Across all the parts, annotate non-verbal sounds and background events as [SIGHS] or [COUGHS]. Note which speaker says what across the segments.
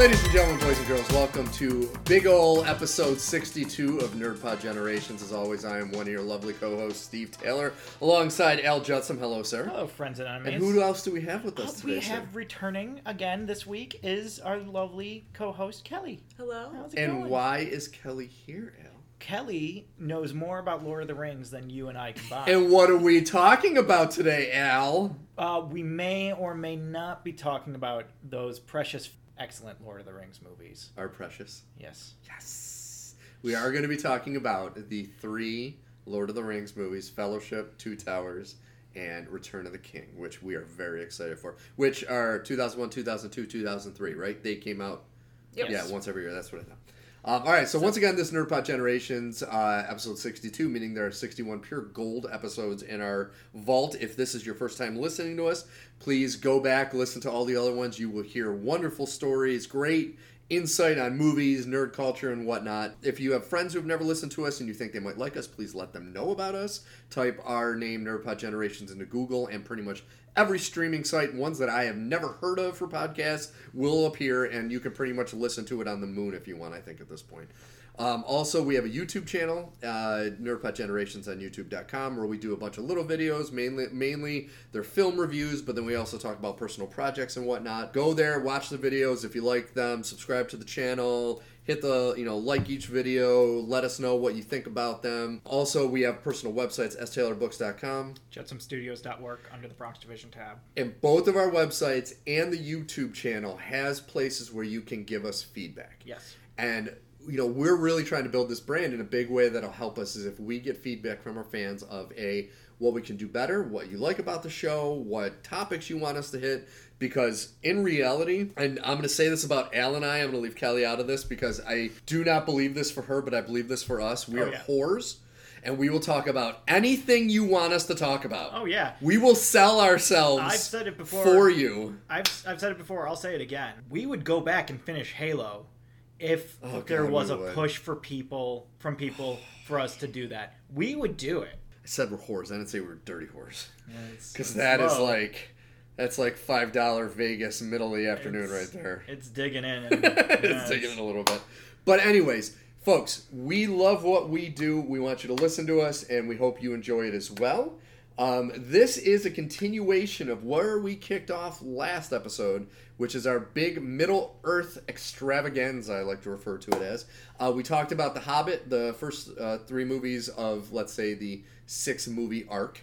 Speaker 1: Ladies and gentlemen, boys and girls, welcome to big ol' episode 62 of NerdPod Generations. As always, I am one of your lovely co-hosts, Steve Taylor, alongside Al Judson. Hello, sir.
Speaker 2: Hello, friends and enemies.
Speaker 1: And who else do we have with us
Speaker 2: Uh,
Speaker 1: today?
Speaker 2: we
Speaker 1: sir?
Speaker 2: have returning again this week is our lovely co-host Kelly.
Speaker 3: Hello.
Speaker 2: How's it
Speaker 1: And
Speaker 2: going?
Speaker 1: why is Kelly here, Al?
Speaker 2: Kelly knows more about Lord of the Rings than you and I combined.
Speaker 1: And what are we talking about today, Al?
Speaker 2: uh, we may or may not be talking about those precious, excellent Lord of the Rings movies.
Speaker 1: are precious.
Speaker 2: Yes.
Speaker 1: Yes. We are going to be talking about the three Lord of the Rings movies Fellowship, Two Towers, and Return of the King, which we are very excited for. Which are 2001, 2002, 2003, right? They came out,
Speaker 3: Yep.
Speaker 1: yeah, once every year. That's what I thought. Um, all right, so, once again, this Nerdpod Generations, uh, episode 62, meaning there are 61 pure gold episodes in our vault. If this is your first time listening to us, please go back, listen to all the other ones. You will hear wonderful stories, great insight on movies, nerd culture, and whatnot. If you have friends who've never listened to us and you think they might like us, please let them know about us. Type our name, Nerdpod Generations, into Google, and pretty much every streaming site, ones that I have never heard of for podcasts, will appear, and you can pretty much listen to it on the moon if you want, I think, at this point. Um, also, we have a YouTube channel, uh, Nerdpod Generations on YouTube.com, where we do a bunch of little videos. Mainly, mainly they're film reviews, but then we also talk about personal projects and whatnot. Go there, watch the videos if you like them. Subscribe to the channel. Hit the you know like each video. Let us know what you think about them. Also, we have personal websites: staylorBooks.com,
Speaker 2: JudsonStudios.work under the Bronx Division tab.
Speaker 1: and both of our websites and the YouTube channel has places where you can give us feedback.
Speaker 2: Yes.
Speaker 1: And you know, we're really trying to build this brand in a big way that'll help us is if we get feedback from our fans of a what we can do better, what you like about the show, what topics you want us to hit. Because in reality, and I'm going to say this about Al and I, I'm going to leave Kelly out of this because I do not believe this for her, but I believe this for us. We
Speaker 2: Oh,
Speaker 1: are
Speaker 2: yeah.
Speaker 1: whores, and we will talk about anything you want us to talk about.
Speaker 2: Oh yeah.
Speaker 1: We will sell ourselves
Speaker 2: I've said it before.
Speaker 1: for you.
Speaker 2: I've, I've said it before. I'll say it again. We would go back and finish Halo if
Speaker 1: Oh,
Speaker 2: there
Speaker 1: God,
Speaker 2: was a
Speaker 1: would.
Speaker 2: push for people from people [SIGHS] for us to do that. We would do it.
Speaker 1: I said we're whores. I didn't say we're dirty whores. Because
Speaker 2: it's
Speaker 1: that is
Speaker 2: low.
Speaker 1: like that's like five dollar Vegas middle of the afternoon
Speaker 2: It's-
Speaker 1: right there.
Speaker 2: It's digging in. [LAUGHS] And,
Speaker 1: it's
Speaker 2: yeah,
Speaker 1: taking it a little bit. But anyways, folks, we love what we do. We want you to listen to us, and we hope you enjoy it as well. Um, this is a continuation of where we kicked off last episode, which is our big Middle Earth extravaganza, I like to refer to it as. Uh, we talked about The Hobbit, the first uh, three movies of, let's say, the six movie arc.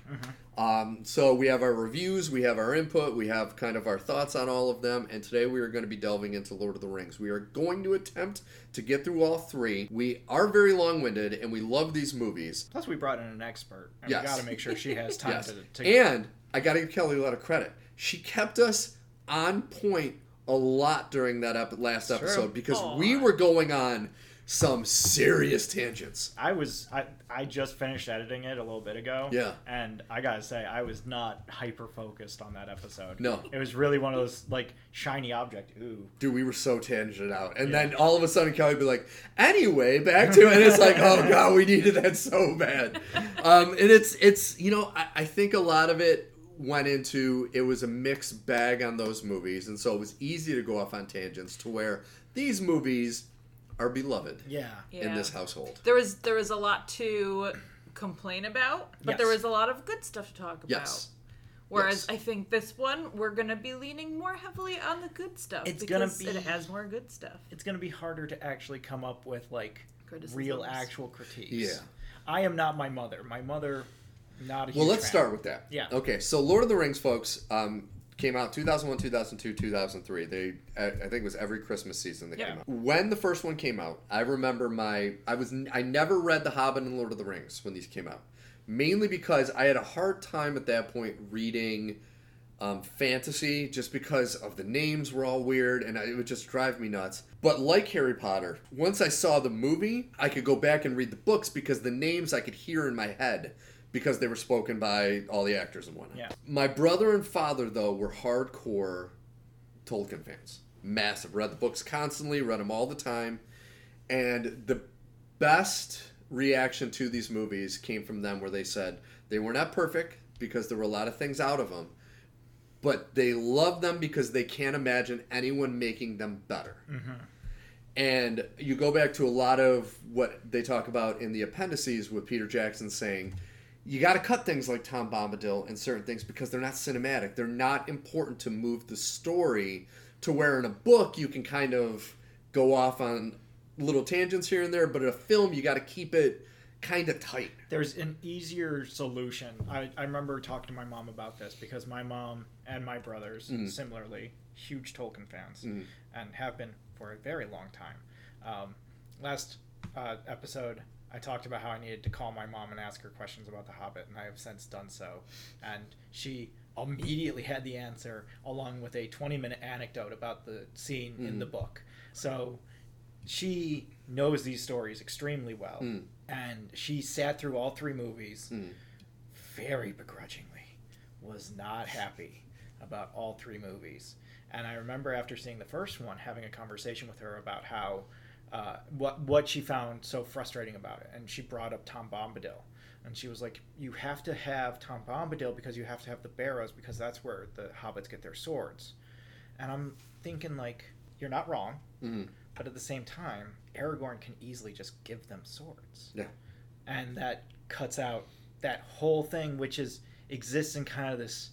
Speaker 1: Um, so we have our reviews, we have our input, we have kind of our thoughts on all of them, and today we are going to be delving into Lord of the Rings. We are going to attempt to get through all three. We are very long winded, and we love these movies.
Speaker 2: Plus, we brought in an expert, and
Speaker 1: Yes.
Speaker 2: we got to make sure she has [LAUGHS] time
Speaker 1: Yes.
Speaker 2: to, to.
Speaker 1: And I got to give Kelly a lot of credit. She kept us on point a lot during that ep- last episode because
Speaker 2: Aw.
Speaker 1: we were going on some serious tangents.
Speaker 2: I was I, I just finished editing it a little bit ago.
Speaker 1: Yeah.
Speaker 2: And I gotta say, I was not hyper focused on that episode.
Speaker 1: No.
Speaker 2: It was really one of those like shiny object. Ooh.
Speaker 1: Dude, we were so tangent out. And
Speaker 2: Yeah.
Speaker 1: then all of a sudden Kelly would be like, anyway, back to it. And it's like, oh god, we needed that so bad. Um, and it's it's you know, I, I think a lot of it went into it was a mixed bag on those movies, and so it was easy to go off on tangents to where these movies are beloved
Speaker 2: Yeah.
Speaker 1: in this household.
Speaker 3: There was there was a lot to complain about, but there was a lot of good stuff to talk about.
Speaker 1: Yes.
Speaker 3: Whereas
Speaker 1: Yes.
Speaker 3: I think this one we're gonna be leaning more heavily on the good stuff
Speaker 2: It's gonna
Speaker 3: because it
Speaker 2: be-
Speaker 3: has more good stuff.
Speaker 2: It's gonna be harder to actually come up with like real actual critiques.
Speaker 1: Yeah.
Speaker 2: I am not my mother. My mother, not a huge
Speaker 1: Well, let's
Speaker 2: fan.
Speaker 1: start with that.
Speaker 2: Yeah.
Speaker 1: Okay, so Lord of the Rings, folks, um, came out 2001, 2002, 2003. They, I I think it was every Christmas season they
Speaker 2: Yeah.
Speaker 1: came out. When the first one came out, I remember my, I was, I never read The Hobbit and Lord of the Rings when these came out, mainly because I had a hard time at that point reading um, fantasy just because of the names were all weird and it would just drive me nuts. But like Harry Potter, once I saw the movie, I could go back and read the books because the names I could hear in my head because they were spoken by all the actors and whatnot.
Speaker 2: Yeah.
Speaker 1: My brother and father, though, were hardcore Tolkien fans. Massive. Read the books constantly, read them all the time. And the best reaction to these movies came from them where they said they were not perfect because there were a lot of things out of them, but they love them because they can't imagine anyone making them better. Mm-hmm. And you go back to a lot of what they talk about in the appendices with Peter Jackson saying, you got to cut things like Tom Bombadil and certain things because they're not cinematic. They're not important to move the story to where in a book you can kind of go off on little tangents here and there, but in a film you got to keep it kind of tight.
Speaker 2: There's an easier solution. I, I remember talking to my mom about this because my mom and my brothers,
Speaker 1: Mm.
Speaker 2: similarly, huge Tolkien fans
Speaker 1: Mm.
Speaker 2: and have been for a very long time. Um, last uh, episode, I talked about how I needed to call my mom and ask her questions about The Hobbit, and I have since done so. And she immediately had the answer, along with a 20 minute anecdote about the scene in
Speaker 1: Mm.
Speaker 2: the book. So she knows these stories extremely well,
Speaker 1: Mm.
Speaker 2: and she sat through all three movies
Speaker 1: Mm.
Speaker 2: very begrudgingly, was not happy about all three movies. And I remember after seeing the first one, having a conversation with her about how uh, what what she found so frustrating about it, and she brought up Tom Bombadil, and she was like, "You have to have Tom Bombadil because you have to have the Barrows because that's where the hobbits get their swords." And I'm thinking like, you're not wrong,
Speaker 1: Mm.
Speaker 2: but at the same time, Aragorn can easily just give them swords.
Speaker 1: Yeah.
Speaker 2: And that cuts out that whole thing, which is exists in kind of this,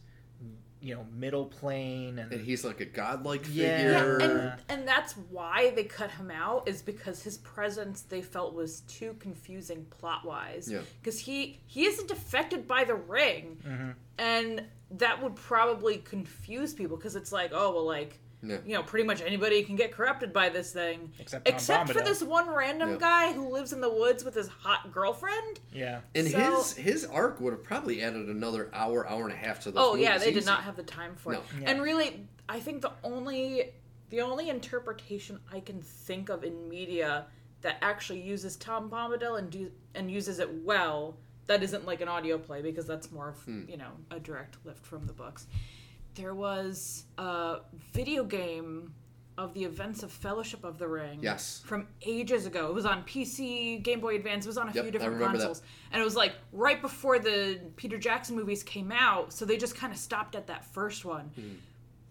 Speaker 2: you know, middle plane, and,
Speaker 1: And he's like a godlike
Speaker 2: Yeah.
Speaker 1: figure.
Speaker 3: Yeah, and and that's why they cut him out is because his presence they felt was too confusing plot wise.
Speaker 1: Yeah.
Speaker 3: Because he he isn't affected by the ring,
Speaker 2: Mhm.
Speaker 3: and that would probably confuse people because it's like oh well like
Speaker 1: Yeah.
Speaker 3: you know pretty much anybody can get corrupted by this thing
Speaker 2: except Tom
Speaker 3: except for this one random
Speaker 1: Yeah.
Speaker 3: guy who lives in the woods with his hot girlfriend.
Speaker 2: Yeah.
Speaker 1: And
Speaker 3: So-
Speaker 1: his his arc would have probably added another hour, hour and a half to those.
Speaker 3: Oh yeah,
Speaker 1: movies
Speaker 3: they did not have the time for it.
Speaker 2: Yeah.
Speaker 3: And really, I think the only the only interpretation I can think of in media that actually uses Tom Bombadil and do and uses it well that isn't like an audio play because that's more of
Speaker 1: Hmm.
Speaker 3: you know a direct lift from the books. There was a video game of the events of Fellowship of the Ring.
Speaker 1: Yes.
Speaker 3: From ages ago. It was on PC, Game Boy Advance, it was on a
Speaker 1: Yep,
Speaker 3: few different
Speaker 1: remember that.
Speaker 3: consoles. And it was like right before the Peter Jackson movies came out, so they just kind of stopped at that first one.
Speaker 1: Hmm.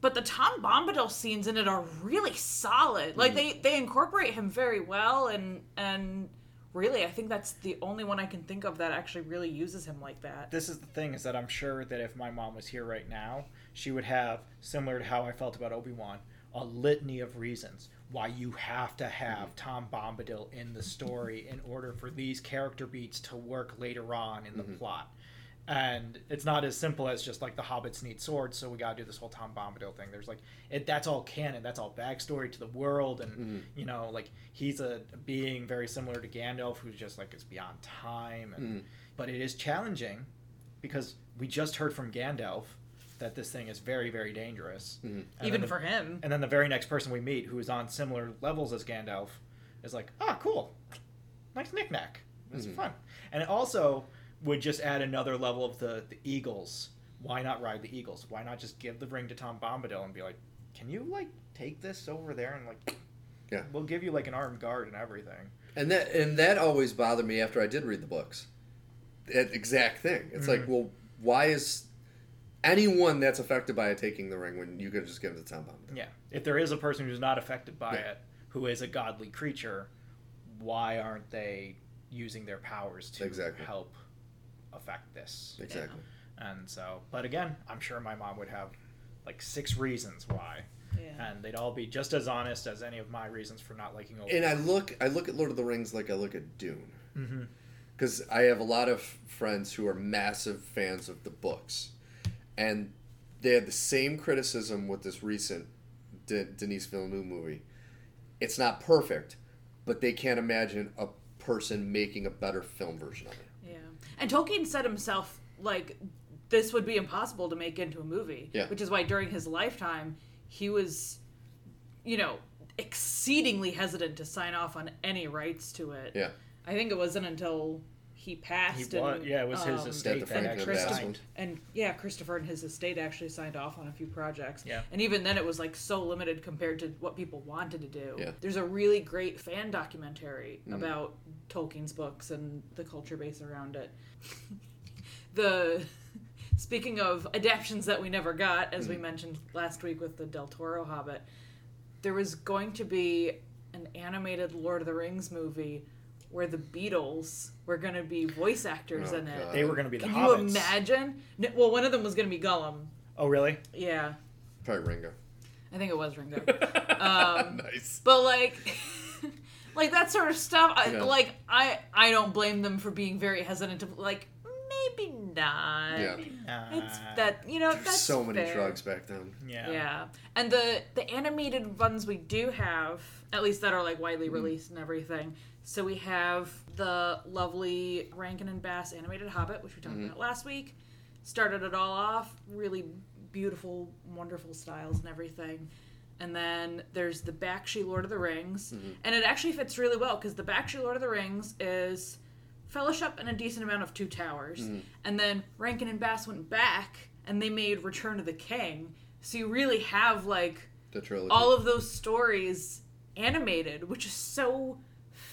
Speaker 3: But the Tom Bombadil scenes in it are really solid. Like
Speaker 1: Hmm.
Speaker 3: they they incorporate him very well and and really I think that's the only one I can think of that actually really uses him like that.
Speaker 2: This is the thing is that I'm sure that if my mom was here right now, she would have similar to how I felt about Obi Wan, a litany of reasons why you have to have mm-hmm. Tom Bombadil in the story in order for these character beats to work later on in the mm-hmm. plot. And it's not as simple as just like the hobbits need swords, so we gotta do this whole Tom Bombadil thing. There's like it that's all canon, that's all backstory to the world, and mm-hmm. you know, like he's a being very similar to Gandalf, who's just like it's beyond time, and but it is challenging because we just heard from Gandalf that this thing is very, very dangerous. Mm-hmm. And then
Speaker 3: Even
Speaker 2: the-
Speaker 3: for him.
Speaker 2: And then the very next person we meet, who is on similar levels as Gandalf, is like, ah, cool, nice knickknack. It's mm-hmm. fun, and it also would just add another level of the the Eagles. Why not ride the Eagles? Why not just give the ring to Tom Bombadil and be like, can you like take this over there and like, [COUGHS]
Speaker 1: Yeah.
Speaker 2: we'll give you like an armed guard and everything.
Speaker 1: And that and that always bothered me after I did read the books. That exact thing. It's like, mm-hmm. well, why is anyone that's affected by it taking the ring when you could just give it to Tom Bombadil?
Speaker 2: Yeah. If there is a person who's not affected by
Speaker 1: Yeah.
Speaker 2: it, who is a godly creature, why aren't they using their powers to
Speaker 1: Exactly.
Speaker 2: help affect this?
Speaker 1: Exactly.
Speaker 2: And so, but again, I'm sure my mom would have like six reasons why,
Speaker 3: Yeah.
Speaker 2: and they'd all be just as honest as any of my reasons for not liking Obi.
Speaker 1: And I look, I look at Lord of the Rings like I look at Dune,
Speaker 2: hmm
Speaker 1: because I have a lot of friends who are massive fans of the books, and they had the same criticism with this recent De- Denis Villeneuve movie. It's not perfect, but they can't imagine a person making a better film version of it.
Speaker 3: Yeah. And Tolkien said himself, like, this would be impossible to make into a movie.
Speaker 1: Yeah.
Speaker 3: Which is why during his lifetime, he was, you know, exceedingly hesitant to sign off on any rights to it.
Speaker 1: Yeah.
Speaker 3: I think it wasn't until he passed.
Speaker 2: He was,
Speaker 3: and,
Speaker 2: yeah, it was his
Speaker 3: um,
Speaker 2: estate
Speaker 1: the
Speaker 2: that
Speaker 1: Franklin
Speaker 2: actually signed.
Speaker 1: one.
Speaker 3: And yeah, Christopher and his estate actually signed off on a few projects.
Speaker 2: Yeah.
Speaker 3: And even then, it was like so limited compared to what people wanted to do.
Speaker 1: Yeah.
Speaker 3: There's a really great fan documentary
Speaker 1: Mhm.
Speaker 3: about Tolkien's books and the culture base around it. [LAUGHS] the [LAUGHS] speaking of adaptations that we never got, as we mentioned last week with the Del Toro Hobbit, there was going to be an animated Lord of the Rings movie where the Beatles were going to be voice actors
Speaker 1: Oh,
Speaker 3: in it.
Speaker 1: God.
Speaker 2: They were going to be the
Speaker 3: Can
Speaker 2: hobbits.
Speaker 3: you imagine? No, well, one of them was going to be Gollum.
Speaker 2: Oh, really?
Speaker 3: Yeah,
Speaker 1: Probably Ringo.
Speaker 3: I think it was Ringo. [LAUGHS] um,
Speaker 1: Nice.
Speaker 3: but like [LAUGHS] like that sort of stuff I,
Speaker 1: Yeah.
Speaker 3: like i i don't blame them for being very hesitant to like maybe not
Speaker 1: Yeah.
Speaker 3: it's
Speaker 2: Uh,
Speaker 3: that you know
Speaker 1: There's
Speaker 3: that's
Speaker 1: so many
Speaker 3: fair.
Speaker 1: drugs back then.
Speaker 2: Yeah.
Speaker 3: yeah and the the animated ones we do have at least that are like widely
Speaker 1: Mm-hmm.
Speaker 3: released and everything so we have the lovely rankin and bass animated hobbit which we talked
Speaker 1: Mm-hmm.
Speaker 3: about last week started it all off really beautiful wonderful styles and everything and then there's the Bakshi Lord of the Rings,
Speaker 1: Mm-hmm.
Speaker 3: and it actually fits really well because the Bakshi Lord of the Rings is Fellowship and a decent amount of Two Towers,
Speaker 1: Mm-hmm.
Speaker 3: and then Rankin and Bass went back and they made Return of the King. So you really have like
Speaker 1: The trilogy.
Speaker 3: all of those stories animated, which is so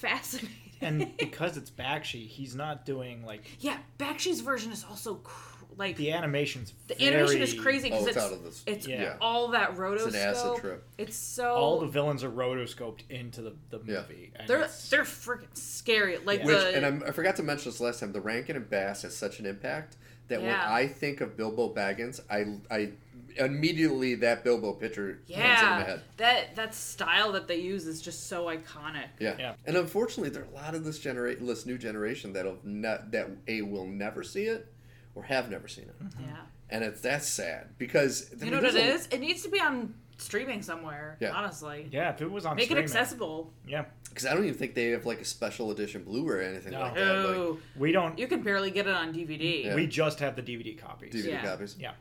Speaker 3: fascinating.
Speaker 2: And [LAUGHS] because it's Bakshi, he's not doing like
Speaker 3: yeah, Bakshi's version is also cr- like
Speaker 2: the animation's.
Speaker 3: the animation is crazy because
Speaker 1: Oh, it's
Speaker 3: it's
Speaker 1: out of this-
Speaker 3: it's
Speaker 2: Yeah.
Speaker 3: all that rotoscope.
Speaker 1: It's an acid trip.
Speaker 3: It's so
Speaker 2: All the villains are rotoscoped into the, the
Speaker 1: Yeah.
Speaker 2: movie. and
Speaker 3: They're
Speaker 2: it's-
Speaker 3: they're freaking scary. Like
Speaker 2: Yeah.
Speaker 1: Which,
Speaker 3: the
Speaker 1: and I'm, I forgot to mention this last time. The Rankin and Bass has such an impact that when I think of Bilbo Baggins, I, I immediately that Bilbo picture comes in my
Speaker 3: yeah
Speaker 1: head.
Speaker 3: that that style that they use is just so iconic.
Speaker 1: Yeah.
Speaker 2: Yeah.
Speaker 1: And unfortunately, there are a lot of this generation, this new generation that'll not that a will never see it or have never seen it, mm-hmm.
Speaker 3: Yeah,
Speaker 1: and it's that's sad because I
Speaker 3: you
Speaker 1: mean,
Speaker 3: know what it
Speaker 1: a-
Speaker 3: is? It needs to be on streaming somewhere.
Speaker 1: Yeah.
Speaker 3: honestly,
Speaker 2: yeah, if it was on
Speaker 3: make
Speaker 2: streaming,
Speaker 3: it accessible.
Speaker 2: Yeah,
Speaker 1: Because I don't even think they have like a special edition Blu-ray or anything
Speaker 2: No.
Speaker 1: like that. Like
Speaker 3: Oh,
Speaker 2: we don't.
Speaker 3: you can barely get it on DVD.
Speaker 1: Yeah.
Speaker 2: We just have the DVD copies.
Speaker 1: DVD
Speaker 3: Yeah.
Speaker 1: copies.
Speaker 2: Yeah,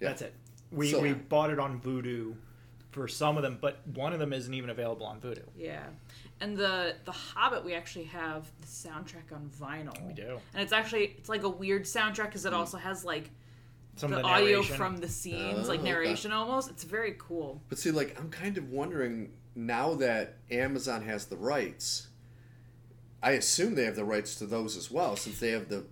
Speaker 1: Yeah.
Speaker 2: that's it. We
Speaker 1: So-
Speaker 2: we bought it on Vudu for some of them, but one of them isn't even available on Vudu.
Speaker 3: Yeah. And the the Hobbit, we actually have the soundtrack on vinyl.
Speaker 2: We do.
Speaker 3: and it's actually it's like a weird soundtrack because it mm. also has like
Speaker 2: Some
Speaker 3: the,
Speaker 2: of the
Speaker 3: audio
Speaker 2: narration.
Speaker 3: from the scenes,
Speaker 1: Oh,
Speaker 3: like
Speaker 1: okay.
Speaker 3: narration almost. It's very cool.
Speaker 1: But see, like I'm kind of wondering now that Amazon has the rights. I assume they have the rights to those as well, since they have the.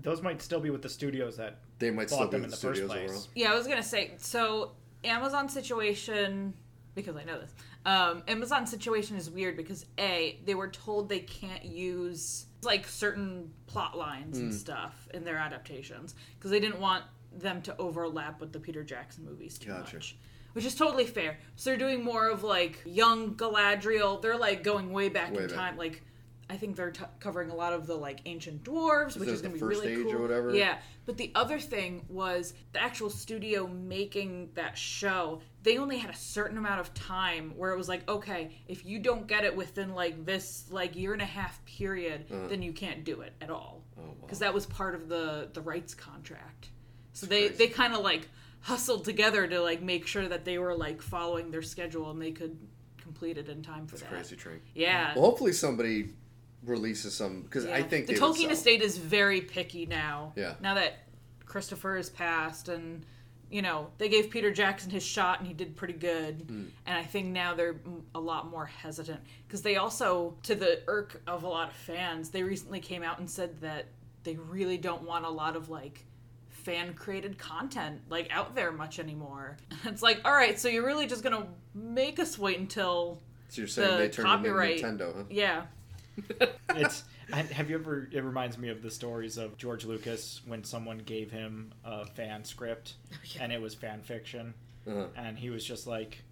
Speaker 2: Those might still be with the studios that
Speaker 1: They might
Speaker 2: bought
Speaker 1: still be
Speaker 2: them in
Speaker 1: the
Speaker 2: the first place.
Speaker 1: overall.
Speaker 3: Yeah, I was gonna say so. Amazon situation because I know this. Um, Amazon situation is weird because a they were told they can't use like certain plot lines
Speaker 1: Hmm.
Speaker 3: and stuff in their adaptations because they didn't want them to overlap with the Peter Jackson movies too
Speaker 1: Gotcha.
Speaker 3: much. Which is totally fair. So they're doing more of like young Galadriel. They're like going way back
Speaker 1: Way
Speaker 3: in
Speaker 1: back.
Speaker 3: time. Like I think they're t- covering a lot of the like ancient dwarves, which is going to be really
Speaker 1: age or
Speaker 3: cool.
Speaker 1: whatever?
Speaker 3: Yeah, but the other thing was the actual studio making that show. They only had a certain amount of time where it was like, okay, if you don't get it within like this like year and a half period, then you can't do it at all
Speaker 1: Uh-huh. Oh, wow.
Speaker 3: because that was part of the the rights contract. So they
Speaker 1: crazy.
Speaker 3: they kind of like hustled together to like make sure that they were like following their schedule and they could complete it in time for
Speaker 1: That's
Speaker 3: that.
Speaker 1: crazy trick.
Speaker 3: Yeah.
Speaker 1: Well, hopefully somebody releases some because I think
Speaker 3: the Tolkien estate is very picky now.
Speaker 1: Yeah.
Speaker 3: Now that Christopher has passed and you know they gave Peter Jackson his shot and he did pretty good,
Speaker 1: Hmm.
Speaker 3: and I think now they're mm, a lot more hesitant because they also, to the irk of a lot of fans, they recently came out and said that they really don't want a lot of like fan created content like out there much anymore. [LAUGHS] It's like, all right, so you're really just gonna make us wait until
Speaker 1: So you're saying
Speaker 3: the
Speaker 1: they turned
Speaker 3: copyright-
Speaker 1: into Nintendo, huh?
Speaker 3: yeah. [LAUGHS]
Speaker 2: it's have you ever it reminds me of the stories of george lucas when someone gave him a fan script [LAUGHS] and it was fan fiction
Speaker 1: Uh-huh.
Speaker 2: and he was just like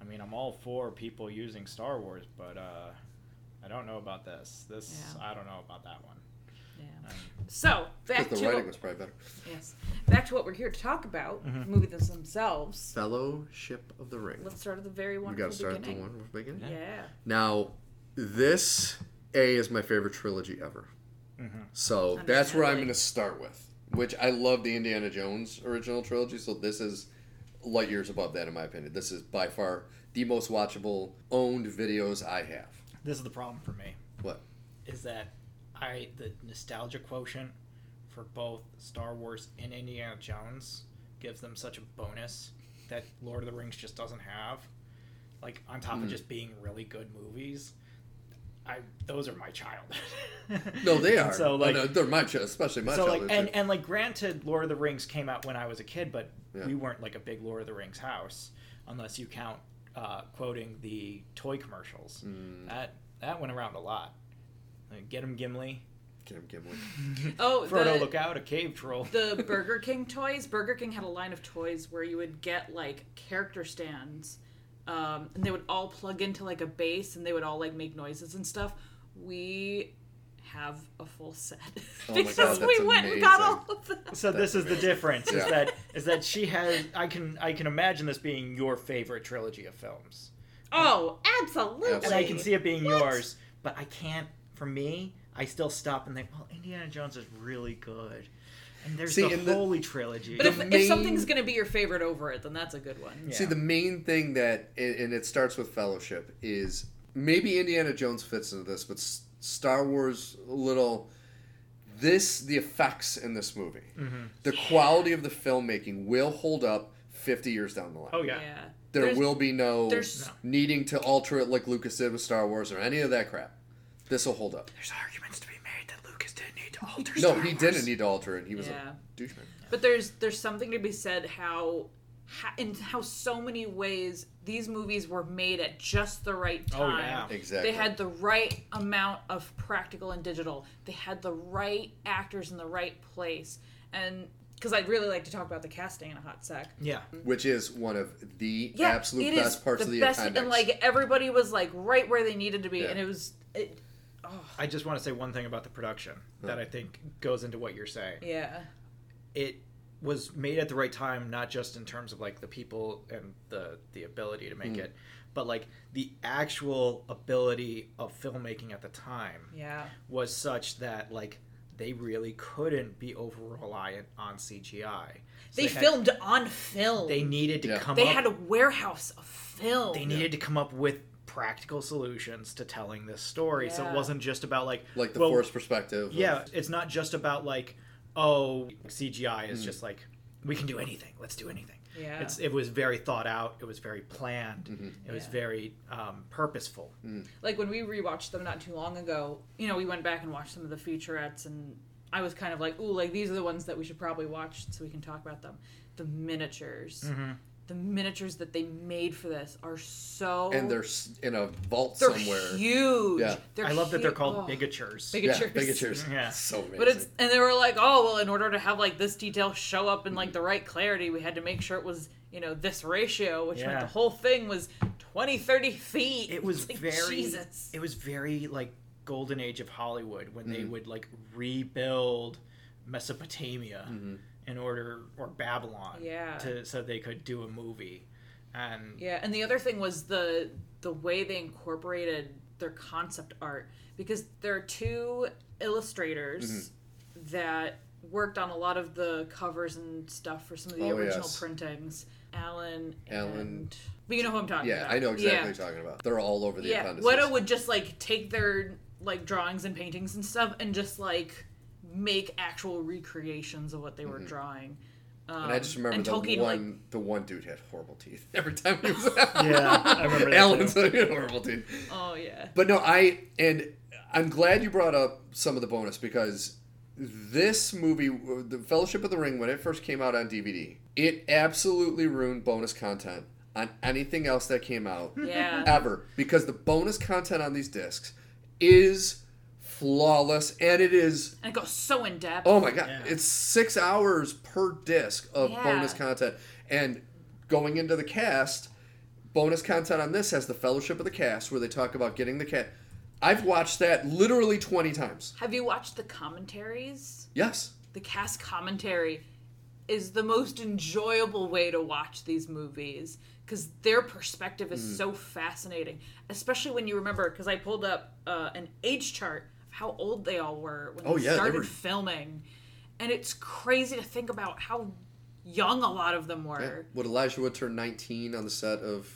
Speaker 2: i mean i'm all for people using star wars but uh i don't know about this this
Speaker 3: Yeah.
Speaker 2: i don't know about that one
Speaker 3: Yeah.
Speaker 2: Um,
Speaker 3: So back
Speaker 1: Because
Speaker 3: to
Speaker 1: the writing was probably better.
Speaker 3: yes, back to what we're here to talk about.
Speaker 2: Mhm.
Speaker 3: Movies themselves.
Speaker 1: Fellowship of the Ring.
Speaker 3: Let's start at the very
Speaker 1: we
Speaker 3: wonderful
Speaker 1: got to start at the one beginning.
Speaker 3: Yeah.
Speaker 1: Now, this A is my favorite trilogy ever.
Speaker 2: mhm.
Speaker 1: So that's where I'm going to start with. Which I love the Indiana Jones original trilogy, so this is light years above that in my opinion. This is by far the most watchable owned videos I have.
Speaker 2: this is the problem for me
Speaker 1: What?
Speaker 2: is that i the nostalgia quotient for both star wars and indiana jones gives them such a bonus that lord of the rings just doesn't have like on top
Speaker 1: Mhm.
Speaker 2: of just being really good movies I those are my childhood.
Speaker 1: No, they [LAUGHS]
Speaker 2: And
Speaker 1: are.
Speaker 2: So like,
Speaker 1: Oh, no, they're my childhood, especially my
Speaker 2: so
Speaker 1: child.
Speaker 2: like, and and like, granted, Lord of the Rings came out when I was a kid, but
Speaker 1: Yeah.
Speaker 2: we weren't like a big Lord of the Rings house, unless you count uh, quoting the toy commercials.
Speaker 1: Mm.
Speaker 2: That that went around a lot. Like, get him Gimli,
Speaker 1: Get him, Gimli. [LAUGHS]
Speaker 3: Oh,
Speaker 2: Frodo,
Speaker 3: the,
Speaker 2: look out, a cave troll.
Speaker 3: the [LAUGHS] Burger King toys. Burger King had a line of toys where you would get like character stands, um, and they would all plug into like a base, and they would all like make noises and stuff. We have a full set
Speaker 1: Oh [LAUGHS] my
Speaker 3: because
Speaker 1: God,
Speaker 3: we
Speaker 1: that's
Speaker 3: went and got all of them.
Speaker 2: So this is the difference: is that is that she has. I can I can imagine this being your favorite trilogy of films,
Speaker 3: Oh, absolutely.
Speaker 1: Absolutely.
Speaker 2: and I can see it being
Speaker 3: What?
Speaker 2: yours. But I can't. For me, I still stop and think, well, Indiana Jones is really good, and there's
Speaker 1: See,
Speaker 2: the
Speaker 1: and the-
Speaker 2: Holy Trilogy.
Speaker 3: But if,
Speaker 1: The
Speaker 3: if something's gonna be your favorite over it, then that's a good one.
Speaker 2: Yeah.
Speaker 1: See, the main thing that, and and it starts with Fellowship, is maybe Indiana Jones fits into this, but S- Star Wars a little. This the effects in this movie,
Speaker 2: Mhm.
Speaker 1: the quality of the filmmaking will hold up fifty years down the line.
Speaker 2: Oh yeah.
Speaker 1: there
Speaker 3: There's-
Speaker 1: will be no,
Speaker 3: there's-
Speaker 2: No.
Speaker 1: needing to alter it like Lucas did with Star Wars or any of that crap. This will hold up.
Speaker 2: There's arguments to be made that Lucas didn't need to alter.
Speaker 1: No,
Speaker 2: Star
Speaker 1: he
Speaker 2: Wars.
Speaker 1: didn't need to alter it. He was
Speaker 3: Yeah.
Speaker 1: a douchebag.
Speaker 3: But there's there's something to be said how, how in how so many ways these movies were made at just the right time.
Speaker 2: Oh,
Speaker 3: time.
Speaker 2: yeah.
Speaker 1: Exactly.
Speaker 3: They had the right amount of practical and digital. They had the right actors in the right place. And because I'd really like to talk about the casting in a hot sec.
Speaker 2: Yeah.
Speaker 1: Which is one of the
Speaker 3: Yeah,
Speaker 1: absolute
Speaker 3: it is
Speaker 1: best parts
Speaker 3: the
Speaker 1: of the
Speaker 3: best,
Speaker 1: appendix.
Speaker 3: and like everybody was like right where they needed to be,
Speaker 1: Yeah.
Speaker 3: and it was. It,
Speaker 2: I just want to say one thing about the production that I think goes into what you're saying.
Speaker 3: yeah.
Speaker 2: It was made at the right time, not just in terms of like the people and the the ability to make
Speaker 1: Mm.
Speaker 2: it, but like the actual ability of filmmaking at the time
Speaker 3: Yeah.
Speaker 2: was such that like they really couldn't be over reliant on CGI. So
Speaker 3: They,
Speaker 2: had-
Speaker 3: filmed on film.
Speaker 2: They needed to
Speaker 1: Yeah.
Speaker 2: come
Speaker 3: They
Speaker 2: up.
Speaker 3: had a warehouse of film.
Speaker 2: they needed to come up with practical solutions to telling this story. So it wasn't just about like
Speaker 1: like the
Speaker 2: well,
Speaker 1: forced perspective. of-
Speaker 2: Yeah, it's not just about like, oh, CGI
Speaker 1: Mm.
Speaker 2: is just like we can do anything. Let's do anything.
Speaker 3: Yeah.
Speaker 2: It's it was very thought out. It was very planned.
Speaker 1: Mm-hmm.
Speaker 2: It was very um, purposeful.
Speaker 3: like when we rewatched them not too long ago, you know, we went back and watched some of the featurettes, and I was kind of like, ooh, like these are the ones that we should probably watch so we can talk about them. The miniatures,
Speaker 2: Mm-hmm.
Speaker 3: The miniatures that they made for this are so
Speaker 1: and they're in a vault
Speaker 3: they're
Speaker 1: somewhere.
Speaker 3: huge.
Speaker 1: Yeah.
Speaker 3: They're
Speaker 2: I love that they're called
Speaker 3: oh.
Speaker 2: bigatures.
Speaker 3: Big-
Speaker 1: yeah,
Speaker 3: bigatures.
Speaker 1: bigatures. [LAUGHS]
Speaker 2: Yeah.
Speaker 1: so amazing.
Speaker 3: But it's and they were like, oh well, in order to have like this detail show up in like the right clarity, we had to make sure it was you know this ratio, which meant the whole thing was 20, 30 feet.
Speaker 2: it was [LAUGHS]
Speaker 3: like,
Speaker 2: very
Speaker 3: Jesus.
Speaker 2: it was very like golden age of hollywood when
Speaker 1: Mm.
Speaker 2: they would like rebuild mesopotamia
Speaker 1: Mm-hmm.
Speaker 2: In order or babylon
Speaker 3: Yeah.
Speaker 2: to so they could do a movie and
Speaker 3: Yeah, and the other thing was the the way they incorporated their concept art because there are two illustrators
Speaker 1: Mm-hmm.
Speaker 3: that worked on a lot of the covers and stuff for some of the
Speaker 1: Oh,
Speaker 3: original
Speaker 1: yes.
Speaker 3: printings. Alan
Speaker 1: Alan-
Speaker 3: and but you know who I'm talking
Speaker 1: yeah,
Speaker 3: about.
Speaker 1: Yeah, I know exactly
Speaker 3: Yeah.
Speaker 1: what you're talking about. They're all over the
Speaker 3: yeah,
Speaker 1: appendices.
Speaker 3: Weta would just like take their like drawings and paintings and stuff and just like make actual recreations of what they were drawing. Um,
Speaker 1: Mm-hmm. and I just remember the
Speaker 3: Tolkien,
Speaker 1: one
Speaker 3: like,
Speaker 1: the one dude had horrible teeth [LAUGHS] every time he was
Speaker 2: Yeah, I remember that [LAUGHS]
Speaker 1: Alan's
Speaker 2: too.
Speaker 1: had horrible teeth.
Speaker 3: oh yeah,
Speaker 1: But no, I and I'm glad you brought up some of the bonus because this movie, The Fellowship of the Ring, when it first came out on DVD, it absolutely ruined bonus content on anything else that came out [LAUGHS]
Speaker 3: yeah.
Speaker 1: ever because the bonus content on these discs is flawless and it is
Speaker 3: and it goes so in depth.
Speaker 1: oh my god
Speaker 2: Yeah.
Speaker 1: it's six hours per disc of
Speaker 3: Yeah.
Speaker 1: bonus content and going into the cast bonus content on this has the fellowship of the cast where they talk about getting the cat i've watched that literally 20 times
Speaker 3: Have you watched the commentaries?
Speaker 1: yes
Speaker 3: The cast commentary is the most enjoyable way to watch these movies because their perspective is
Speaker 1: Mm.
Speaker 3: so fascinating, especially when you remember. Because I pulled up uh, an age chart of how old they all were when they
Speaker 1: Oh, yeah, they
Speaker 3: started
Speaker 1: were-
Speaker 3: filming, and it's crazy to think about how young a lot of them
Speaker 1: yeah.
Speaker 3: were.
Speaker 1: would elijah wood turn 19 on the set of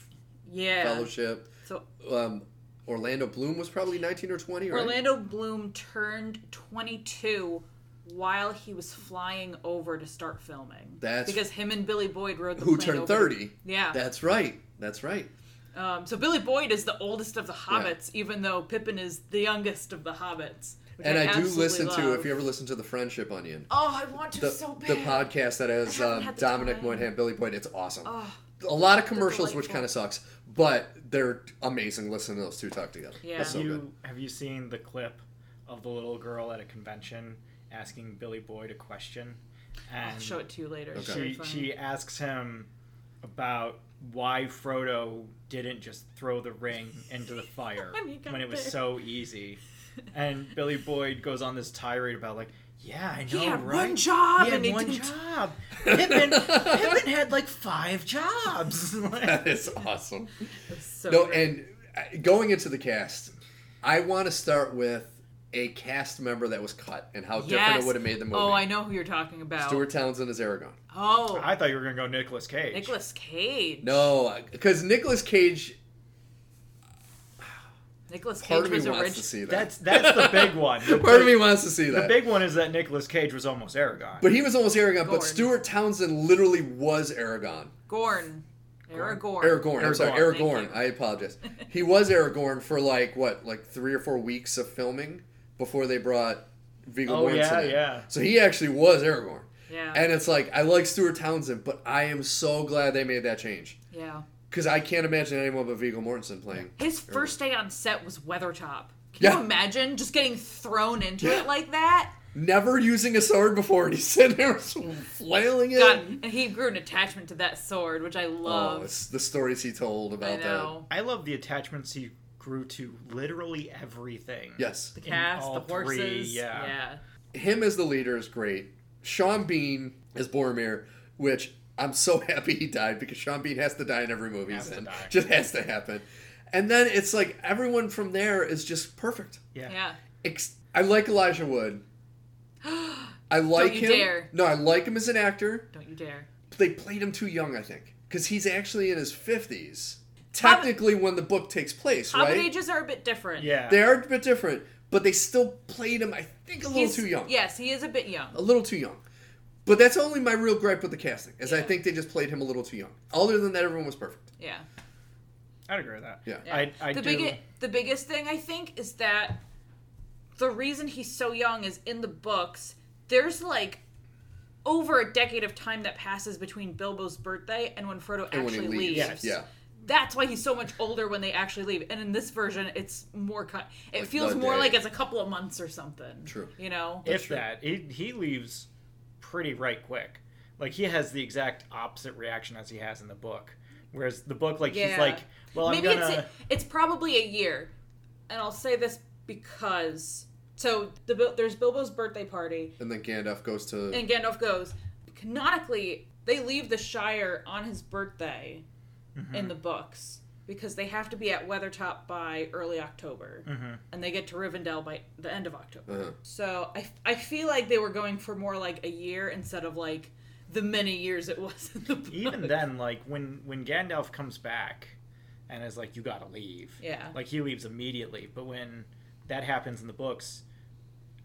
Speaker 3: Yeah.
Speaker 1: fellowship
Speaker 3: So
Speaker 1: um, orlando bloom was probably 19 or 20 right
Speaker 3: Orlando Bloom turned 22 while he was flying over to start filming.
Speaker 1: That's-
Speaker 3: because him and Billy Boyd rode the
Speaker 1: who turned
Speaker 3: over.
Speaker 1: 30
Speaker 3: Yeah.
Speaker 1: that's right that's right
Speaker 3: Um, so Billy Boyd is the oldest of the hobbits, even though Pippin is the youngest of the hobbits.
Speaker 1: And I, do
Speaker 3: absolutely
Speaker 1: listen to if you ever listen to the Friendship Onion,
Speaker 3: Oh, I want to
Speaker 1: the,
Speaker 3: so bad.
Speaker 1: the podcast that has um, Dominic
Speaker 3: time.
Speaker 1: Monaghan, Billy Boyd. It's awesome.
Speaker 3: Oh,
Speaker 1: a lot of commercials, which kind of sucks, but they're amazing. Listen to those two talk together.
Speaker 3: Yeah.
Speaker 2: Have
Speaker 1: so
Speaker 2: you
Speaker 1: good.
Speaker 2: have you seen the clip of the little girl at a convention asking Billy Boyd a question? And
Speaker 3: I'll show it to you later.
Speaker 1: Okay.
Speaker 2: she she asks him about why Frodo didn't just throw the ring into the [LAUGHS] fire
Speaker 3: When
Speaker 2: when it was
Speaker 3: there.
Speaker 2: so easy. And [LAUGHS] Billy Boyd goes on this tirade about like, yeah, I know,
Speaker 3: he had
Speaker 2: right?
Speaker 3: one job
Speaker 2: He had
Speaker 3: and he
Speaker 2: one
Speaker 3: didn't.
Speaker 2: job. [LAUGHS] Pippin, Pippin had like five jobs.
Speaker 1: that is awesome.
Speaker 3: So
Speaker 1: No,
Speaker 3: good.
Speaker 1: and uh, going into the cast, I want to start with a cast member that was cut and how different it would have made the oh, movie.
Speaker 3: Oh, I know who you're talking about.
Speaker 1: Stuart Townsend as Aragon.
Speaker 3: Oh,
Speaker 2: I thought you were gonna go Nicolas Cage.
Speaker 3: Nicolas Cage.
Speaker 1: No, because Nicolas Cage.
Speaker 3: Nicolas
Speaker 1: Part
Speaker 3: Cage
Speaker 1: of me
Speaker 3: was
Speaker 1: wants to
Speaker 3: original.
Speaker 1: see that.
Speaker 2: That's that's the big [LAUGHS] one. The
Speaker 1: Part of me wants to see that.
Speaker 2: The big one is that Nicolas Cage was almost Aragon.
Speaker 1: but he was almost Aragon. But
Speaker 3: Gorn.
Speaker 1: Stuart Townsend literally was Aragon.
Speaker 3: Gorn. Aragorn.
Speaker 1: Aragorn. I'm sorry,
Speaker 2: Aragorn,
Speaker 3: thank
Speaker 1: Aragorn.
Speaker 3: you.
Speaker 1: I apologize. He was Aragorn for like what, like three or four weeks of filming before they brought Viggo
Speaker 2: Oh,
Speaker 1: Mortensen
Speaker 2: yeah,
Speaker 1: in.
Speaker 2: yeah.
Speaker 1: So he actually was Aragorn.
Speaker 3: Yeah.
Speaker 1: And it's like I like Stuart Townsend, but I am so glad they made that change
Speaker 3: yeah.
Speaker 1: because I can't imagine anyone but Viggo Mortensen playing.
Speaker 3: His first day on set was Weathertop. Can
Speaker 1: Yeah.
Speaker 3: you imagine just getting thrown into
Speaker 1: Yeah.
Speaker 3: it like that?
Speaker 1: Never using a sword before, and he's sitting there [LAUGHS] flailing it.
Speaker 3: God, and he grew an attachment to that sword, which I
Speaker 1: Oh,
Speaker 3: love.
Speaker 1: it's the stories he told about
Speaker 3: I
Speaker 1: about
Speaker 3: know.
Speaker 2: I love the attachments he grew to literally everything.
Speaker 1: Yes,
Speaker 3: The
Speaker 2: in
Speaker 3: cast, the horses.
Speaker 2: three, yeah.
Speaker 3: yeah.
Speaker 1: him as the leader is great. Sean Bean as Boromir, which I'm so [LAUGHS] happy he died because Sean Bean has to die in every movie
Speaker 2: Has
Speaker 1: he's [LAUGHS] in. Just has to happen. And then it's like everyone from there is just perfect.
Speaker 2: Yeah.
Speaker 3: Yeah.
Speaker 1: Ex- I like Elijah Wood. [GASPS] I like
Speaker 3: you
Speaker 1: him.
Speaker 3: dare.
Speaker 1: No, I like him as an actor.
Speaker 3: Don't you dare.
Speaker 1: They played him too young, I think, because he's actually in his fifties. Technically, when the book takes place,
Speaker 3: Hobbit
Speaker 1: right?
Speaker 3: ages are a bit different.
Speaker 2: Yeah.
Speaker 1: They are a bit different, but they still played him. I think a little
Speaker 3: He's-
Speaker 1: too young.
Speaker 3: Yes, he is a bit young.
Speaker 1: a little too young. But that's only my real gripe with the casting, is I think they just played him a little too young. Other than that, everyone was perfect.
Speaker 3: Yeah.
Speaker 2: I'd agree with that.
Speaker 1: Yeah.
Speaker 3: Yeah.
Speaker 2: I, I
Speaker 3: the
Speaker 2: do.
Speaker 3: big the biggest thing I think is that the reason he's so young is in the books. There's like over a decade of time that passes between Bilbo's birthday and when Frodo
Speaker 1: And when
Speaker 3: actually
Speaker 1: leaves,
Speaker 2: Yes.
Speaker 1: yeah,
Speaker 3: That's why he's so much older when they actually leave. And in this version, it's more cut. It
Speaker 1: Like
Speaker 3: feels more
Speaker 1: day.
Speaker 3: like it's a couple of months or something.
Speaker 1: True.
Speaker 3: You know.
Speaker 2: if
Speaker 1: true.
Speaker 2: that, he, he leaves pretty right quick. Like he has the exact opposite reaction as he has in the book. Whereas the book, like he's like, well, I'm
Speaker 3: Maybe
Speaker 2: gonna.
Speaker 3: it's it's probably a year, and I'll say this because so the Bil- there's Bilbo's birthday party,
Speaker 1: and then Gandalf goes to
Speaker 3: and Gandalf goes. Canonically, they leave the Shire on his birthday
Speaker 2: Mm-hmm.
Speaker 3: in the books because they have to be at Weathertop by early October,
Speaker 2: Mm-hmm.
Speaker 3: and they get to Rivendell by the end of October.
Speaker 1: Uh-huh.
Speaker 3: So I I feel like they were going for more like a year instead of like the many years it was in the book.
Speaker 2: even then, like when when Gandalf comes back and is like, "You gotta leave,"
Speaker 3: Yeah.
Speaker 2: like he leaves immediately. But when that happens in the books,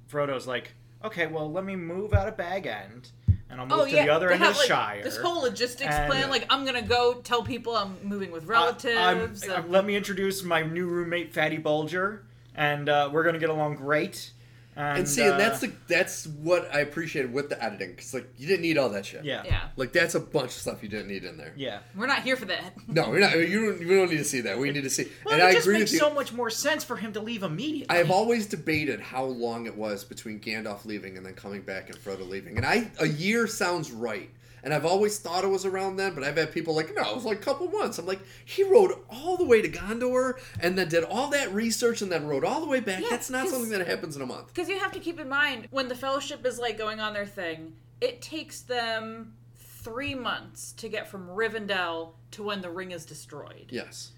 Speaker 2: Frodo's like, "Okay, well, let me move out of Bag End, and I'll move to the other
Speaker 3: Oh, they
Speaker 2: end of the
Speaker 3: like,
Speaker 2: Shire."
Speaker 3: This whole logistics
Speaker 2: And-
Speaker 3: plan, like I'm gonna go tell people I'm moving with relatives.
Speaker 2: Uh,
Speaker 3: and-
Speaker 2: let me introduce my new roommate, Fatty Bulger, and uh, we're gonna get along great. And,
Speaker 1: And see, and
Speaker 2: uh,
Speaker 1: that's the that's what I appreciated with the editing, because like you didn't need all that shit.
Speaker 2: yeah,
Speaker 3: yeah,
Speaker 1: Like that's a bunch of stuff you didn't need in there.
Speaker 2: yeah.
Speaker 3: we're not here for that.
Speaker 1: No, we're not. You don't. We don't need to see that. We need to see.
Speaker 2: Well,
Speaker 1: and
Speaker 2: it
Speaker 1: I
Speaker 2: just
Speaker 1: agree
Speaker 2: makes
Speaker 1: with you.
Speaker 2: so much more sense for him to leave immediately.
Speaker 1: I have always debated how long it was between Gandalf leaving and then coming back and Frodo leaving, and I a year sounds right. And I've always thought it was around then, but I've had people like, no, it was like a couple months. I'm like, he rode all the way to Gondor and then did all that research and then rode all the way back.
Speaker 3: Yeah,
Speaker 1: That's not something that happens in a month.
Speaker 3: Because you have to keep in mind when the Fellowship is like going on their thing, it takes them three months to get from Rivendell to when the ring is destroyed.
Speaker 1: Yes.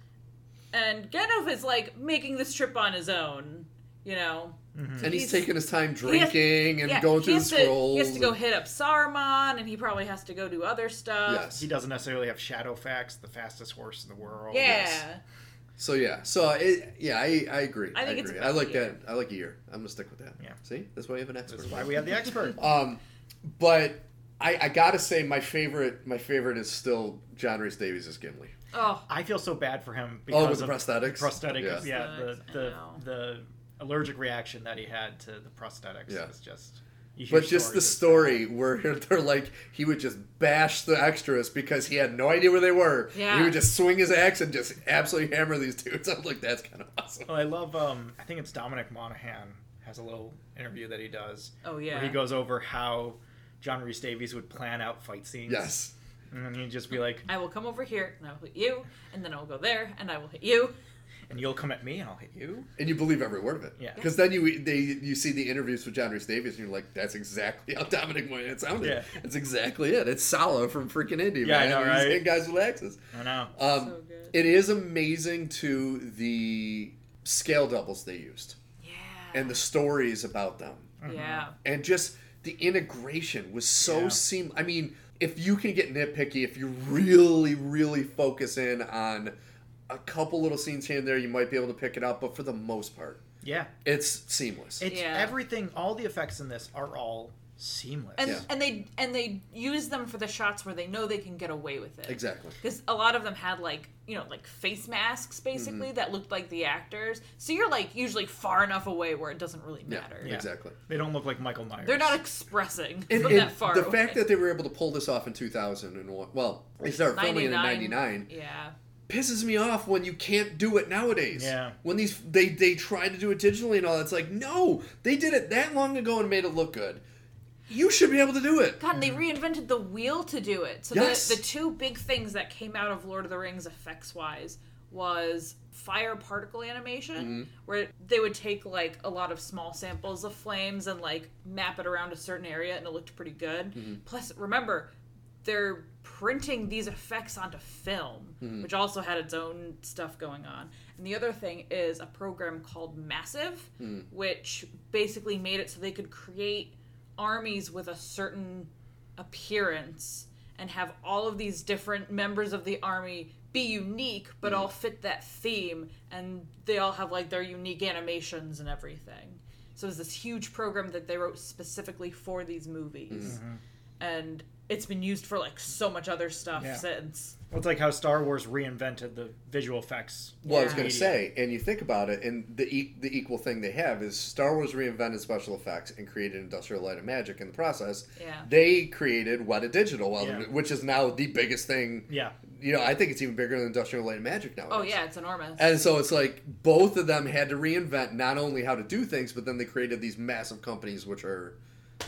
Speaker 3: And Gandalf is like making this trip on his own. You know,
Speaker 1: And he's,
Speaker 3: He's-
Speaker 1: taking his time
Speaker 3: he has-
Speaker 1: drinking and
Speaker 3: yeah,
Speaker 1: going
Speaker 3: he
Speaker 1: through the
Speaker 3: has to-
Speaker 1: scrolls.
Speaker 3: He has to go hit up Saruman, and he probably has to go do other stuff.
Speaker 1: Yes.
Speaker 2: He doesn't necessarily have Shadowfax, the fastest horse in the world.
Speaker 3: Yeah.
Speaker 1: Yes. So yeah, so it, yeah, I, I agree.
Speaker 3: I think it's
Speaker 1: agree.
Speaker 3: about
Speaker 1: I like
Speaker 3: year.
Speaker 1: that. I like a year. I'm gonna stick with that.
Speaker 2: Yeah.
Speaker 1: See, that's why we have an expert.
Speaker 2: That's why we have the expert. [LAUGHS]
Speaker 1: Um, but I, I gotta say my favorite my favorite is still John Rhys Davies as Gimli.
Speaker 3: Oh,
Speaker 2: I feel so bad for him
Speaker 1: Oh,
Speaker 2: because
Speaker 1: with the
Speaker 2: of
Speaker 1: prosthetics?
Speaker 2: prosthetic,
Speaker 1: Yeah.
Speaker 2: yeah, the
Speaker 3: Prosthetics, I
Speaker 2: the
Speaker 3: know.
Speaker 2: the allergic reaction that he had to the prosthetics
Speaker 1: Yeah.
Speaker 2: is just.
Speaker 1: But just the
Speaker 2: stories of-
Speaker 1: story where [LAUGHS] they're like he would just bash the extras because he had no idea where they were.
Speaker 3: Yeah.
Speaker 1: He would just swing his axe and just absolutely hammer these dudes. [LAUGHS] I'm like, that's kind of awesome.
Speaker 2: Well, I love. Um, I think it's Dominic Monaghan has a little interview that he does
Speaker 3: oh yeah.
Speaker 2: where he goes over how John Rhys Davies would plan out fight scenes.
Speaker 1: Yes.
Speaker 2: and then he'd just be like,
Speaker 3: I will come over here and I will hit you, and then I will go there and I will hit you.
Speaker 2: "And you'll come at me, and I'll hit you."
Speaker 1: And you believe every word of it.
Speaker 2: Yeah.
Speaker 1: Because then you they you see the interviews with John Rhys Davies and you're like, that's exactly how Dominic Monaghan sounded.
Speaker 2: Yeah.
Speaker 1: That's exactly it. It's Sallah from freaking Indy,
Speaker 2: Yeah, I
Speaker 1: man.
Speaker 2: know,
Speaker 1: He's
Speaker 2: right?
Speaker 1: hitting guys with axes.
Speaker 2: I know.
Speaker 1: Um,
Speaker 3: So good.
Speaker 1: It is amazing to the scale doubles they used
Speaker 3: Yeah.
Speaker 1: and the stories about them.
Speaker 3: yeah.
Speaker 1: and just the integration was so
Speaker 2: Yeah.
Speaker 1: seam. I mean, if you can get nitpicky, if you really, really focus in on a couple little scenes here and there, you might be able to pick it up. But for the most part,
Speaker 2: Yeah,
Speaker 1: it's seamless.
Speaker 2: it's
Speaker 3: Yeah.
Speaker 2: everything. All the effects in this are all seamless.
Speaker 3: And
Speaker 1: Yeah.
Speaker 3: and they and they use them for the shots where they know they can get away with it.
Speaker 1: exactly.
Speaker 3: Because a lot of them had like you know like face masks basically
Speaker 1: Mm-hmm.
Speaker 3: that looked like the actors. So you're like usually far enough away where it doesn't really matter.
Speaker 2: Yeah.
Speaker 1: exactly.
Speaker 2: they don't look like Michael Myers.
Speaker 3: They're not expressing
Speaker 1: And,
Speaker 3: from
Speaker 1: and
Speaker 3: that far.
Speaker 1: the
Speaker 3: away.
Speaker 1: fact that they were able to pull this off in 2001, well, they started filming it in 99,
Speaker 3: Yeah.
Speaker 1: Pisses me off when you can't do it nowadays.
Speaker 2: Yeah.
Speaker 1: When these they they try to do it digitally and all, it's like no, they did it that long ago and made it look good. You should be able to do it.
Speaker 3: God, and they reinvented the wheel to do it. So
Speaker 1: Yes.
Speaker 3: the the two big things that came out of Lord of the Rings effects wise was fire particle animation,
Speaker 1: Mm-hmm.
Speaker 3: where they would take like a lot of small samples of flames and like map it around a certain area, and it looked pretty good.
Speaker 1: Mm-hmm.
Speaker 3: Plus, remember, they're printing these effects onto film,
Speaker 1: Mm-hmm.
Speaker 3: which also had its own stuff going on. And the other thing is a program called Massive,
Speaker 1: Mm.
Speaker 3: which basically made it so they could create armies with a certain appearance and have all of these different members of the army be unique but all fit that theme and they all have like their unique animations and everything so it's this huge program that they wrote specifically for these movies and it's been used for like so much other stuff
Speaker 2: Yeah.
Speaker 3: since
Speaker 2: Well, it's like how Star Wars reinvented the visual effects.
Speaker 1: Well, I was going to say, and you think about it, and the e- the equal thing they have is Star Wars reinvented special effects and created Industrial Light and Magic in the process.
Speaker 3: Yeah.
Speaker 1: They created Weta Digital, well,
Speaker 2: Yeah.
Speaker 1: which is now the biggest thing.
Speaker 2: Yeah,
Speaker 1: You know, I think it's even bigger than Industrial Light and Magic now.
Speaker 3: oh yeah it's enormous
Speaker 1: And so it's like both of them had to reinvent not only how to do things, but then they created these massive companies which are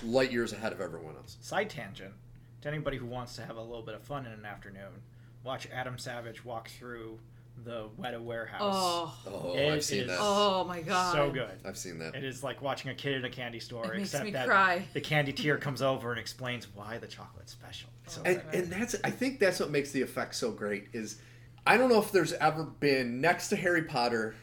Speaker 1: light years ahead of everyone else.
Speaker 2: side tangent. To anybody who wants to have a little bit of fun in an afternoon, watch Adam Savage walk through the Weta warehouse.
Speaker 3: oh
Speaker 1: Oh,
Speaker 2: It
Speaker 1: I've seen
Speaker 2: is-
Speaker 1: that.
Speaker 3: oh my god
Speaker 2: so good.
Speaker 1: I've seen that.
Speaker 2: It is like watching a kid in a candy store,
Speaker 3: It makes
Speaker 2: except
Speaker 3: me
Speaker 2: that
Speaker 3: cry.
Speaker 2: the candy tier comes over and explains why the chocolate's special. So
Speaker 1: and, and that's I think that's what makes the effect so great is I don't know if there's ever been next to Harry Potter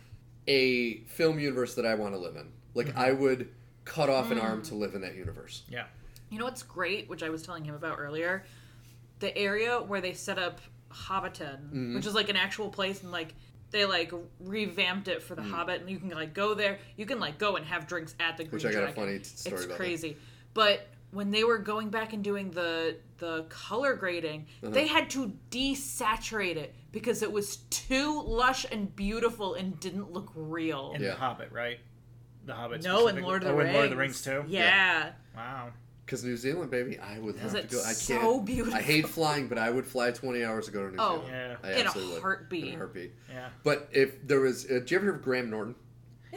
Speaker 1: a film universe that I want to live in. Like mm-hmm. I would cut off an arm mm. to live in that universe.
Speaker 2: yeah,
Speaker 3: You know what's great, which I was telling him about earlier? The area where they set up Hobbiton,
Speaker 1: Mm-hmm.
Speaker 3: which is like an actual place, and like they like revamped it for the
Speaker 1: Mm.
Speaker 3: Hobbit, and you can like go there. You can like go and have drinks at the Green
Speaker 1: Which I got a funny story
Speaker 3: It's
Speaker 1: about that.
Speaker 3: crazy, but when they were going back and doing the the color grading,
Speaker 1: Uh-huh.
Speaker 3: they had to desaturate it because it was too lush and beautiful and didn't look real.
Speaker 2: in
Speaker 1: Yeah.
Speaker 2: the Hobbit, right? The Hobbit.
Speaker 3: no, in Lord of the
Speaker 2: oh,
Speaker 3: Rings.
Speaker 2: in Lord of the Rings too.
Speaker 3: Yeah.
Speaker 2: Wow.
Speaker 1: Because New Zealand, baby, I would love to go. I can't.
Speaker 3: so beautiful.
Speaker 1: I hate flying, but I would fly 20 hours to go to New Zealand.
Speaker 3: Oh.
Speaker 1: Zealand.
Speaker 2: Yeah.
Speaker 1: I
Speaker 3: In a
Speaker 1: absolutely would.
Speaker 3: heartbeat.
Speaker 1: In a heartbeat.
Speaker 2: Yeah.
Speaker 1: But if there was, uh, did you ever hear of Graham Norton?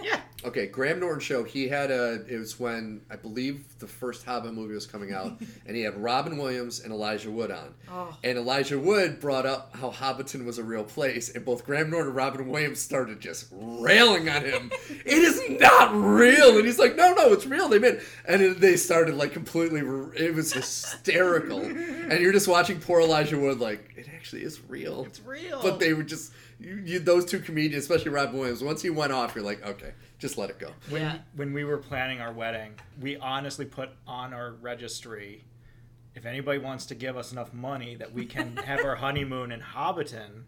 Speaker 2: Yeah.
Speaker 1: Okay, Graham Norton show. He had a. It was when I believe the first Hobbit movie was coming out, [LAUGHS] and he had Robin Williams and Elijah Wood on.
Speaker 3: Oh.
Speaker 1: And Elijah Wood brought up how Hobbiton was a real place, and both Graham Norton and Robin Williams started just railing on him. [LAUGHS] it is not real, and he's like, "No, no, it's real." They made, and then they started like completely. It was hysterical, [LAUGHS] and you're just watching poor Elijah Wood like it actually is real.
Speaker 2: It's real.
Speaker 1: But they were just you, you, those two comedians, especially Robin Williams. Once he went off, you're like, okay, just let it go.
Speaker 2: when
Speaker 3: Yeah.
Speaker 2: when we were planning our wedding, we honestly put on our registry if anybody wants to give us enough money that we can [LAUGHS] have our honeymoon in Hobbiton,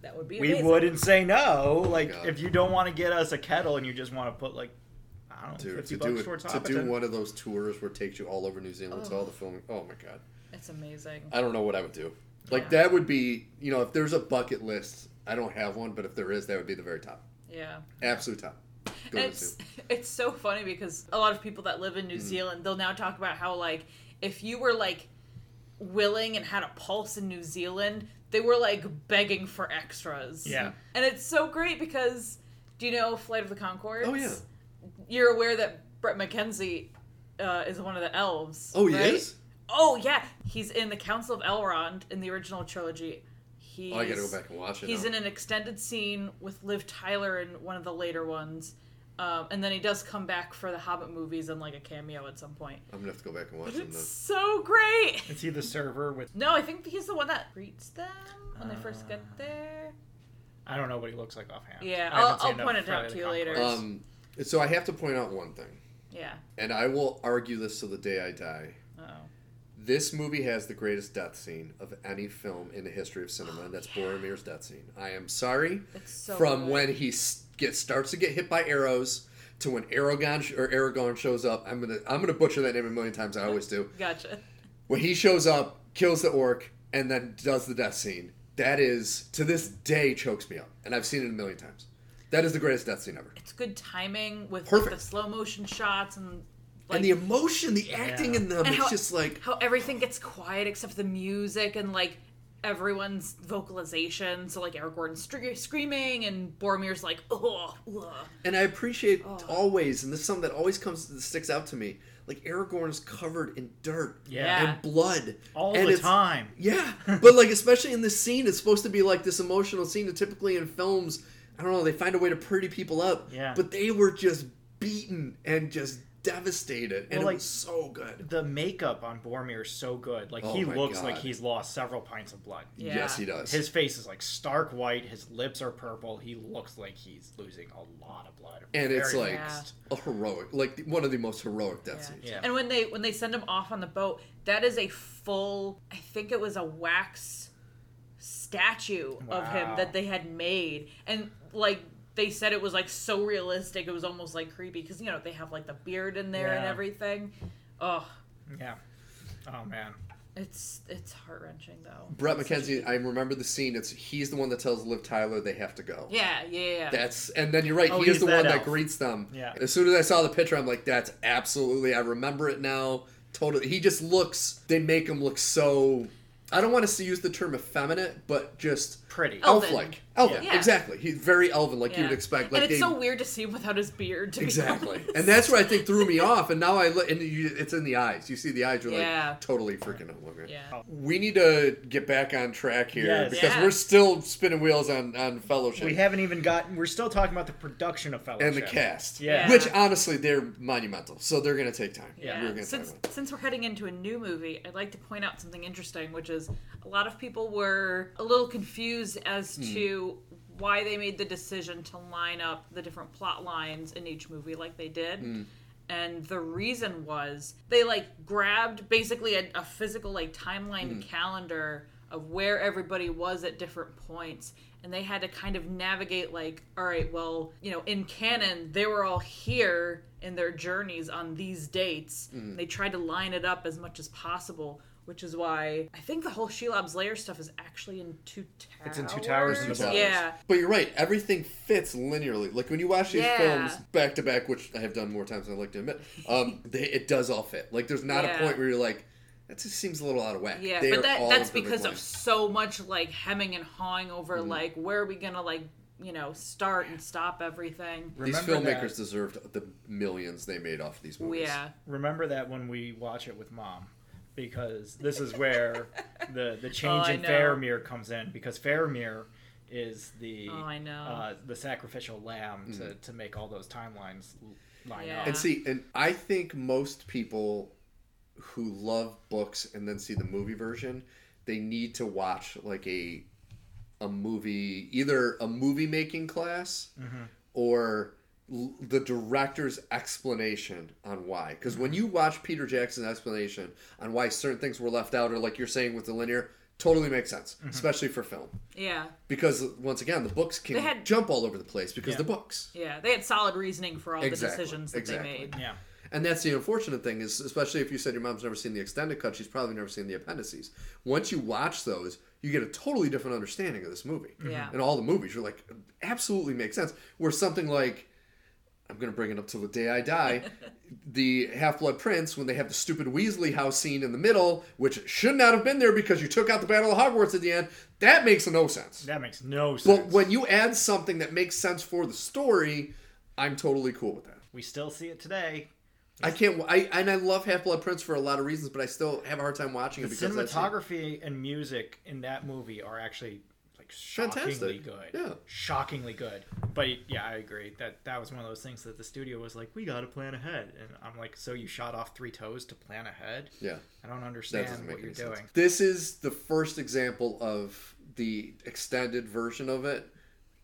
Speaker 3: That would be
Speaker 2: we
Speaker 3: amazing.
Speaker 2: wouldn't say no. Like
Speaker 1: God.
Speaker 2: if you don't want to get us a kettle and you just want to put like I don't know,
Speaker 1: Dude,
Speaker 2: fifty
Speaker 1: to
Speaker 2: bucks
Speaker 1: do it,
Speaker 2: towards
Speaker 1: to do one of those tours where it takes you all over New Zealand to all the filming. Oh my god,
Speaker 3: It's amazing.
Speaker 1: I don't know what I would do. Like that would be, you know, if there's a bucket list, I don't have one, but if there is, that would be the very top,
Speaker 3: Yeah.
Speaker 1: absolute top. Go
Speaker 3: it's [LAUGHS] it's so funny because a lot of people that live in
Speaker 1: Mm.
Speaker 3: New Zealand, they'll now talk about how like if you were like willing and had a pulse in New Zealand, they were like begging for extras.
Speaker 2: Yeah.
Speaker 3: And it's so great because do you know Flight of the Conchords?
Speaker 1: Oh yeah.
Speaker 3: You're aware that Brett McKenzie uh, is one of the elves.
Speaker 1: Oh, he is.
Speaker 3: Oh yeah, he's in the Council of Elrond in the original trilogy. He's,
Speaker 1: Oh, I gotta go back and watch it.
Speaker 3: He's
Speaker 1: now.
Speaker 3: in an extended scene with Liv Tyler in one of the later ones, um, and then he does come back for the Hobbit movies and like a cameo at some point.
Speaker 1: I'm gonna have to go back and watch
Speaker 3: But
Speaker 1: it.
Speaker 3: it's
Speaker 1: Then.
Speaker 3: so great.
Speaker 2: Is he the server with?
Speaker 3: No, I think he's the one that greets them when they first get there.
Speaker 2: I don't know what he looks like offhand.
Speaker 3: Yeah,
Speaker 2: I haven't
Speaker 3: I'll- I'll point it out to you later.
Speaker 1: Um, so I have to point out one thing,
Speaker 3: Yeah.
Speaker 1: and I will argue this till the day I die.
Speaker 3: Oh.
Speaker 1: This movie has the greatest death scene of any film in the history of cinema, and that's oh, Boromir's death scene. I am sorry.
Speaker 3: It's so
Speaker 1: From
Speaker 3: good.
Speaker 1: when he gets starts to get hit by arrows to when Aragorn sh- or Aragorn shows up, I'm gonna I'm gonna butcher that name a million times. I always do. [LAUGHS]
Speaker 3: Gotcha.
Speaker 1: When he shows up, kills the orc, and then does the death scene. That is to this day chokes me up, and I've seen it a million times. That is the greatest death scene ever.
Speaker 3: It's good timing with like, the slow motion shots and like
Speaker 1: and the emotion, the acting
Speaker 2: Yeah.
Speaker 1: in them,
Speaker 3: And
Speaker 1: it's
Speaker 3: how-
Speaker 1: just like
Speaker 3: how everything gets quiet except the music and like everyone's vocalization. So like Aragorn str- screaming and Boromir's like, oh,
Speaker 1: And I appreciate
Speaker 3: Oh.
Speaker 1: always, and this is something that always comes that sticks out to me. Like Aragorn is covered in dirt
Speaker 2: Yeah.
Speaker 1: and blood
Speaker 2: all
Speaker 1: and
Speaker 2: the time.
Speaker 1: Yeah, [LAUGHS] but like especially in this scene, it's supposed to be like this emotional scene. That typically in films, I don't know, they find a way to pretty people up.
Speaker 2: Yeah.
Speaker 1: but they were just beaten and just devastated, and
Speaker 2: Well,
Speaker 1: it
Speaker 2: like-
Speaker 1: was so good.
Speaker 2: The makeup on Boromir is so good. Like
Speaker 1: Oh
Speaker 2: he looks
Speaker 1: God.
Speaker 2: like he's lost several pints of blood.
Speaker 3: Yeah.
Speaker 1: Yes, he does.
Speaker 2: His face is like stark white. His lips are purple. He looks like he's losing a lot of blood.
Speaker 1: and it's like
Speaker 2: fast.
Speaker 1: a heroic, like one of the most heroic death
Speaker 3: Yeah.
Speaker 1: scenes.
Speaker 2: Yeah.
Speaker 3: And when they when they send him off on the boat, that is a full. I think it was a wax statue of him that they had made, and like they said it was like so realistic, it was almost like creepy because you know they have like the beard in there and everything. Oh,
Speaker 2: Yeah. Oh man.
Speaker 3: it's it's heart wrenching though.
Speaker 1: Brett
Speaker 3: It's such a
Speaker 1: McKenzie, I remember the scene. It's he's the one that tells Liv Tyler they have to go.
Speaker 3: Yeah, yeah, yeah.
Speaker 1: That's and then you're right.
Speaker 2: Oh,
Speaker 1: he is
Speaker 2: he's
Speaker 1: the
Speaker 2: that
Speaker 1: one that greets them.
Speaker 2: Yeah.
Speaker 1: As soon as I saw the picture, I'm like, that's absolutely. I remember it now. Totally. He just looks. They make him look so. I don't want to use the term effeminate, but just
Speaker 2: Pretty.
Speaker 3: Elven.
Speaker 1: elf-like. Elven.
Speaker 3: Yeah.
Speaker 1: Exactly. He's very elven, like you would expect. Like
Speaker 3: and it's
Speaker 1: they,
Speaker 3: so weird to see him without his beard. To be
Speaker 1: Exactly,
Speaker 3: honest.
Speaker 1: and that's what I think threw me off. And now I look, and you, it's in the eyes. You see the eyes. You're
Speaker 3: Yeah.
Speaker 1: like totally freaking out. Okay.
Speaker 3: Yeah.
Speaker 1: We need to get back on track here
Speaker 2: Yes.
Speaker 1: because
Speaker 3: Yeah.
Speaker 1: we're still spinning wheels on on Fellowship.
Speaker 2: We haven't even gotten. We're still talking about the production of Fellowship
Speaker 1: and the cast.
Speaker 2: Yeah.
Speaker 1: Which honestly, they're monumental. So they're going to take time.
Speaker 2: Yeah.
Speaker 1: We're gonna
Speaker 3: Since
Speaker 1: talk about it.
Speaker 3: since we're heading into a new movie, I'd like to point out something interesting, which is a lot of people were a little confused as
Speaker 1: Hmm.
Speaker 3: to why they made the decision to line up the different plot lines in each movie like they did.
Speaker 1: Hmm.
Speaker 3: And the reason was they like grabbed basically a, a physical like timeline
Speaker 1: Hmm.
Speaker 3: calendar of where everybody was at different points and they had to kind of navigate like all right well you know in canon they were all here in their journeys on these dates
Speaker 1: Hmm.
Speaker 3: they tried to line it up as much as possible which is why i think the whole shelob's lair stuff is actually in two towers
Speaker 2: It's in Two Towers and the Vault.
Speaker 3: yeah
Speaker 1: But you're right. Everything fits linearly. Like when you watch these
Speaker 3: Yeah.
Speaker 1: films back to back, which I have done more times than I like to admit, um, [LAUGHS] they, it does all fit. Like there's not
Speaker 3: Yeah.
Speaker 1: a point where you're like, that just seems a little out of whack.
Speaker 3: Yeah,
Speaker 1: They
Speaker 3: but that that's
Speaker 1: in
Speaker 3: because of so much like hemming and hawing over
Speaker 1: Mm-hmm.
Speaker 3: like where are we gonna like you know start and stop everything.
Speaker 1: these filmmakers
Speaker 2: that-
Speaker 1: deserved the millions they made off these movies.
Speaker 3: yeah,
Speaker 2: remember that when we watch it with mom because this is where [LAUGHS] the the change
Speaker 3: Oh,
Speaker 2: in
Speaker 3: know.
Speaker 2: Faramir comes in because Faramir is the
Speaker 3: Oh, I know.
Speaker 2: uh, the sacrificial lamb
Speaker 1: Mm.
Speaker 2: to, to make all those timelines line
Speaker 3: Yeah.
Speaker 2: up.
Speaker 1: And see, and I think most people who love books and then see the movie version, they need to watch like a a movie, either a movie making class or l- the director's explanation on why. Because when mm-hmm. you watch Peter Jackson's explanation on why certain things were left out, or like you're saying with the linear, totally makes sense, mm-hmm. especially for film.
Speaker 3: yeah,
Speaker 1: Because once again, the books can
Speaker 3: They had-
Speaker 1: jump all over the place because
Speaker 2: Yeah.
Speaker 1: the books.
Speaker 3: yeah. They had solid reasoning for all
Speaker 1: Exactly,
Speaker 3: the decisions that
Speaker 1: exactly.
Speaker 3: they made.
Speaker 2: yeah.
Speaker 1: And that's the unfortunate thing is, especially if you said your mom's never seen the extended cut, she's probably never seen the appendices. Once you watch those, you get a totally different understanding of this movie.
Speaker 3: Yeah.
Speaker 1: And all the movies, you're like, absolutely makes sense. Where something like, I'm gonna bring it up till the day I die, [LAUGHS] the Half Blood Prince, when they have the stupid Weasley house scene in the middle, which should not have been there because you took out the Battle of Hogwarts at the end, that makes no sense.
Speaker 2: That makes no sense.
Speaker 1: But when you add something that makes sense for the story, I'm totally cool with that.
Speaker 2: we still see it today.
Speaker 1: I can't. I and I love Half Blood Prince for a lot of reasons, but I still have a hard time watching
Speaker 2: The
Speaker 1: it because
Speaker 2: cinematography and music in that movie are actually like shockingly
Speaker 1: Fantastic.
Speaker 2: good.
Speaker 1: Yeah.
Speaker 2: shockingly good. But yeah, I agree that that was one of those things that the studio was like, we got to plan ahead, and I'm like, so you shot off three toes to plan ahead?
Speaker 1: yeah.
Speaker 2: I don't understand what you're
Speaker 1: any sense.
Speaker 2: doing.
Speaker 1: This is the first example of the extended version of it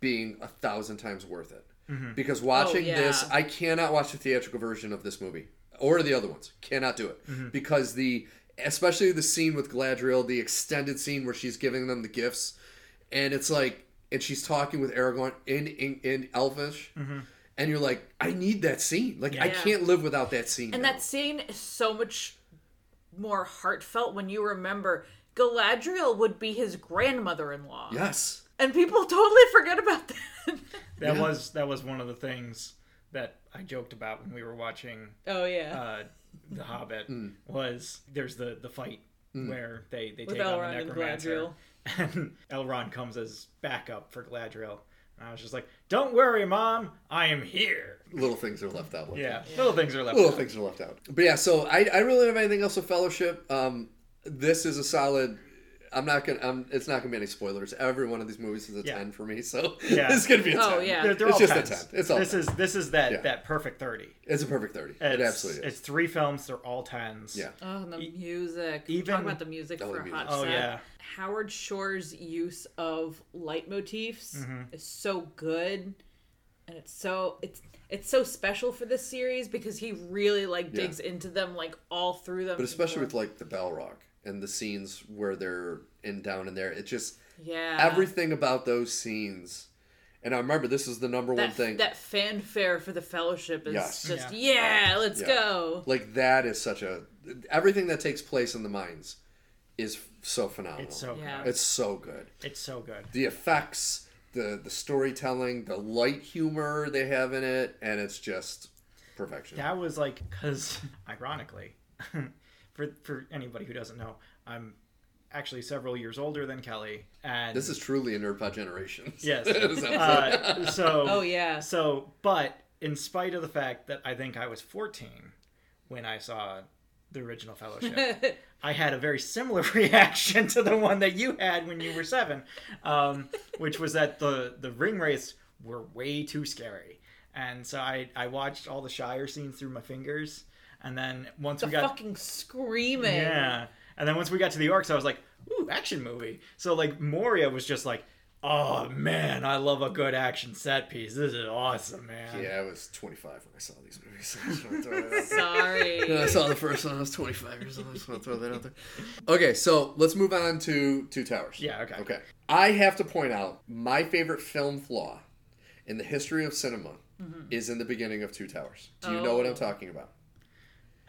Speaker 1: being a thousand times worth it.
Speaker 2: Mm-hmm.
Speaker 1: Because watching
Speaker 3: yeah.
Speaker 1: this, I cannot watch the theatrical version of this movie or the other ones. Cannot do it
Speaker 2: Mm-hmm.
Speaker 1: because the especially the scene with Galadriel, the extended scene where she's giving them the gifts, and it's like, and she's talking with Aragorn in in, in Elvish. And you're like, I need that scene. Like, I can't live without that scene.
Speaker 3: And
Speaker 1: now.
Speaker 3: that scene is so much more heartfelt when you remember Galadriel would be his grandmother-in-law.
Speaker 1: yes,
Speaker 3: And people [LAUGHS] totally forget about that.
Speaker 2: That
Speaker 1: Yeah.
Speaker 2: was that was one of the things that I joked about when we were watching
Speaker 3: oh yeah.
Speaker 2: uh, The Hobbit.
Speaker 1: Mm.
Speaker 2: Was there's the the fight where they they
Speaker 3: With
Speaker 2: take on
Speaker 3: Elrond
Speaker 2: the
Speaker 3: and
Speaker 2: necromancer, and [LAUGHS] Elrond comes as backup for Galadriel. And I was just like, "Don't worry, mom, I am here."
Speaker 1: little things are left out. Like
Speaker 2: Yeah,
Speaker 1: that.
Speaker 2: little things are left.
Speaker 1: little
Speaker 2: out.
Speaker 1: things are left out. But yeah, so I, I really don't have anything else with Fellowship. Um, this is a solid. I'm not gonna. I'm, it's not gonna be any spoilers. Every one of these movies is a
Speaker 2: Yeah.
Speaker 1: ten for me, so [LAUGHS]
Speaker 2: Yeah.
Speaker 1: it's gonna be a ten.
Speaker 3: Oh, yeah.
Speaker 2: They're, they're
Speaker 1: It's
Speaker 2: all
Speaker 1: just a
Speaker 2: tens.
Speaker 1: 10. It's all
Speaker 2: this
Speaker 1: 10.
Speaker 2: is this is that
Speaker 1: Yeah.
Speaker 2: that perfect thirty.
Speaker 1: It's a perfect thirty.
Speaker 2: It's,
Speaker 1: it absolutely is.
Speaker 2: It's three films. They're all tens.
Speaker 1: Yeah.
Speaker 3: Oh, and the music.
Speaker 2: even-
Speaker 3: Talk about the music
Speaker 1: Oh,
Speaker 3: for
Speaker 1: the
Speaker 3: a hot
Speaker 1: music.
Speaker 2: Oh
Speaker 3: sec.
Speaker 2: yeah.
Speaker 3: Howard Shore's use of leitmotifs
Speaker 2: Mm-hmm.
Speaker 3: is so good, and it's so it's it's so special for this series because he really like
Speaker 1: Yeah.
Speaker 3: digs into them like all through them.
Speaker 1: But especially with like the Balrog and the scenes where they're in down in there, it just
Speaker 3: yeah
Speaker 1: everything about those scenes. And I remember this is the number one thing.
Speaker 3: that fanfare for the Fellowship is
Speaker 1: Yes.
Speaker 3: just yeah, let's
Speaker 1: Yeah.
Speaker 3: go.
Speaker 1: like that is such a everything that takes place in the mines is so phenomenal.
Speaker 2: It's so
Speaker 3: Yeah.
Speaker 2: good.
Speaker 1: it's so good.
Speaker 2: It's so good.
Speaker 1: the effects, the the storytelling, the light humor they have in it, and it's just perfection.
Speaker 2: That was like because [LAUGHS] ironically, [LAUGHS] for for anybody who doesn't know, I'm actually several years older than Kelly, and
Speaker 1: This is truly a nerdpod generation. [LAUGHS]
Speaker 2: yes. Uh, so [LAUGHS]
Speaker 3: Oh yeah,
Speaker 2: So, but in spite of the fact that I think I was 14 when I saw the original Fellowship, [LAUGHS] I had a very similar reaction to the one that you had when you were seven, um, which was that the the Ringwraiths were way too scary, and so I I watched all the Shire scenes through my fingers, and then once
Speaker 3: the
Speaker 2: we got
Speaker 3: fucking screaming.
Speaker 2: yeah, and then once we got to the orcs, I was like, ooh, action movie. So like Moria was just like. Oh man, I love a good action set piece. This is awesome, man.
Speaker 1: yeah, I was 25 when I saw these movies. [LAUGHS] I just wanna throw that out there.
Speaker 3: Sorry. [LAUGHS]
Speaker 1: When I saw the first one, I was 25 years old. I just want to throw that out there. Okay, so let's move on to Two Towers.
Speaker 2: Yeah, okay.
Speaker 1: Okay. I have to point out my favorite film flaw in the history of cinema
Speaker 2: Mm-hmm.
Speaker 1: is in the beginning of Two Towers. Do you know what I'm
Speaker 3: Oh.
Speaker 1: talking about?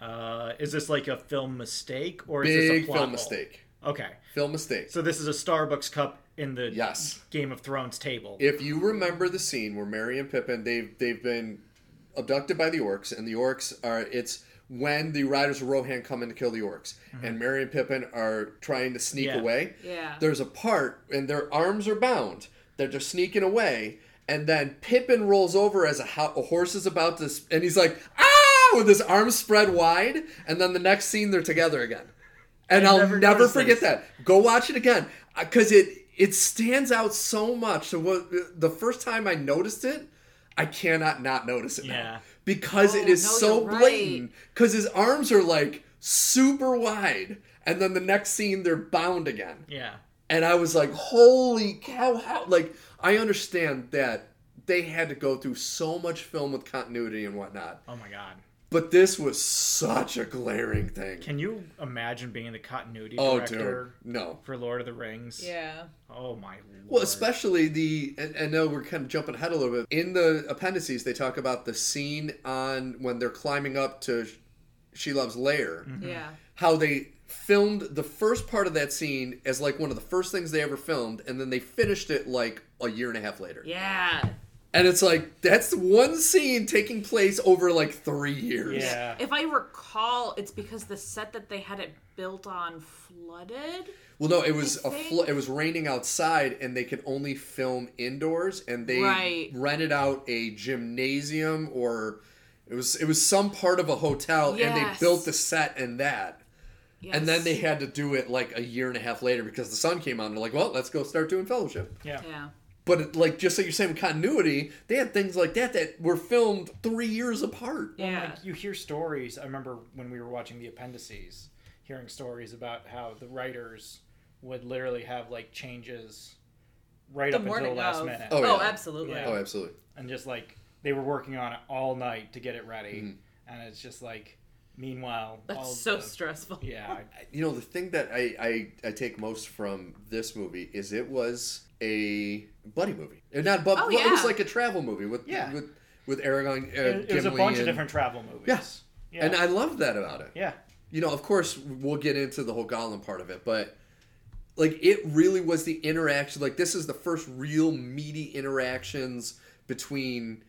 Speaker 2: Uh, is this like a film mistake or is this a
Speaker 1: Big
Speaker 2: plot
Speaker 1: film
Speaker 2: hole?
Speaker 1: mistake.
Speaker 2: Okay,
Speaker 1: Film mistake.
Speaker 2: so this is a Starbucks cup in the
Speaker 1: Yes.
Speaker 2: Game of Thrones table.
Speaker 1: If you remember the scene where Merry and Pippin they've they've been abducted by the orcs, and the orcs are it's when the riders of Rohan come in to kill the orcs, and Merry and Pippin are trying to sneak
Speaker 2: Yeah.
Speaker 1: away.
Speaker 3: Yeah.
Speaker 1: There's a part and their arms are bound. They're just sneaking away, and then Pippin rolls over as a, ho- a horse is about to, sp- and he's like ah [LAUGHS] with his arms spread wide, and then the next scene they're together again. And
Speaker 2: I
Speaker 1: I'll
Speaker 2: never
Speaker 1: never, forget
Speaker 2: this.
Speaker 1: that. Go watch it again uh, because it it stands out so much. So what uh, the first time I noticed it, I cannot not notice it
Speaker 2: Yeah.
Speaker 1: now because it
Speaker 3: Oh,
Speaker 1: is
Speaker 3: no,
Speaker 1: so
Speaker 3: you're right.
Speaker 1: blatant. Because his arms are like super wide, and then the next scene they're bound again.
Speaker 2: yeah,
Speaker 1: And I was like, holy cow! How like I understand that they had to go through so much film with continuity and whatnot.
Speaker 2: oh my god.
Speaker 1: But this was such a glaring thing.
Speaker 2: Can you imagine being the continuity
Speaker 1: oh,
Speaker 2: director
Speaker 1: dude, no.
Speaker 2: for Lord of the Rings?
Speaker 3: Yeah.
Speaker 2: Oh my lord.
Speaker 1: Well, especially the, and I know we're kind of jumping ahead a little bit. In the appendices, they talk about the scene on when they're climbing up to Shelob's Lair. Mm-hmm.
Speaker 3: Yeah.
Speaker 1: How they filmed the first part of that scene as like one of the first things they ever filmed, and then they finished it like a year and a half later.
Speaker 3: Yeah.
Speaker 1: And it's like that's one scene taking place over like three years.
Speaker 2: Yeah.
Speaker 3: If I recall, it's because the set that they had it built on flooded.
Speaker 1: Well, no, it was a
Speaker 3: think-
Speaker 1: fl- it was raining outside, and they could only film indoors, and they
Speaker 3: Right.
Speaker 1: rented out a gymnasium or it was it was some part of a hotel, and they built the set in that.
Speaker 3: Yes.
Speaker 1: And then they had to do it like a year and a half later because the sun came on. They're like, well, let's go start doing Fellowship.
Speaker 2: yeah.
Speaker 3: Yeah.
Speaker 1: But like just like you're saying, with continuity, they had things like that that were filmed three years apart.
Speaker 2: Well,
Speaker 3: Yeah.
Speaker 2: like, you hear stories. I remember when we were watching the appendices, hearing stories about how the writers would literally have like changes right
Speaker 3: The
Speaker 2: up until the last
Speaker 3: of.
Speaker 2: minute.
Speaker 1: Oh,
Speaker 3: Oh, absolutely.
Speaker 2: Yeah.
Speaker 1: Oh, absolutely.
Speaker 2: and just like they were working on it all night to get it ready,
Speaker 1: Mhm.
Speaker 2: and it's just like, meanwhile,
Speaker 3: That's
Speaker 2: all
Speaker 3: so
Speaker 2: the,
Speaker 3: stressful.
Speaker 2: yeah,
Speaker 1: You know, the thing that I, I, I take most from this movie is it was a buddy movie. And not but
Speaker 3: Oh,
Speaker 1: well, it was like a travel movie with
Speaker 2: Yeah.
Speaker 1: with with Aragon. Uh,
Speaker 2: it, it was a
Speaker 1: Gimli
Speaker 2: bunch of different travel movies.
Speaker 1: Yes,
Speaker 2: yeah,
Speaker 1: And I love that about it.
Speaker 2: yeah,
Speaker 1: You know, of course, we'll get into the whole Gollum part of it, but like it really was the interaction. Like this is the first real meaty interactions between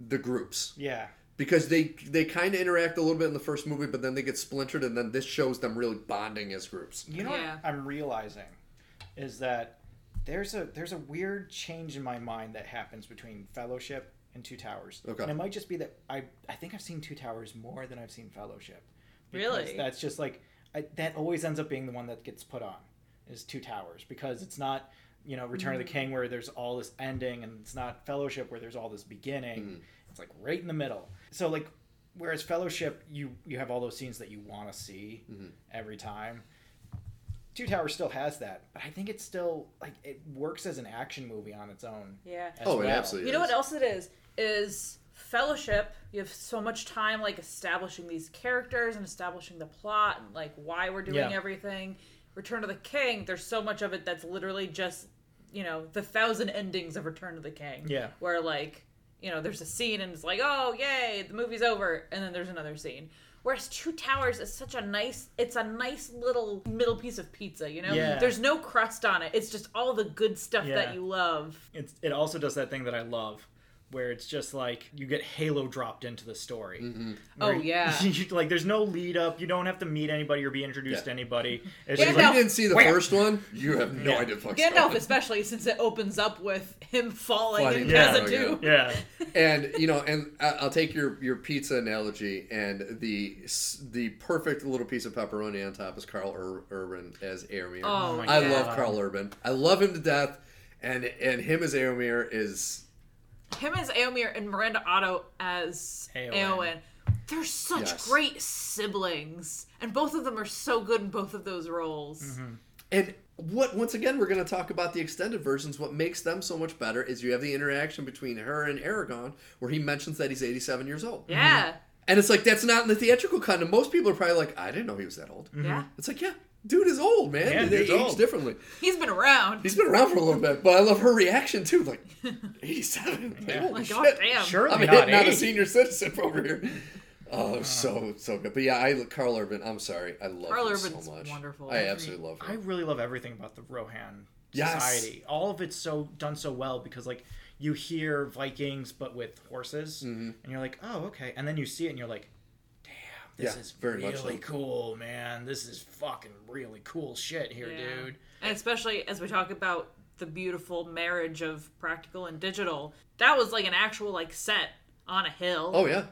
Speaker 1: the groups
Speaker 2: yeah.
Speaker 1: because they they kind of interact a little bit in the first movie, but then they get splintered, and then this shows them really bonding as groups.
Speaker 2: You know
Speaker 3: Yeah.
Speaker 2: what I'm realizing is that there's a there's a weird change in my mind that happens between Fellowship and Two Towers.
Speaker 1: Okay.
Speaker 2: And it might just be that I I think I've seen Two Towers more than I've seen Fellowship.
Speaker 3: Really?
Speaker 2: Because That's just like I, that always ends up being the one that gets put on is Two Towers because it's not you know Return of the King where there's all this ending and it's not Fellowship where there's all this beginning.
Speaker 1: Mhm.
Speaker 2: It's like right in the middle. So like whereas Fellowship you you have all those scenes that you want to see
Speaker 1: Mhm.
Speaker 2: every time. Two Towers still has that, but I think it's still like it works as an action movie on its own.
Speaker 3: Yeah.
Speaker 2: as
Speaker 1: Oh, it absolutely
Speaker 3: You know
Speaker 1: is.
Speaker 3: what else it is? Is fellowship. You have so much time like establishing these characters and establishing the plot and like why we're doing
Speaker 2: Yeah.
Speaker 3: everything. Return of the King, there's so much of it that's literally just, you know, the thousand endings of Return of the King.
Speaker 2: Yeah.
Speaker 3: Where like, you know, there's a scene and it's like, oh yay, the movie's over, and then there's another scene. Whereas Two Towers is such a nice, it's a nice little middle piece of pizza, you know?
Speaker 2: Yeah.
Speaker 3: There's no crust on it. It's just all the good stuff
Speaker 2: Yeah.
Speaker 3: that you love.
Speaker 2: It's, it also does that thing that I love, where it's just like you get Halo dropped into the story.
Speaker 1: Mm-hmm.
Speaker 3: Oh, yeah. [LAUGHS]
Speaker 2: you- like there's no lead up. You don't have to meet anybody or be introduced
Speaker 1: Yeah.
Speaker 2: to anybody. [LAUGHS] It's
Speaker 3: Yeah,
Speaker 1: If
Speaker 2: just
Speaker 3: no.
Speaker 2: like,
Speaker 1: you didn't see the
Speaker 2: Wham!
Speaker 1: first one, you have no
Speaker 2: Yeah.
Speaker 1: idea fuck's
Speaker 3: Gandalf,
Speaker 1: going
Speaker 3: especially since it opens up with him falling
Speaker 1: Falling
Speaker 3: in
Speaker 2: down,
Speaker 3: Khazad-dû. [LAUGHS]
Speaker 2: yeah,
Speaker 1: and you know, and I- I'll take your your pizza analogy, and the the perfect little piece of pepperoni on top is Karl Ur- Urban as Aramir.
Speaker 3: Oh,
Speaker 2: my
Speaker 1: I
Speaker 3: yeah.
Speaker 1: love Karl Urban. I love him to death, and and him as Aramir is
Speaker 3: Him as Eomer and Miranda Otto as
Speaker 2: Eowyn.
Speaker 3: Eowyn. They're such
Speaker 1: Yes.
Speaker 3: great siblings, and both of them are so good in both of those roles.
Speaker 2: Mm-hmm.
Speaker 1: And what once again we're going to talk about the extended versions. What makes them so much better is you have the interaction between her and Aragon, where he mentions that he's 87 years old,
Speaker 3: Yeah,
Speaker 1: and it's like that's not in the theatrical cut. And most people are probably like, I didn't know he was that old. Mm-hmm.
Speaker 3: yeah.
Speaker 1: It's like, yeah, dude is old, man.
Speaker 2: Yeah,
Speaker 1: they age
Speaker 2: old.
Speaker 1: differently.
Speaker 3: He's been around.
Speaker 1: He's been around for a little bit, but I love her reaction too. Like [LAUGHS] 87. Like,
Speaker 2: Yeah.
Speaker 1: holy
Speaker 3: like,
Speaker 1: shit.
Speaker 3: god damn.
Speaker 2: surely
Speaker 1: I'm
Speaker 2: not
Speaker 1: hitting out a senior citizen over here. Oh, uh. so so good. But yeah, I Karl Urban. I'm sorry, I love
Speaker 3: Karl
Speaker 1: him
Speaker 3: Urban's
Speaker 1: so much.
Speaker 3: wonderful.
Speaker 1: I absolutely love
Speaker 2: I really love everything about the Rohan
Speaker 1: Yes.
Speaker 2: society. All of it's so done so well because like you hear Vikings but with horses,
Speaker 1: Mm-hmm.
Speaker 2: and you're like, oh okay, and then you see it and you're like, damn, this
Speaker 1: Yeah,
Speaker 2: is
Speaker 1: very much
Speaker 2: really
Speaker 1: so.
Speaker 2: cool, man. This is fucking really cool shit here,
Speaker 3: Yeah.
Speaker 2: dude.
Speaker 3: And especially as we talk about the beautiful marriage of practical and digital, that was like an actual like set on a hill.
Speaker 1: Oh yeah,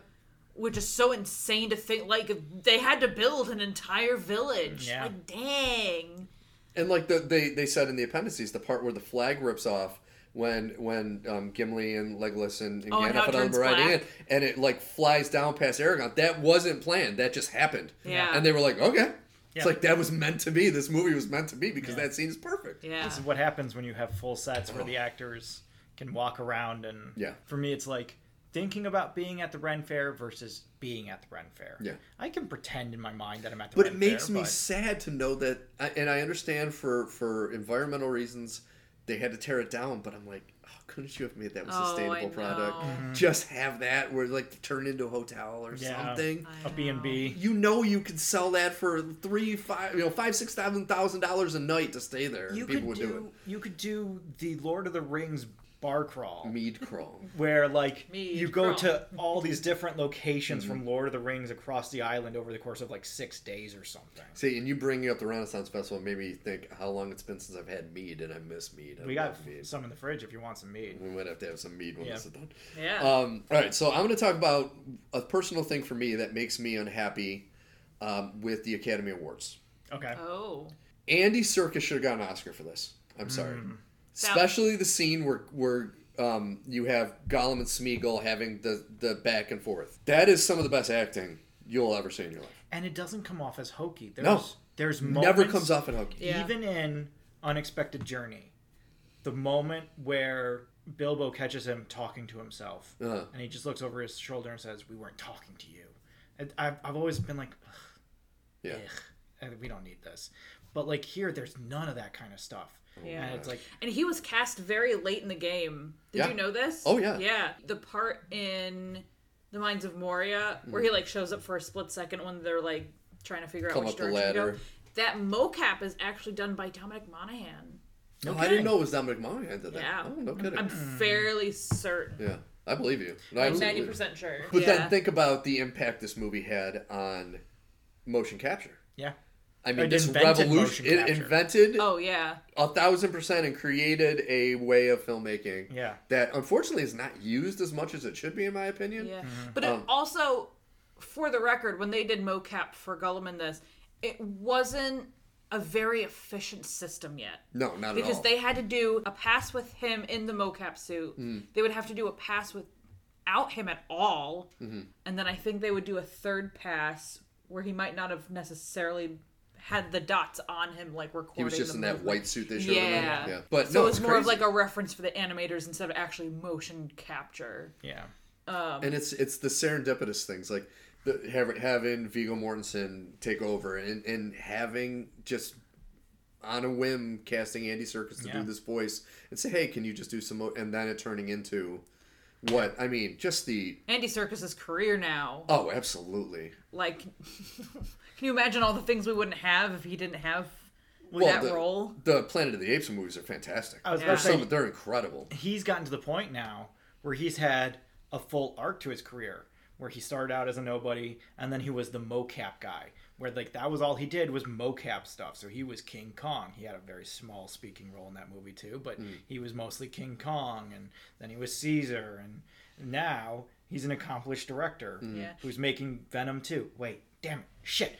Speaker 3: which is so insane to think like they had to build an entire village.
Speaker 2: Yeah.
Speaker 3: Like dang.
Speaker 1: and like the, they they said in the appendices, the part where the flag rips off. When when um, Gimli and Legolas and, and
Speaker 3: Oh,
Speaker 1: Gandalf
Speaker 3: it
Speaker 1: and
Speaker 3: turns
Speaker 1: are riding in, and it like flies down past Aragon. That wasn't planned. That just happened.
Speaker 3: Yeah.
Speaker 1: And they were like, okay.
Speaker 2: Yeah.
Speaker 1: It's like that was meant to be. This movie was meant to be because
Speaker 2: Yeah.
Speaker 1: that scene is perfect.
Speaker 3: Yeah.
Speaker 2: This is what happens when you have full sets where the actors can walk around and
Speaker 1: Yeah.
Speaker 2: for me it's like thinking about being at the Ren Fair versus being at the Ren Fair.
Speaker 1: Yeah.
Speaker 2: I can pretend in my mind that I'm at the
Speaker 1: But
Speaker 2: Ren
Speaker 1: it makes
Speaker 2: Fair,
Speaker 1: me
Speaker 2: but-
Speaker 1: sad to know that, and I understand for for environmental reasons they had to tear it down. But I'm like, oh, couldn't you have made that a
Speaker 3: Oh, I
Speaker 1: sustainable product?
Speaker 3: know. Mm-hmm.
Speaker 1: Just have that where like turn into a hotel or
Speaker 2: Yeah.
Speaker 1: something.
Speaker 3: I
Speaker 2: a B&B.
Speaker 1: You know you could sell that for three, five, you know, five, six thousand thousand dollars a night to stay there.
Speaker 2: You
Speaker 1: People
Speaker 2: could
Speaker 1: would
Speaker 2: do,
Speaker 1: do
Speaker 2: you could do the Lord of the Rings bar crawl.
Speaker 1: Mead crawl.
Speaker 2: where like
Speaker 3: Mead
Speaker 2: you go
Speaker 3: crawl.
Speaker 2: to all these different locations
Speaker 1: Mm-hmm.
Speaker 2: from Lord of the Rings across the island over the course of like six days or something.
Speaker 1: See, and you bringing up the Renaissance Festival made me think how long it's been since I've had mead, and I miss mead. I
Speaker 2: We got
Speaker 1: love mead.
Speaker 2: some in the fridge if you want some mead.
Speaker 1: We might have to have some mead when
Speaker 2: Yeah.
Speaker 1: this is done.
Speaker 3: Yeah.
Speaker 1: Um, all right, so I'm going to talk about a personal thing for me that makes me unhappy um, with the Academy Awards.
Speaker 2: Okay.
Speaker 3: oh.
Speaker 1: Andy Serkis should have gotten an Oscar for this. I'm sorry, especially the scene where where um, you have Gollum and Smeagol having the the back and forth. That is some of the best acting you'll ever see in your life.
Speaker 2: And it doesn't come off as hokey. There's,
Speaker 1: No.
Speaker 2: There's
Speaker 1: Never comes off as hokey.
Speaker 3: Yeah.
Speaker 2: even in Unexpected Journey, the moment where Bilbo catches him talking to himself,
Speaker 1: Uh-huh.
Speaker 2: and he just looks over his shoulder and says, "We weren't talking to you." And I've, I've always been like, Ugh,
Speaker 1: Yeah.
Speaker 2: ugh, we don't need this. But like here, there's none of that kind of stuff.
Speaker 3: Yeah.
Speaker 2: And it's like,
Speaker 3: And he was cast very late in the game. Did
Speaker 1: Yeah.
Speaker 3: you know this?
Speaker 1: Oh, yeah.
Speaker 3: Yeah. The part in The Mines of Moria where he mm. like shows up for a split second when they're like trying to figure
Speaker 1: Come
Speaker 3: out which
Speaker 1: up
Speaker 3: direction to go. That mocap is actually done by Dominic Monaghan.
Speaker 2: No
Speaker 1: I didn't know it was Dominic Monaghan did that.
Speaker 3: Yeah.
Speaker 1: Oh, no kidding.
Speaker 3: I'm mm. fairly certain.
Speaker 1: Yeah, I believe you. No,
Speaker 3: I'm ninety percent sure.
Speaker 1: But
Speaker 3: yeah.
Speaker 1: then think about the impact this movie had on motion capture.
Speaker 2: yeah.
Speaker 1: I mean,
Speaker 2: It
Speaker 1: this revolution it invented
Speaker 3: oh yeah.
Speaker 1: a thousand percent and created a way of filmmaking
Speaker 2: Yeah.
Speaker 1: that unfortunately is not used as much as it should be, in my opinion.
Speaker 3: Yeah. But it
Speaker 1: Um,
Speaker 3: also, for the record, when they did mocap for Gollum in this, it wasn't a very efficient system yet.
Speaker 1: No, not at
Speaker 3: because
Speaker 1: all.
Speaker 3: they had to do a pass with him in the mocap suit.
Speaker 1: Mm.
Speaker 3: They would have to do a pass without him at all,
Speaker 1: Mm-hmm.
Speaker 3: and then I think they would do a third pass where he might not have necessarily had the dots on him, like recording.
Speaker 1: he was just
Speaker 3: the
Speaker 1: in that white suit they showed him in.
Speaker 3: Yeah.
Speaker 1: Yeah, but
Speaker 3: So
Speaker 1: no,
Speaker 3: it was
Speaker 1: it's
Speaker 3: more of like a reference for the animators instead of actually motion capture.
Speaker 2: Yeah.
Speaker 1: Um, and it's it's the serendipitous things like the, having having Viggo Mortensen take over and and having just on a whim casting Andy Serkis to
Speaker 2: Yeah.
Speaker 1: do this voice and say, hey, can you just do some mo-? and then it turning into what I mean, just the
Speaker 3: Andy Serkis's career now.
Speaker 1: oh, absolutely.
Speaker 3: Like, [LAUGHS] can you imagine all the things we wouldn't have if he didn't have
Speaker 1: Well,
Speaker 3: that
Speaker 1: the,
Speaker 3: role?
Speaker 1: the Planet of the Apes movies are fantastic.
Speaker 2: I was
Speaker 3: Yeah.
Speaker 1: They're,
Speaker 2: about to say,
Speaker 1: some, they're incredible.
Speaker 2: he's gotten to the point now where he's had a full arc to his career where he started out as a nobody and then he was the mocap guy where like that was all he did was mocap stuff so he was king kong he had a very small speaking role in that movie too but hmm. he was mostly king kong and then he was caesar and now he's an accomplished director hmm.
Speaker 3: Yeah.
Speaker 2: who's making venom too. wait damn it shit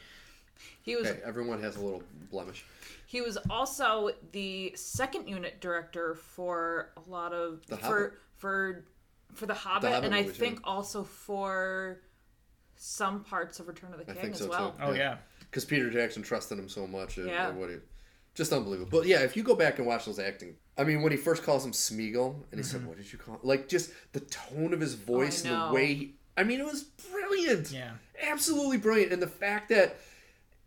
Speaker 3: He was
Speaker 1: Hey, everyone has a little blemish.
Speaker 3: he was also the second unit director for a lot of
Speaker 1: The
Speaker 3: for
Speaker 1: Hobbit.
Speaker 3: for for the Hobbit,
Speaker 1: Hobbit
Speaker 3: and I
Speaker 1: movies,
Speaker 3: think
Speaker 1: yeah.
Speaker 3: also for some parts of Return of the
Speaker 1: I
Speaker 3: King
Speaker 1: think
Speaker 3: as
Speaker 1: so
Speaker 3: well.
Speaker 1: too.
Speaker 2: oh yeah
Speaker 1: because Peter Jackson trusted him so much. And,
Speaker 3: Yeah.
Speaker 1: and what he, just unbelievable. But yeah, if you go back and watch those acting, I mean, when he first calls him Smeagol, and he said,
Speaker 2: Mm-hmm.
Speaker 1: "What did you call?" Him? Like just the tone of his voice and the way. He, I mean, it was brilliant.
Speaker 2: Yeah.
Speaker 1: absolutely brilliant. And the fact that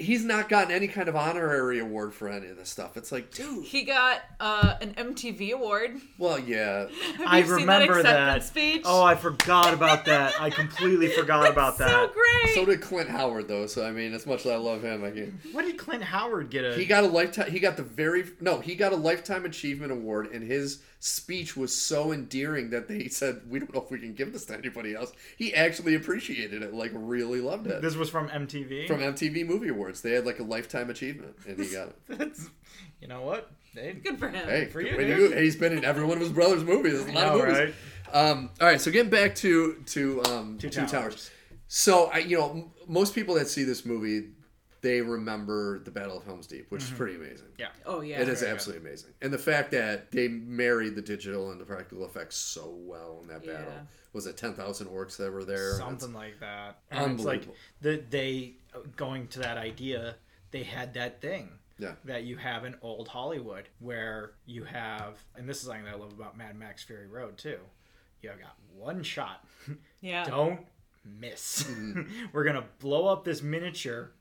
Speaker 1: he's not gotten any kind of honorary award for any of this stuff, it's like, dude.
Speaker 3: He got uh, an MTV award.
Speaker 1: Well, yeah, [LAUGHS]
Speaker 3: Have
Speaker 2: I
Speaker 3: you seen
Speaker 2: remember
Speaker 3: that
Speaker 2: that.
Speaker 3: speech?
Speaker 2: Oh, I forgot about that. I completely forgot about that.
Speaker 3: so great.
Speaker 1: so did Clint Howard though. So I mean, as much as I love him, I can.
Speaker 2: What did Clint Howard get a?
Speaker 1: He got a lifetime. He got the very no. He got a lifetime achievement award, and his speech was so endearing that they said, "We don't know if we can give this to anybody else." He actually appreciated it, like really loved it.
Speaker 2: this was from MTV.
Speaker 1: From MTV Movie Awards, they had like a lifetime achievement, and he got it. [LAUGHS]
Speaker 2: That's, you know what? They,
Speaker 3: Good for him.
Speaker 1: Hey,
Speaker 2: For
Speaker 1: good
Speaker 2: you,
Speaker 1: way to
Speaker 2: dude.
Speaker 1: go. Hey, he's been in every one of his brother's movies. There's a lot
Speaker 2: know,
Speaker 1: of movies.
Speaker 2: right?
Speaker 1: Um, all right, so getting back to to um,
Speaker 2: Two
Speaker 1: Two,
Speaker 2: Towers.
Speaker 1: Towers. So I, you know, m- most people that see this movie, they remember the Battle of Helm's Deep, which is mm-hmm. pretty amazing.
Speaker 2: Yeah.
Speaker 3: Oh yeah.
Speaker 1: It is
Speaker 2: Very
Speaker 1: absolutely amazing, and the fact that they married the digital and the practical effects so well in that battle.
Speaker 3: Yeah.
Speaker 1: Was it ten thousand orcs that were there?
Speaker 2: Something like that. And it's like
Speaker 1: Unbelievable.
Speaker 2: the, they going to that idea. They had that thing
Speaker 1: Yeah.
Speaker 2: that you have in old Hollywood where you have, and this is something that I love about Mad Max Fury Road too. you got one shot. [LAUGHS]
Speaker 3: Yeah.
Speaker 2: Don't miss. Mm-hmm. [LAUGHS] We're gonna blow up this miniature.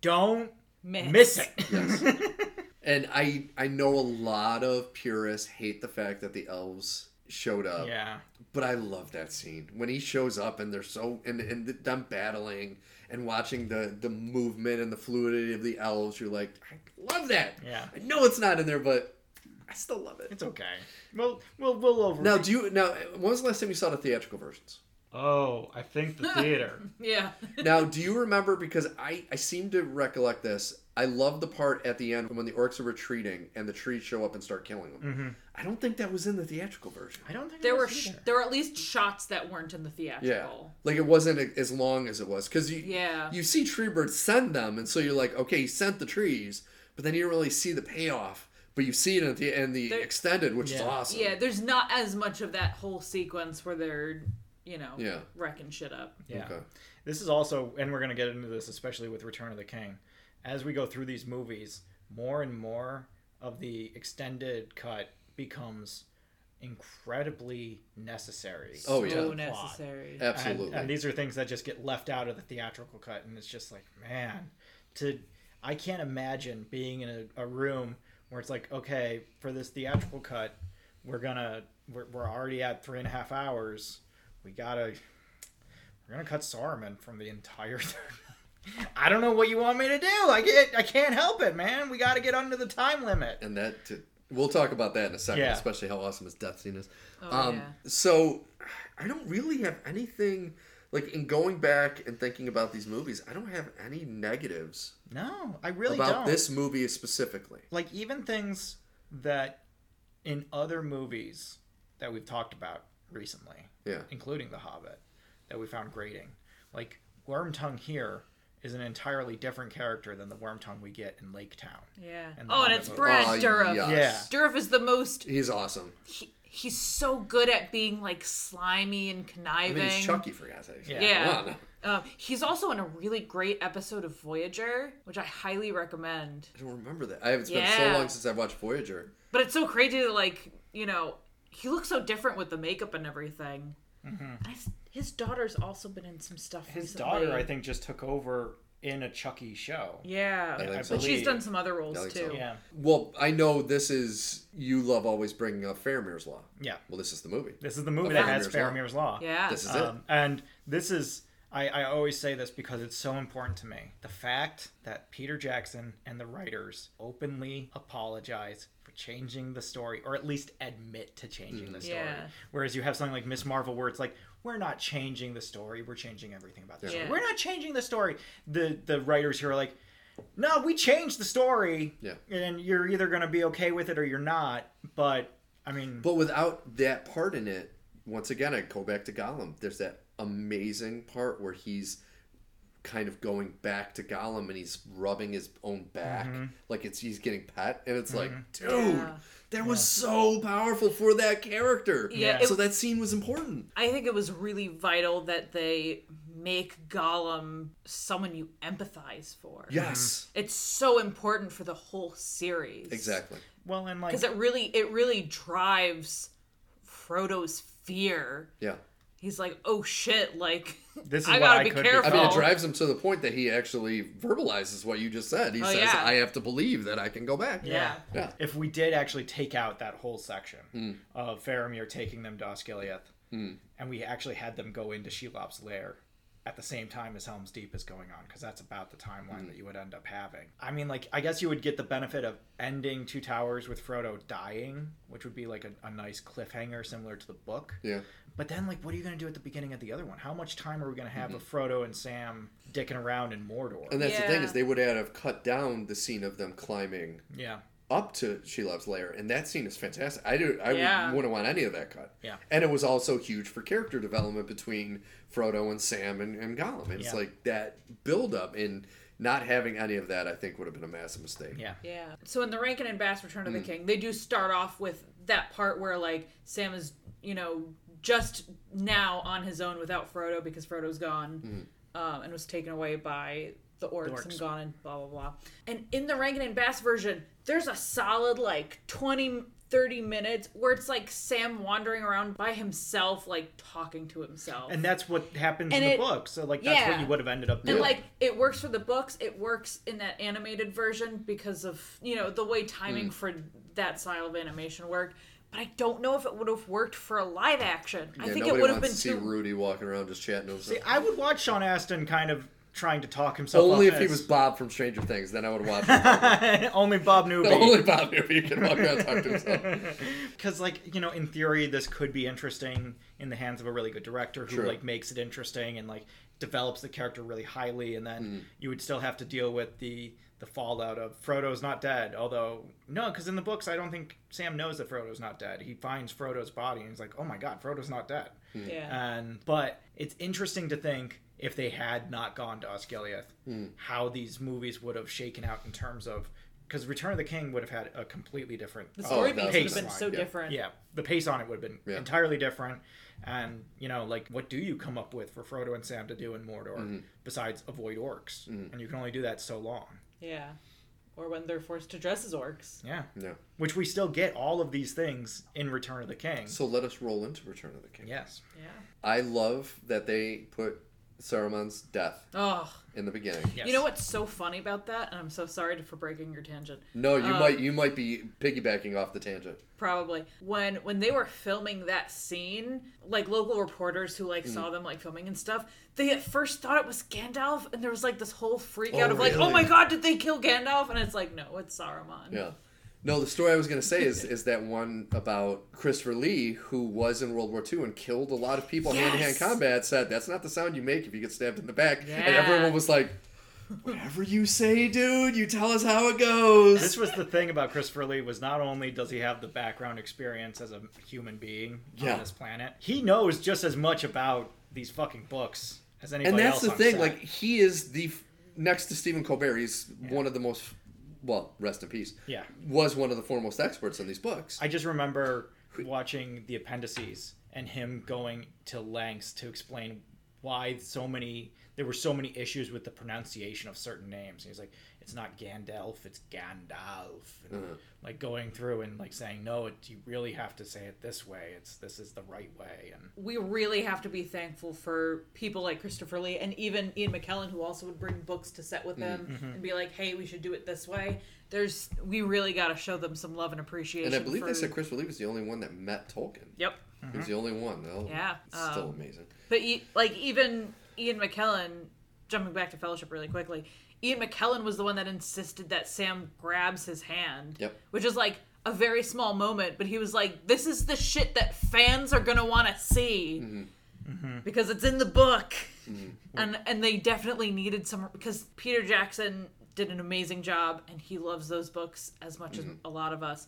Speaker 2: Don't
Speaker 3: Miss.
Speaker 2: miss it. [LAUGHS] [LAUGHS]
Speaker 1: And I I know a lot of purists hate the fact that the elves showed up.
Speaker 2: yeah.
Speaker 1: But I love that scene when he shows up and they're so and and them battling and watching the the movement and the fluidity of the elves. You're like, I love that.
Speaker 2: Yeah.
Speaker 1: I know it's not in there, but I still love it.
Speaker 2: It's okay. We'll we'll we'll over.
Speaker 1: Now, do you now? When was the last time you saw the theatrical versions?
Speaker 2: Oh, I think the theater. [LAUGHS]
Speaker 3: Yeah.
Speaker 1: Now, do you remember? Because I I seem to recollect this. I love the part at the end when the orcs are retreating and the trees show up and start killing them.
Speaker 2: Mm-hmm.
Speaker 1: I don't think that was in the theatrical version.
Speaker 2: I don't think
Speaker 3: There
Speaker 2: it
Speaker 3: were sh- there were at least shots that weren't in the theatrical.
Speaker 1: Yeah,
Speaker 3: theatrical.
Speaker 1: like it wasn't as long as it was because you
Speaker 3: Yeah.
Speaker 1: you see Treebeard send them, and so you're like, okay, he sent the trees, but then you don't really see the payoff. But you see it in the in the
Speaker 3: There-
Speaker 1: extended, which is awesome.
Speaker 3: Yeah, there's not as much of that whole sequence where they're, you know,
Speaker 1: Yeah.
Speaker 3: wrecking shit up.
Speaker 2: Yeah.
Speaker 1: Okay.
Speaker 2: This is also, and we're going to get into this, especially with Return of the King. As we go through these movies, more and more of the extended cut becomes incredibly necessary.
Speaker 1: Oh,
Speaker 3: so
Speaker 1: yeah.
Speaker 2: to the plot.
Speaker 3: necessary.
Speaker 1: Absolutely.
Speaker 2: And, and these are things that just get left out of the theatrical cut, and it's just like, man, to I can't imagine being in a, a room where it's like, okay, for this theatrical cut, we're gonna we're, we're already at three and a half hours. We gotta we're gonna cut Saruman from the entire. [LAUGHS] I don't know what you want me to do. I can't. I can't help it, man. We got to get under the time limit.
Speaker 1: and that t- we'll talk about that in a second,
Speaker 2: Yeah.
Speaker 1: especially how awesome his death scene is.
Speaker 3: Oh,
Speaker 1: um,
Speaker 3: yeah.
Speaker 1: So I don't really have anything like in going back and thinking about these movies. I don't have any negatives
Speaker 2: No, I really
Speaker 1: about
Speaker 2: don't.
Speaker 1: this movie specifically.
Speaker 2: like even things that in other movies that we've talked about recently,
Speaker 1: Yeah.
Speaker 2: including The Hobbit, that we found grating. Like Wormtongue here is an entirely different character than the Wormtongue we get in Lake Town.
Speaker 3: Yeah.
Speaker 2: And the
Speaker 3: Oh, and it's
Speaker 2: movie.
Speaker 3: Brad
Speaker 1: Oh,
Speaker 3: Dourif.
Speaker 1: yes.
Speaker 2: Yeah.
Speaker 3: Dourif is the most.
Speaker 1: He's awesome.
Speaker 3: He, he's so good at being like slimy and conniving.
Speaker 1: I
Speaker 3: conniving.
Speaker 1: mean, he's Chucky for God's sake.
Speaker 2: Yeah.
Speaker 3: Yeah. Um, he's also in a really great episode of Voyager, which I highly recommend.
Speaker 1: I don't remember that. I haven't spent so long since I've watched Voyager.
Speaker 3: But it's so crazy that, like, you know, he looks so different with the makeup and everything. And his, his daughter's also been in some stuff
Speaker 2: His
Speaker 3: recently.
Speaker 2: daughter, I think, just took over in a Chucky show.
Speaker 3: Yeah.
Speaker 1: I
Speaker 2: I
Speaker 1: so.
Speaker 3: but she's done some other roles
Speaker 1: I
Speaker 3: too.
Speaker 1: so.
Speaker 2: Yeah,
Speaker 1: Well, I know this is you love always bringing up Faramir's Law.
Speaker 2: yeah.
Speaker 1: Well, this is the movie.
Speaker 2: This is the movie
Speaker 1: Of
Speaker 2: that has
Speaker 1: Faramir's Law.
Speaker 2: Law.
Speaker 3: Yeah.
Speaker 1: This is
Speaker 2: Um, and this is I, I always say this because it's so important to me. The fact that Peter Jackson and the writers openly apologize for changing the story, or at least admit to changing mm. the story.
Speaker 3: Yeah.
Speaker 2: Whereas you have something like Ms. Marvel where it's like, we're not changing the story, we're changing everything about the story. We're not changing the story. The the writers here are like, no, we changed the story.
Speaker 1: Yeah.
Speaker 2: And you're either gonna be okay with it or you're not. But I mean
Speaker 1: But without that part in it, once again, I go back to Gollum. There's that amazing part where he's kind of going back to Gollum and he's rubbing his own back mm-hmm. like it's he's getting pet, and it's like, mm-hmm. dude,
Speaker 3: Yeah.
Speaker 1: that was so powerful for that character.
Speaker 3: Yeah,
Speaker 2: it-
Speaker 1: so that scene was important.
Speaker 3: I think it was really vital that they make Gollum someone you empathize for.
Speaker 1: Yes, mm-hmm.
Speaker 3: It's so important for the whole series.
Speaker 1: exactly.
Speaker 2: well and like
Speaker 3: Because it really it really drives Frodo's fear.
Speaker 1: Yeah.
Speaker 3: He's like, oh shit, like
Speaker 2: This is
Speaker 3: I gotta
Speaker 2: I
Speaker 3: be
Speaker 2: could be-
Speaker 3: careful.
Speaker 1: I mean, it drives him to the point that he actually verbalizes what you just said. He
Speaker 3: Oh,
Speaker 1: says,
Speaker 3: yeah.
Speaker 1: "I have to believe that I can go back."
Speaker 3: yeah.
Speaker 1: Yeah.
Speaker 2: if we did actually take out that whole section
Speaker 1: Hmm.
Speaker 2: of Faramir taking them to Osgiliath, and we actually had them go into Shelob's lair at the same time as Helm's Deep is going on, because that's about the timeline
Speaker 1: Hmm.
Speaker 2: that you would end up having. I mean, like, I guess you would get the benefit of ending Two Towers with Frodo dying, which would be like a, a nice cliffhanger similar to the book.
Speaker 1: Yeah.
Speaker 2: But then, like, what are you going to do at the beginning of the other one? How much time are we going to have of Frodo and Sam dicking around in Mordor?
Speaker 1: Mm-hmm. And that's the thing is they would have cut down the scene of them climbing
Speaker 2: yeah.
Speaker 1: Up to Shelob's lair, and that scene is fantastic. I do. I
Speaker 3: Yeah.
Speaker 1: would, wouldn't want any of that cut.
Speaker 2: Yeah.
Speaker 1: And it was also huge for character development between Frodo and Sam and, and Gollum. It's
Speaker 2: Yeah.
Speaker 1: like that build up and not having any of that. I think would have been a massive mistake.
Speaker 2: Yeah.
Speaker 3: Yeah. So in the Rankin and Bass Return of the King, they do start off with that part where like Sam is, you know, just now on his own without Frodo because Frodo's gone
Speaker 1: Hmm.
Speaker 3: um, and was taken away by the orcs,
Speaker 2: orcs.
Speaker 3: and gone and blah blah blah. And in the Rankin and Bass version, there's a solid like 20 30 minutes where it's like Sam wandering around by himself, like talking to himself.
Speaker 2: And that's what happens
Speaker 3: And
Speaker 2: in the
Speaker 3: it-
Speaker 2: book. So like that's what
Speaker 3: yeah.
Speaker 2: you would have ended up
Speaker 3: And
Speaker 2: doing.
Speaker 3: like it works for the books, it works in that animated version because of you know the way timing hmm. for that style of animation worked. But I don't know if it would have worked for a live action. I think
Speaker 1: nobody
Speaker 3: it would have
Speaker 1: wants
Speaker 3: been
Speaker 1: to see
Speaker 3: too.
Speaker 1: Rudy walking around just chatting to himself.
Speaker 2: See, I would watch Sean Astin kind of trying to talk himself.
Speaker 1: Only
Speaker 2: up
Speaker 1: if he was Bob from Stranger Things, then I would watch it.
Speaker 2: only Bob Newby.
Speaker 1: Only Bob knew he could walk around and talk to himself. [LAUGHS]
Speaker 2: because like you know in theory this could be interesting in the hands of a really good director who
Speaker 1: True.
Speaker 2: like makes it interesting and like develops the character really highly and then
Speaker 1: Mm.
Speaker 2: you would still have to deal with the the fallout of Frodo's not dead although no because in the books I don't think Sam knows that Frodo's not dead he finds Frodo's body and he's like oh my god Frodo's not dead
Speaker 3: Yeah.
Speaker 2: and but it's interesting to think if they had not gone to Osgiliath, hmm. how these movies would have shaken out in terms of because Return of the King would have had a completely different
Speaker 3: the
Speaker 1: Oh,
Speaker 3: story
Speaker 1: that's
Speaker 3: beats would have been so
Speaker 1: yeah.
Speaker 3: different.
Speaker 2: yeah, the pace on it would have been
Speaker 1: Yeah.
Speaker 2: entirely different. And you know, like, what do you come up with for Frodo and Sam to do in Mordor mm-hmm. besides avoid orcs? Mm-hmm. And you can only do that so long.
Speaker 3: Yeah. Or when they're forced to dress as orcs.
Speaker 2: Yeah,
Speaker 1: Yeah.
Speaker 2: which we still get all of these things in Return of the King.
Speaker 1: So let us roll into Return of the King.
Speaker 2: yes,
Speaker 3: Yeah.
Speaker 1: I love that they put Saruman's death
Speaker 3: Oh,
Speaker 1: in the beginning.
Speaker 2: yes.
Speaker 3: you know what's so funny about that? And I'm so sorry for breaking your tangent.
Speaker 1: No, you
Speaker 3: Um,
Speaker 1: might you might be piggybacking off the tangent.
Speaker 3: Probably when when they were filming that scene, like local reporters who like saw them like filming and stuff, they at first thought it was Gandalf, and there was like this whole freak
Speaker 1: Oh,
Speaker 3: out of like,
Speaker 1: really?
Speaker 3: oh my god, did they kill Gandalf? And it's like, no, it's Saruman.
Speaker 1: Yeah. No, the story I was going to say is is that one about Christopher Lee, who was in World War II and killed a lot of people hand to hand combat, said that's not the sound you make if you get stabbed in the back. And everyone was like, "Whatever you say, dude, you tell us how it goes."
Speaker 2: this was the thing about Christopher Lee was not only does he have the background experience as a human being
Speaker 1: Yeah.
Speaker 2: on this planet, he knows just as much about these fucking books as anybody else.
Speaker 1: and that's
Speaker 2: else
Speaker 1: the
Speaker 2: on
Speaker 1: thing.
Speaker 2: set.
Speaker 1: Like he is the f- next to Stephen Colbert. He's one of the most well, rest in peace.
Speaker 2: yeah.
Speaker 1: Was one of the foremost experts in these books.
Speaker 2: I just remember watching the appendices and him going to lengths to explain why so many there were so many issues with the pronunciation of certain names. And he's like, it's not Gandalf, it's Gandalf. And,
Speaker 1: Uh-huh.
Speaker 2: Like going through and like saying, no, it, you really have to say it this way. It's this is the right way. And
Speaker 3: We really have to be thankful for people like Christopher Lee and even Ian McKellen, who also would bring books to set with them
Speaker 1: Mm-hmm.
Speaker 3: and be like, "Hey, we should do it this way." There's, we really got to show them some love and appreciation.
Speaker 1: and I believe
Speaker 3: for...
Speaker 1: they said Christopher Lee was the only one that met Tolkien.
Speaker 3: Yep.
Speaker 1: He was the only one. Though.
Speaker 3: Yeah,
Speaker 1: Still
Speaker 3: um,
Speaker 1: amazing.
Speaker 3: But like even Ian McKellen, jumping back to Fellowship really quickly, Ian McKellen was the one that insisted that Sam grabs his hand.
Speaker 1: Yep.
Speaker 3: Which is like a very small moment, but he was like, "This is the shit that fans are gonna want to see." Mm-hmm. Mm-hmm. Because it's in the book, mm-hmm. and and they definitely needed some because Peter Jackson did an amazing job, and he loves those books as much as a lot of us.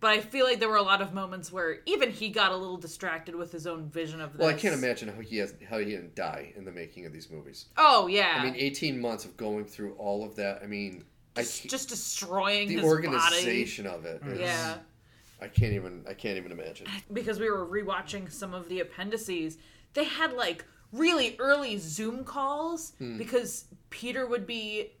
Speaker 3: But I feel like there were a lot of moments where even he got a little distracted with his own vision of this.
Speaker 1: Well, I can't imagine how he has how he didn't die in the making of these movies.
Speaker 3: Oh yeah.
Speaker 1: I mean, 18 months of going through all of that. I mean,
Speaker 3: just,
Speaker 1: can't-
Speaker 3: just destroying
Speaker 1: the
Speaker 3: his
Speaker 1: organization of it.
Speaker 3: body.
Speaker 1: is-
Speaker 3: Yeah,
Speaker 1: I can't even. I can't even imagine. [SIGHS]
Speaker 3: because we were rewatching some of the appendices. They had like really early Zoom calls
Speaker 1: Hmm.
Speaker 3: because Peter would be,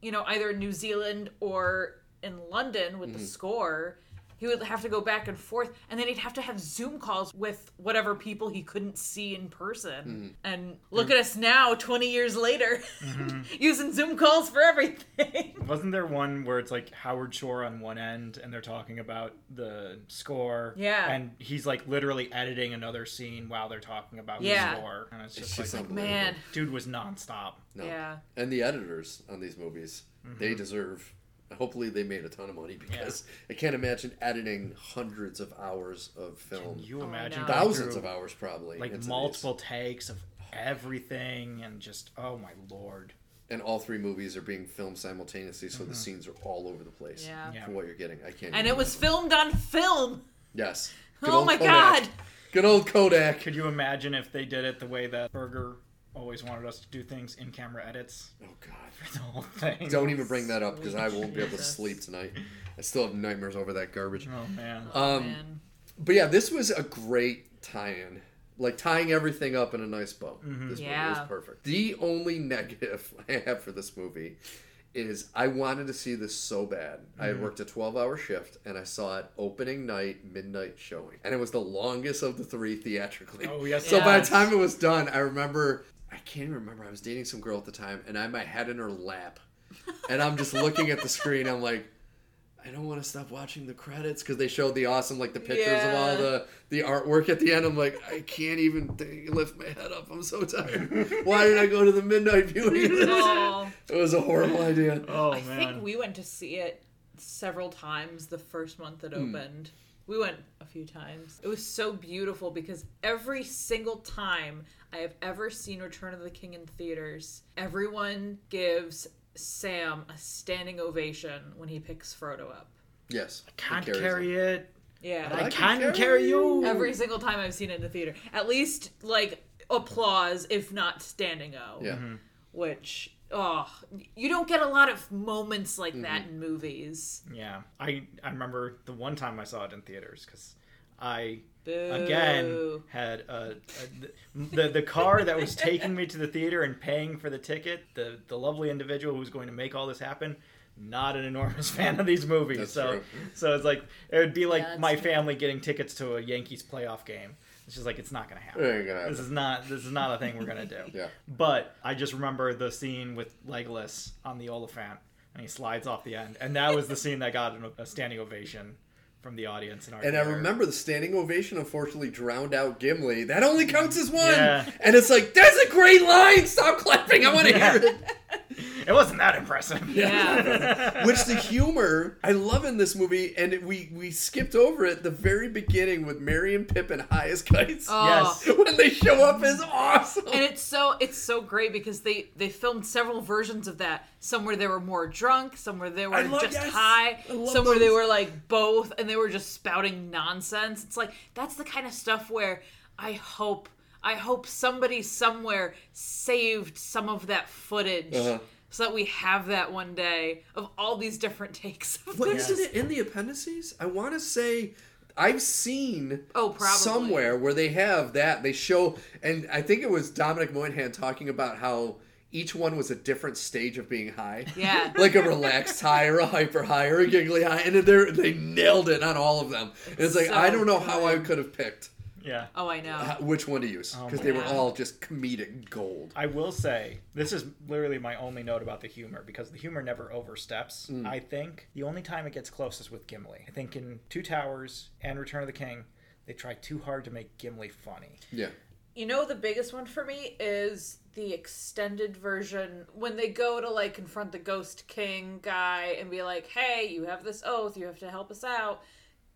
Speaker 3: you know, either in New Zealand or in London with
Speaker 1: Hmm.
Speaker 3: the score. He would have to go back and forth, and then he'd have to have Zoom calls with whatever people he couldn't see in person.
Speaker 1: Hmm.
Speaker 3: And mm-hmm. look at us now, 20 years later, mm-hmm. [LAUGHS] using Zoom calls for everything. [LAUGHS]
Speaker 2: wasn't there one where it's like Howard Shore on one end and they're talking about the score?
Speaker 3: Yeah.
Speaker 2: And he's like literally editing another scene while they're talking about
Speaker 3: Yeah.
Speaker 2: the score. And it's
Speaker 1: It's
Speaker 2: just
Speaker 1: just
Speaker 2: like.
Speaker 3: Man,
Speaker 2: dude was nonstop.
Speaker 1: No.
Speaker 3: yeah.
Speaker 1: And the editors on these movies, they mm-hmm. deserve. Hopefully, they made a ton of money because I can't imagine editing hundreds of hours of film,
Speaker 2: Can you
Speaker 3: Oh,
Speaker 2: imagine
Speaker 3: know.
Speaker 2: going
Speaker 1: thousands
Speaker 2: through,
Speaker 1: of hours probably,
Speaker 2: like
Speaker 1: into these.
Speaker 2: multiple takes of everything and just oh my lord.
Speaker 1: And all three movies are being filmed simultaneously, so the mm-hmm. scenes are all over the place.
Speaker 3: Yeah.
Speaker 2: Yeah.
Speaker 1: For what you're getting, I can't.
Speaker 3: And it was
Speaker 1: imagine.
Speaker 3: filmed on film.
Speaker 1: Yes. Oh Good
Speaker 3: Oh my
Speaker 1: Kodak.
Speaker 3: god.
Speaker 1: Good old Kodak.
Speaker 2: Could you imagine if they did it the way that Berger always wanted us to do things in camera edits
Speaker 1: Oh God. [LAUGHS]
Speaker 2: for the whole thing?
Speaker 1: Don't even bring that up because I won't be able to sleep tonight. I still have nightmares over that garbage.
Speaker 2: Oh man.
Speaker 3: Oh,
Speaker 1: Um,
Speaker 3: man.
Speaker 1: But yeah, this was a great tie-in. Like tying everything up in a nice bow. This movie was perfect. The only [LAUGHS] negative I have for this movie is I wanted to see this so bad. I had worked a 12 hour shift and I saw it opening night, midnight showing. And it was the longest of the three theatrically.
Speaker 2: Oh, yes,
Speaker 1: So
Speaker 2: it
Speaker 1: by the time it was done, I remember, I can't even remember. I was dating some girl at the time and I had my head in her lap. And I'm just looking at the screen. I'm like, I don't want to stop watching the credits because they showed the awesome, like the pictures of all the the artwork at the end. I'm like, I can't even th- lift my head up. I'm so tired. [LAUGHS] Why did I go to the midnight viewing? [LAUGHS]
Speaker 3: Oh,
Speaker 1: It was a horrible idea.
Speaker 2: Oh
Speaker 3: I
Speaker 2: man.
Speaker 3: think we went to see it several times the first month it
Speaker 1: Hmm.
Speaker 3: opened. We went a few times. It was so beautiful because every single time I have ever seen Return of the King in theaters, everyone gives Sam a standing ovation when he picks Frodo up.
Speaker 1: Yes, I can't
Speaker 2: carry
Speaker 1: it.
Speaker 2: it.
Speaker 3: Yeah.
Speaker 2: I,
Speaker 1: I
Speaker 2: can
Speaker 1: can
Speaker 2: carry,
Speaker 1: carry
Speaker 2: you.
Speaker 3: Every single time I've seen it in the theater. At least like applause, if not standing O.
Speaker 1: Yeah,
Speaker 2: Mm-hmm.
Speaker 3: Which oh you don't get a lot of moments like that
Speaker 1: Mm-hmm.
Speaker 3: in movies.
Speaker 2: Yeah, I I remember the one time I saw it in theaters because I
Speaker 3: Boo.
Speaker 2: again had a, a the the car that was taking me to the theater and paying for the ticket. The the lovely individual who was going to make all this happen. Not an enormous [LAUGHS] fan of these movies,
Speaker 1: That's
Speaker 2: so
Speaker 1: true.
Speaker 2: so it's like it would be like
Speaker 3: that's
Speaker 2: my
Speaker 3: true.
Speaker 2: family getting tickets to a Yankees playoff game. It's just like it's not gonna happen.
Speaker 1: It ain't gonna
Speaker 2: This is not this is not a thing we're gonna do. [LAUGHS]
Speaker 1: Yeah.
Speaker 2: But I just remember the scene with Legolas on the Oliphant, and he slides off the end, and that was the scene that got an- a standing ovation from the audience in our.
Speaker 1: And I remember the standing ovation unfortunately drowned out Gimli. That only counts as one.
Speaker 2: Yeah.
Speaker 1: And it's like, that's a great line. Stop clapping. I want to
Speaker 2: Yeah.
Speaker 1: hear it.
Speaker 2: It wasn't that impressive.
Speaker 3: Yeah. [LAUGHS]
Speaker 1: Which the humor I love in this movie, and we we skipped over it. The very beginning with Merry and Pippin high as kites
Speaker 3: Oh.
Speaker 2: Yes.
Speaker 1: when they show up is awesome.
Speaker 3: and it's so it's so great because they they filmed several versions of that. Some where they were more drunk, some where they were
Speaker 1: love-
Speaker 3: just
Speaker 1: yes.
Speaker 3: high,
Speaker 1: I love
Speaker 3: some where they were like both, and they were just spouting nonsense. It's like that's the kind of stuff where I hope I hope somebody somewhere saved some of that footage.
Speaker 1: Uh-huh.
Speaker 3: So that we have that one day of all these different [LAUGHS] takes. Of
Speaker 1: What
Speaker 3: this.
Speaker 1: isn't it in the appendices? I want to say I've seen
Speaker 3: Oh, probably.
Speaker 1: somewhere where they have that. They show, and I think it was Dominic Monaghan talking about how each one was a different stage of being high.
Speaker 3: Yeah. [LAUGHS]
Speaker 1: like a relaxed high or a hyper high or a giggly high, and they they nailed it on all of them. And it's like
Speaker 3: So
Speaker 1: I don't know how I could have picked
Speaker 2: Yeah.
Speaker 3: Oh, I know.
Speaker 1: uh, which one to use
Speaker 2: Oh
Speaker 1: because
Speaker 2: my
Speaker 1: they were
Speaker 3: God.
Speaker 1: all just comedic gold.
Speaker 2: I will say this is literally my only note about the humor because the humor never oversteps.
Speaker 1: Mm.
Speaker 2: I think the only time it gets close is with Gimli. I think in Two Towers and Return of the King, they try too hard to make Gimli funny.
Speaker 1: Yeah.
Speaker 3: You know, the biggest one for me is the extended version when they go to like confront the Ghost King guy and be like, "Hey, you have this oath. You have to help us out."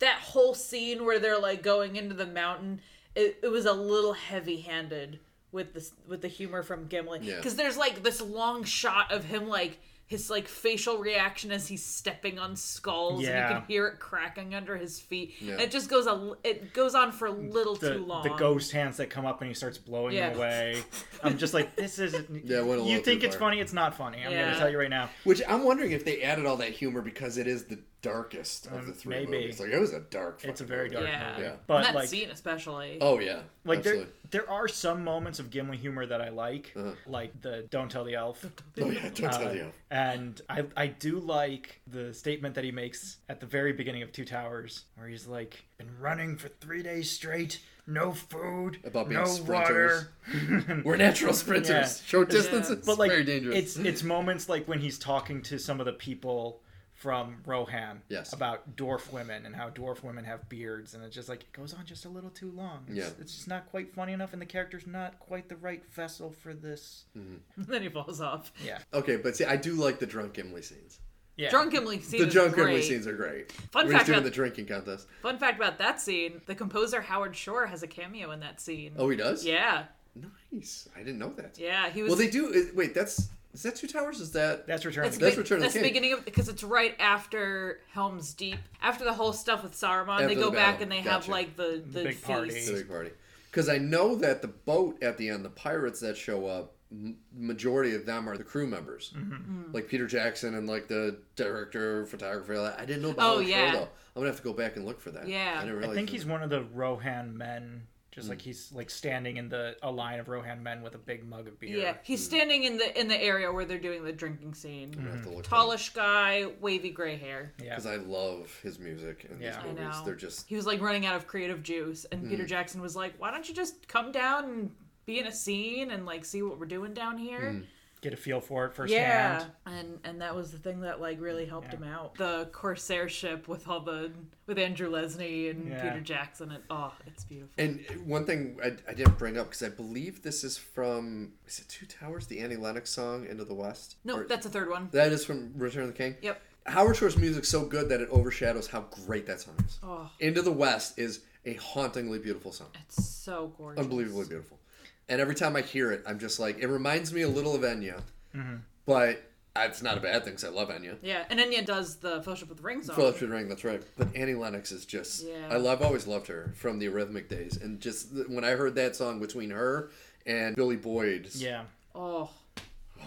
Speaker 3: That whole scene where they're like going into the mountain, it, it was a little heavy-handed with this with the humor from Gimli
Speaker 1: Yeah.
Speaker 3: because there's like this long shot of him like his like facial reaction as he's stepping on skulls
Speaker 2: yeah.
Speaker 3: and you can hear it cracking under his feet
Speaker 1: Yeah.
Speaker 3: it just goes a it goes on for a little
Speaker 2: The,
Speaker 3: too long
Speaker 2: the ghost hands that come up and he starts blowing
Speaker 3: Yeah.
Speaker 2: them away. [LAUGHS] I'm just like, this is.
Speaker 1: Yeah, it a
Speaker 2: you think it's
Speaker 1: far.
Speaker 2: funny? It's not funny. I'm
Speaker 3: Yeah.
Speaker 2: gonna tell you right now.
Speaker 1: Which I'm wondering if they added all that humor because it is the darkest of
Speaker 2: Um,
Speaker 1: the three
Speaker 2: maybe.
Speaker 1: movies. Like it was a dark.
Speaker 2: It's a very dark
Speaker 3: Yeah.
Speaker 2: movie.
Speaker 1: Yeah.
Speaker 2: But
Speaker 3: that
Speaker 2: like,
Speaker 3: scene especially.
Speaker 1: Oh yeah.
Speaker 2: like there,
Speaker 1: absolutely.
Speaker 2: there are some moments of Gimli humor that I like,
Speaker 1: Uh-huh.
Speaker 2: like the "Don't tell the elf."
Speaker 1: Oh yeah. Don't tell
Speaker 2: Uh,
Speaker 1: you.
Speaker 2: And I, I do like the statement that he makes at the very beginning of Two Towers, where he's like, "Been running for three days straight, no food,
Speaker 1: About being
Speaker 2: no
Speaker 1: sprinters.
Speaker 2: water."
Speaker 1: We're natural sprinters.
Speaker 2: Yeah.
Speaker 1: Short distance. It's
Speaker 2: but like,
Speaker 1: very dangerous.
Speaker 2: it's it's moments like when he's talking to some of the people from Rohan
Speaker 1: Yes.
Speaker 2: about dwarf women and how dwarf women have beards, and it's just like it goes on just a little too long. It's,
Speaker 1: Yeah.
Speaker 2: it's just not quite funny enough, and the character's not quite the right vessel for this. Mm-hmm. [LAUGHS]
Speaker 3: then he falls off.
Speaker 2: Yeah,
Speaker 1: okay, but see, I do like the drunk Gimli scenes.
Speaker 2: yeah.
Speaker 3: Drunk Gimli scene
Speaker 1: The
Speaker 3: is
Speaker 1: drunk
Speaker 3: great.
Speaker 1: Gimli scenes are great.
Speaker 3: Fun
Speaker 1: when
Speaker 3: fact
Speaker 1: doing
Speaker 3: about-
Speaker 1: the drinking contest.
Speaker 3: Fun fact about that scene: the composer Howard Shore has a cameo in that scene.
Speaker 1: Oh, he does.
Speaker 3: yeah,
Speaker 1: Nice. I didn't know that.
Speaker 3: yeah. He was.
Speaker 1: Well, they do. Wait, that's is that Two Towers? Is that
Speaker 2: That's Return
Speaker 3: That's,
Speaker 2: of the
Speaker 1: That's
Speaker 2: King.
Speaker 1: Return of the
Speaker 3: that's the
Speaker 1: King.
Speaker 3: beginning of because it's right after Helm's Deep. After the whole stuff with Saruman,
Speaker 1: After
Speaker 3: they
Speaker 1: the
Speaker 3: go back
Speaker 1: battle.
Speaker 3: and they have
Speaker 1: Gotcha.
Speaker 3: like the the
Speaker 2: big party.
Speaker 3: feast.
Speaker 1: the big party? Because I know that the boat at the end, the pirates that show up, m- majority of them are the crew members,
Speaker 3: Mm-hmm.
Speaker 1: like Peter Jackson and like the director, photographer. all that. I didn't know about
Speaker 3: Oh,
Speaker 1: the show
Speaker 3: yeah.
Speaker 1: though. I'm gonna have to go back and look for that.
Speaker 3: Yeah.
Speaker 1: I didn't
Speaker 2: I
Speaker 1: realize.
Speaker 2: think
Speaker 1: that.
Speaker 2: he's one of the Rohan men, just like hmm. he's like standing in the a line of Rohan men with a big mug of beer.
Speaker 3: Yeah, he's hmm. standing in the in the area where they're doing the drinking scene.
Speaker 1: I have to
Speaker 3: Tallish guy, wavy gray hair.
Speaker 2: yeah.
Speaker 1: because I love his music and
Speaker 2: Yeah.
Speaker 1: These movies.
Speaker 3: know.
Speaker 1: They're just
Speaker 3: He was like running out of creative juice, and
Speaker 1: Hmm.
Speaker 3: Peter Jackson was like, "Why don't you just come down and be in a scene and like see what we're doing down here?"
Speaker 1: Hmm.
Speaker 2: Get a feel for it firsthand.
Speaker 3: Yeah, and and that was the thing that like really helped
Speaker 2: Yeah.
Speaker 3: him out. The Corsair ship with all the with Andrew Lesnie and
Speaker 2: Yeah.
Speaker 3: Peter Jackson, and oh, it's beautiful.
Speaker 1: And one thing I, I didn't bring up because I believe this is from is it Two Towers, the Annie Lennox song "Into the West"?
Speaker 3: no,
Speaker 1: Or-
Speaker 3: that's a third one.
Speaker 1: that is from Return of the King.
Speaker 3: Yep.
Speaker 1: Howard Shore's music's so good that it overshadows how great that song is.
Speaker 3: Oh,
Speaker 1: "Into the West" is a hauntingly beautiful song,
Speaker 3: it's so gorgeous.
Speaker 1: unbelievably beautiful. And every time I hear it, I'm just like, it reminds me a little of Enya,
Speaker 2: Mm-hmm.
Speaker 1: but it's not a bad thing because I love Enya.
Speaker 3: Yeah, and Enya does the Fellowship with the Ring song.
Speaker 1: Fellowship of the Ring, that's right. But Annie Lennox is just
Speaker 3: Yeah.
Speaker 1: I love always loved her from the Eurythmic days, and just when I heard that song between her and Billy Boyd,
Speaker 2: Yeah.
Speaker 3: Oh,
Speaker 1: oh my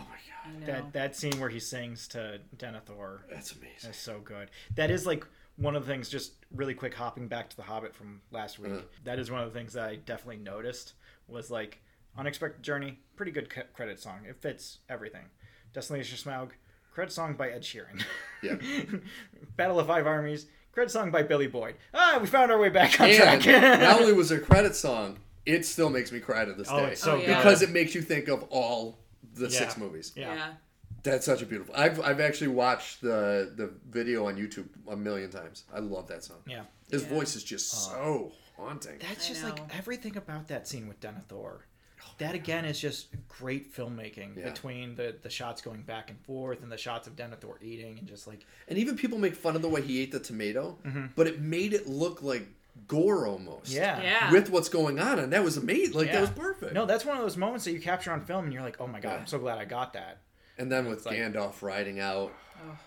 Speaker 1: god,
Speaker 2: That that scene where he sings to Denethor
Speaker 1: that's amazing.
Speaker 2: That's so good. That is like one of the things. Just really quick, hopping back to the Hobbit from last week.
Speaker 1: Uh-huh.
Speaker 2: That is one of the things that I definitely noticed was like unexpected journey. Pretty good c- credit song. It fits everything. Destination Smaug. Credit song by Ed Sheeran.
Speaker 1: Yeah. [LAUGHS]
Speaker 2: Battle of Five Armies. Credit song by Billy Boyd. Ah, we found our way back on
Speaker 1: And
Speaker 2: track. [LAUGHS]
Speaker 1: not only was it a credit song, it still makes me cry to this
Speaker 2: oh,
Speaker 1: day
Speaker 2: it's so
Speaker 3: Oh, yeah.
Speaker 1: because it makes you think of all the
Speaker 2: Yeah.
Speaker 1: six movies.
Speaker 2: yeah.
Speaker 3: yeah.
Speaker 1: That's such a beautiful. I've I've actually watched the the video on YouTube a million times. I love that song.
Speaker 2: Yeah.
Speaker 1: His
Speaker 3: Yeah.
Speaker 1: voice is just so haunting.
Speaker 2: That's
Speaker 3: I
Speaker 2: just
Speaker 3: know.
Speaker 2: like everything about that scene with Denethor. That again is just great filmmaking
Speaker 1: Yeah.
Speaker 2: between the, the shots going back and forth and the shots of Denethor eating and just like
Speaker 1: And even people make fun of the way he ate the tomato,
Speaker 2: Mm-hmm.
Speaker 1: but it made it look like gore almost.
Speaker 2: yeah
Speaker 3: Yeah.
Speaker 1: With what's going on, and that was amazing. Like
Speaker 2: Yeah.
Speaker 1: that was perfect.
Speaker 2: No, that's one of those moments that you capture on film and you're like, oh my god,
Speaker 1: Yeah.
Speaker 2: I'm so glad I got that.
Speaker 1: And then with
Speaker 2: like-
Speaker 1: Gandalf riding out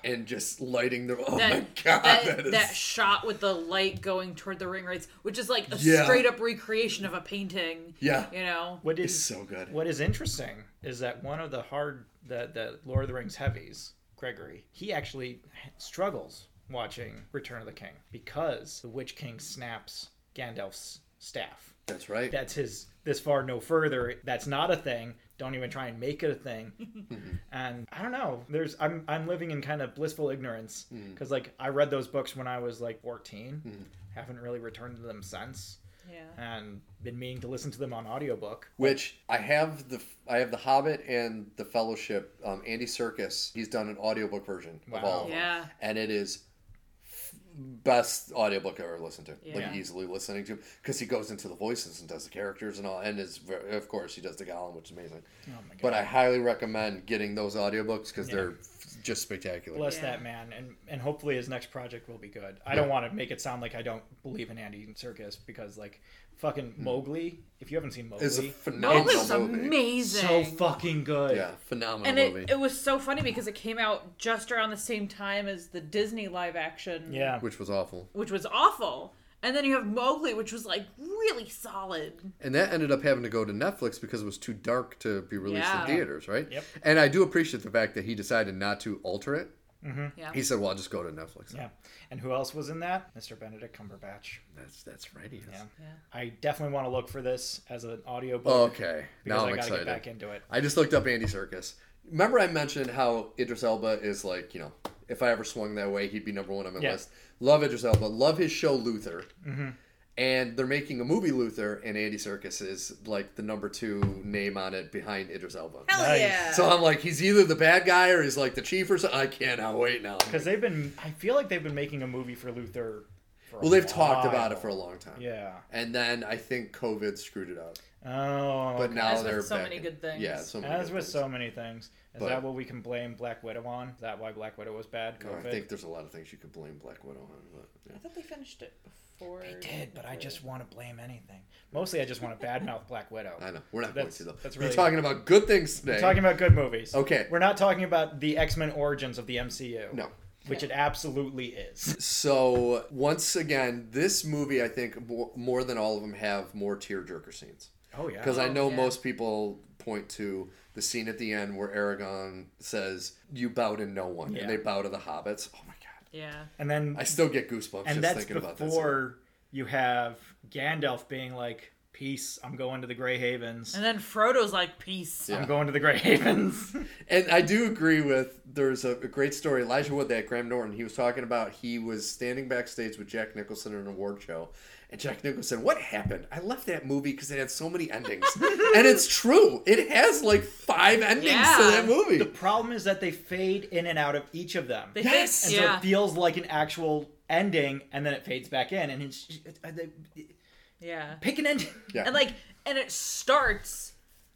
Speaker 1: and just lighting the. Oh
Speaker 3: That,
Speaker 1: my god,
Speaker 3: that,
Speaker 1: that is.
Speaker 3: that shot with the light going toward the Ringwraiths, which is like a
Speaker 1: Yeah.
Speaker 3: straight up recreation of a painting.
Speaker 1: yeah,
Speaker 3: You know?
Speaker 2: What
Speaker 1: it's so good.
Speaker 2: what is interesting is that one of the hard the the Lord of the Rings heavies, Gregory, he actually struggles watching Return of the King because the Witch King snaps Gandalf's staff.
Speaker 1: That's right.
Speaker 2: that's his this far no further that's not a thing don't even try and make it a thing. [LAUGHS] Mm-hmm. And i don't know. There's i'm i'm living in kind of blissful ignorance mm. because like i read those books when i was like 14 mm. haven't really returned to them since.
Speaker 3: Yeah.
Speaker 2: and been meaning to listen to them on audiobook.
Speaker 1: Which I have the I have the Hobbit and the Fellowship. Um, Andy Serkis, he's done an audiobook version of
Speaker 2: Wow.
Speaker 1: all of them,
Speaker 3: Yeah.
Speaker 1: and it is f- best audiobook I've ever listened to.
Speaker 3: Yeah.
Speaker 1: Like easily listening to because he goes into the voices and does the characters and all, and is ver- of course he does the Gollum, which is amazing.
Speaker 2: oh my god
Speaker 1: But I highly recommend getting those audiobooks because
Speaker 2: Yeah.
Speaker 1: they're just spectacular.
Speaker 2: bless
Speaker 3: Yeah.
Speaker 2: that man and and hopefully his next project will be good i don't want to make it sound like i don't believe in andy serkis because like fucking hmm. mowgli if you haven't seen mowgli
Speaker 1: It's a phenomenal
Speaker 3: Mowgli's
Speaker 1: movie.
Speaker 3: amazing.
Speaker 2: so fucking good
Speaker 1: Yeah, phenomenal
Speaker 3: and
Speaker 1: movie.
Speaker 3: it, it was so funny because it came out just around the same time as the Disney live action,
Speaker 2: yeah
Speaker 1: which was awful.
Speaker 3: which was awful. And then you have Mowgli, which was like really solid.
Speaker 1: And that ended up having to go to Netflix because it was too dark to be released
Speaker 3: Yeah.
Speaker 1: in theaters, right?
Speaker 2: Yep.
Speaker 1: And I do appreciate the fact that he decided not to alter it. Mm-hmm.
Speaker 3: Yeah.
Speaker 1: He said, "Well, I'll just go to Netflix."
Speaker 2: Yeah. And who else was in that? Mr. Benedict Cumberbatch.
Speaker 1: That's that's right. He is.
Speaker 2: Yeah.
Speaker 3: Yeah.
Speaker 2: I definitely want to look for this as an audiobook.
Speaker 1: Okay,
Speaker 2: Because
Speaker 1: now
Speaker 2: I
Speaker 1: I'm
Speaker 2: gotta
Speaker 1: excited.
Speaker 2: get back into it.
Speaker 1: I just looked up Andy Serkis. Remember, I mentioned how Idris Elba is like, you know, if I ever swung that way, he'd be number one on my
Speaker 2: Yeah.
Speaker 1: list. Love Idris Elba. Love his show Luther. Mm-hmm. And they're making a movie Luther, and Andy Serkis is like the number two name on it behind Idris Elba.
Speaker 3: Hell
Speaker 2: Nice.
Speaker 3: yeah.
Speaker 1: So I'm like, he's either the bad guy or he's like the chief or something. I cannot wait now.
Speaker 2: Because they've been, I feel like they've been making a movie for Luther. For a
Speaker 1: Well, they've talked about it for a long time.
Speaker 2: Yeah.
Speaker 1: And then I think COVID screwed it up.
Speaker 2: Oh.
Speaker 1: But now
Speaker 3: As with
Speaker 1: they're
Speaker 3: so
Speaker 1: back
Speaker 3: many
Speaker 1: in-
Speaker 3: good things.
Speaker 1: Yeah, so many
Speaker 2: As
Speaker 1: good
Speaker 2: with
Speaker 1: things.
Speaker 2: so many things, is
Speaker 1: But-
Speaker 2: that what we can blame Black Widow on? Is that why Black Widow was bad?
Speaker 1: No, I think there's a lot of things you could blame Black Widow on. But, yeah.
Speaker 3: I thought they finished it before.
Speaker 2: They did, but I just want to blame anything. Mostly, I just want to badmouth Black Widow.
Speaker 1: I know. We're not
Speaker 2: That's-
Speaker 1: going to, though.
Speaker 2: that's
Speaker 1: We're
Speaker 2: really-
Speaker 1: talking about good things today.
Speaker 2: We're talking about good movies.
Speaker 1: Okay.
Speaker 2: We're not talking about the X Men origins of the MCU.
Speaker 1: No.
Speaker 2: Which it absolutely is. [LAUGHS]
Speaker 1: So, once again, this movie, I think, more, more than all of them, have more tearjerker scenes.
Speaker 2: Oh yeah.
Speaker 1: Because I
Speaker 3: Oh,
Speaker 1: know
Speaker 3: yeah.
Speaker 1: most people point to the scene at the end where Aragorn says, You bow to no one.
Speaker 2: Yeah.
Speaker 1: And they bow to the hobbits. Oh my God.
Speaker 3: Yeah.
Speaker 2: And then
Speaker 1: I still get goosebumps
Speaker 2: and
Speaker 1: just
Speaker 2: that's
Speaker 1: thinking about that. scene.
Speaker 2: before you have Gandalf being like, peace. I'm going to the Grey Havens.
Speaker 3: And then Frodo's like, peace.
Speaker 1: Yeah.
Speaker 2: I'm going to the Grey Havens. [LAUGHS]
Speaker 1: And I do agree with there's a, a great story. Elijah Wood, that Graham Norton, he was talking about he was standing backstage with Jack Nicholson in an award show. And Jack Nicholson, said, what happened? I left that movie because it had so many endings. and it's [LAUGHS] true. It has like five endings to that movie.
Speaker 2: the problem is that they fade in and out of each of them.
Speaker 3: They
Speaker 1: Yes!
Speaker 3: think-
Speaker 2: and so it feels like an actual ending, and then it fades back in, and it's they-
Speaker 3: yeah.
Speaker 2: pick an ending.
Speaker 1: Yeah.
Speaker 3: And like, and it starts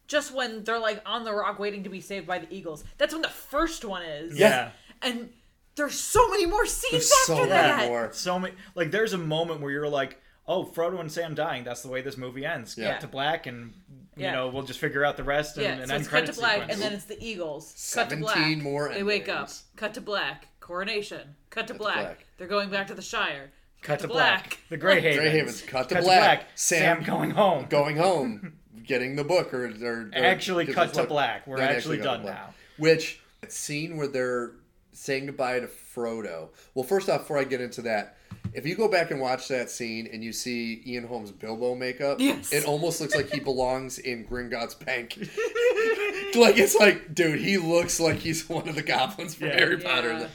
Speaker 3: just when they're like on the rock waiting to be saved by the Eagles. That's when the first one is.
Speaker 2: Yeah.
Speaker 3: And there's so many more scenes
Speaker 1: There's
Speaker 3: after
Speaker 1: so many
Speaker 3: that.
Speaker 1: more.
Speaker 2: So many like there's a moment where you're like, oh, Frodo and Sam dying. That's the way this movie ends.
Speaker 1: Yeah.
Speaker 2: Cut to black, and you
Speaker 3: Yeah.
Speaker 2: know we'll just figure out the rest and
Speaker 3: Yeah,
Speaker 2: an
Speaker 3: so
Speaker 2: end
Speaker 3: it's cut to black,
Speaker 2: sequence.
Speaker 3: and then it's the Eagles. Cut to
Speaker 1: 17
Speaker 3: black.
Speaker 1: more
Speaker 3: They wake up. Cut to black. Coronation. Cut to
Speaker 1: to
Speaker 3: black.
Speaker 1: black.
Speaker 3: They're going back to the Shire.
Speaker 2: cut to black. The Grey Havens.
Speaker 1: Grey Havens, cut to black.
Speaker 2: Sam,
Speaker 1: Sam
Speaker 2: going home.
Speaker 1: Going home, getting the book, or, or, or
Speaker 2: Actually cut to
Speaker 1: like-
Speaker 2: black. We're
Speaker 1: Then
Speaker 2: actually done now.
Speaker 1: Which scene where they're saying goodbye to Frodo. Well, first off, before I get into that, if you go back and watch that scene and you see Ian Holmes' Bilbo makeup,
Speaker 3: Yes.
Speaker 1: it almost looks like he [LAUGHS] belongs in Gringotts Bank. [LAUGHS] like it's like, dude, he looks like he's one of the goblins from
Speaker 2: Yeah.
Speaker 1: Harry
Speaker 3: Yeah.
Speaker 1: Potter.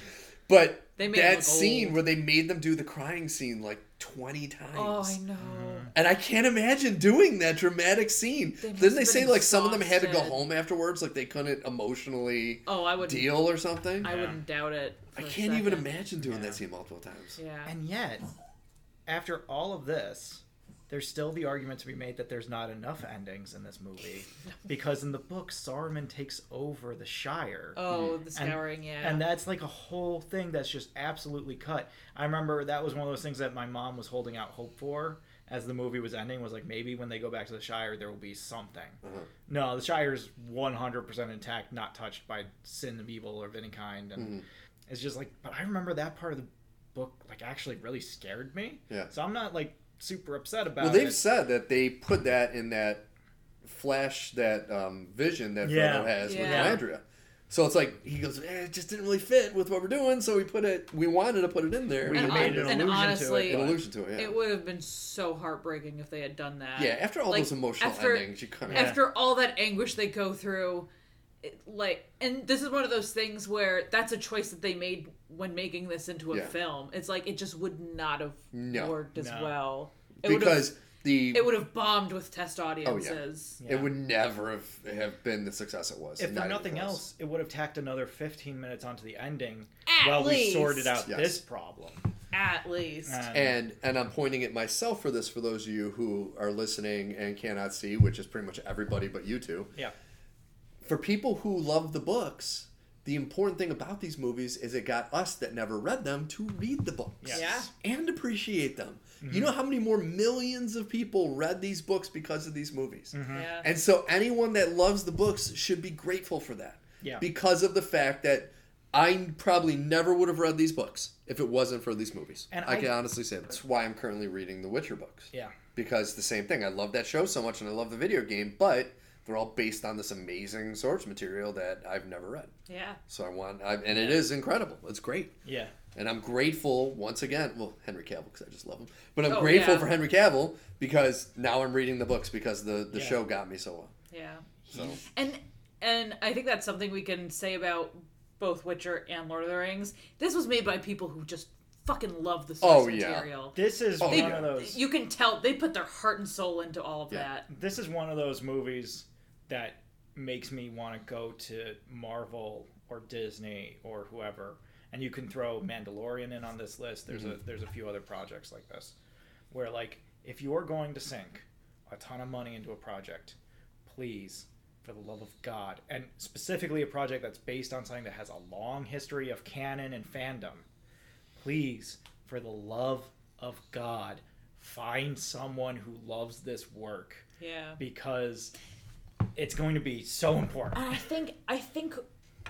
Speaker 1: But
Speaker 3: They made
Speaker 1: that scene
Speaker 3: old.
Speaker 1: where they made them do the crying scene like twenty times.
Speaker 3: Oh, I know.
Speaker 1: And I can't imagine doing that dramatic scene.
Speaker 3: They
Speaker 1: Didn't they say
Speaker 3: been
Speaker 1: like some of them had to go home afterwards, like they couldn't emotionally
Speaker 3: Oh, I would.
Speaker 1: deal or something?
Speaker 3: I
Speaker 1: I,
Speaker 3: wouldn't doubt it. I
Speaker 1: can't even imagine doing
Speaker 2: Yeah.
Speaker 1: that scene multiple times.
Speaker 3: Yeah.
Speaker 2: And yet, after all of this, there's still the argument to be made that there's not enough endings in this movie [LAUGHS] because in the book Saruman takes over the Shire.
Speaker 3: Oh, the mm. scouring. yeah.
Speaker 2: And that's like a whole thing that's just absolutely cut. I remember that was one of those things that my mom was holding out hope for as the movie was ending was like maybe when they go back to the Shire there will be something.
Speaker 1: Uh-huh.
Speaker 2: No, the Shire is 100% intact, not touched by sin of evil of any kind and
Speaker 1: Mhm.
Speaker 2: it's just like but I remember that part of the book like actually really scared me.
Speaker 1: Yeah.
Speaker 2: So I'm not like super upset about
Speaker 1: Well, they've
Speaker 2: it.
Speaker 1: said that they put that in that flash, that um, vision that
Speaker 2: Yeah.
Speaker 1: Frodo has with
Speaker 3: Yeah.
Speaker 1: Galadriel. So it's like he goes, eh, it just didn't really fit with what we're doing, so we put it. We wanted to put it in there.
Speaker 2: We
Speaker 3: and,
Speaker 2: made
Speaker 3: hon-
Speaker 2: an
Speaker 3: and
Speaker 2: allusion to it,
Speaker 3: honestly,
Speaker 1: an allusion to it. Yeah.
Speaker 3: it would have been so heartbreaking if they had done that.
Speaker 1: yeah. After all
Speaker 3: like,
Speaker 1: those emotional
Speaker 3: after-
Speaker 1: endings, you kind of
Speaker 2: Yeah.
Speaker 3: after all that anguish they go through it, like and this is one of those things where that's a choice that they made when making this into a
Speaker 1: Yeah.
Speaker 3: film it's like it just would not have
Speaker 1: No.
Speaker 3: worked as
Speaker 2: No.
Speaker 3: well it would have
Speaker 1: because the
Speaker 3: it would have bombed with test oh, audiences
Speaker 2: Yeah.
Speaker 1: it would never have, have been the success it was.
Speaker 2: if
Speaker 1: Not
Speaker 2: for nothing else, it would have tacked another 15 minutes onto the ending
Speaker 3: At
Speaker 2: while we sorted out
Speaker 1: Yes.
Speaker 2: this problem.
Speaker 3: at least
Speaker 2: And-
Speaker 1: And and I'm pointing at myself for this for those of you who are listening and cannot see, which is pretty much everybody but you two.
Speaker 2: yeah.
Speaker 1: For people who love the books, the important thing about these movies is it got us that never read them to read the books.
Speaker 2: Yes.
Speaker 3: Yeah.
Speaker 1: And appreciate them.
Speaker 2: Mm-hmm.
Speaker 1: You know how many more millions of people read these books because of these movies?
Speaker 2: Mm-hmm.
Speaker 3: yeah
Speaker 1: And so anyone that loves the books should be grateful for that.
Speaker 2: Yeah.
Speaker 1: Because of the fact that I probably never would have read these books if it wasn't for these movies.
Speaker 2: And
Speaker 1: I,
Speaker 2: I-
Speaker 1: can honestly say that's why I'm currently reading the Witcher books.
Speaker 2: Yeah.
Speaker 1: Because the same thing. I love that show so much and I love the video game, but they're all based on this amazing source material that I've never read.
Speaker 3: yeah
Speaker 1: So I want, I, and it is incredible. It's great.
Speaker 2: Yeah.
Speaker 1: And I'm grateful once again. Well, Henry Cavill because I just love him. But I'm
Speaker 3: Oh,
Speaker 1: grateful
Speaker 3: yeah.
Speaker 1: for Henry Cavill because now I'm reading the books because the the
Speaker 2: Yeah.
Speaker 1: show got me so well.
Speaker 3: yeah
Speaker 1: So
Speaker 3: and and i think that's something we can say about both witcher and lord of the rings this was made by people who just fucking love the source
Speaker 1: Oh, yeah.
Speaker 3: material
Speaker 2: This is
Speaker 1: Oh,
Speaker 2: one
Speaker 1: yeah.
Speaker 2: of those.
Speaker 3: you can tell they put their heart and soul into all of
Speaker 1: Yeah.
Speaker 3: that
Speaker 2: This is one of those movies that makes me want to go to Marvel or Disney or whoever, and you can throw Mandalorian in on this list. There's a mm-hmm. there's a few other projects like this, where like if you're going to sink a ton of money into a project, please, for the love of God, and specifically a project that's based on something that has a long history of canon and fandom, please, for the love of God, find someone who loves this work.
Speaker 3: Yeah.
Speaker 2: Because it's going to be so important.
Speaker 3: And I think I think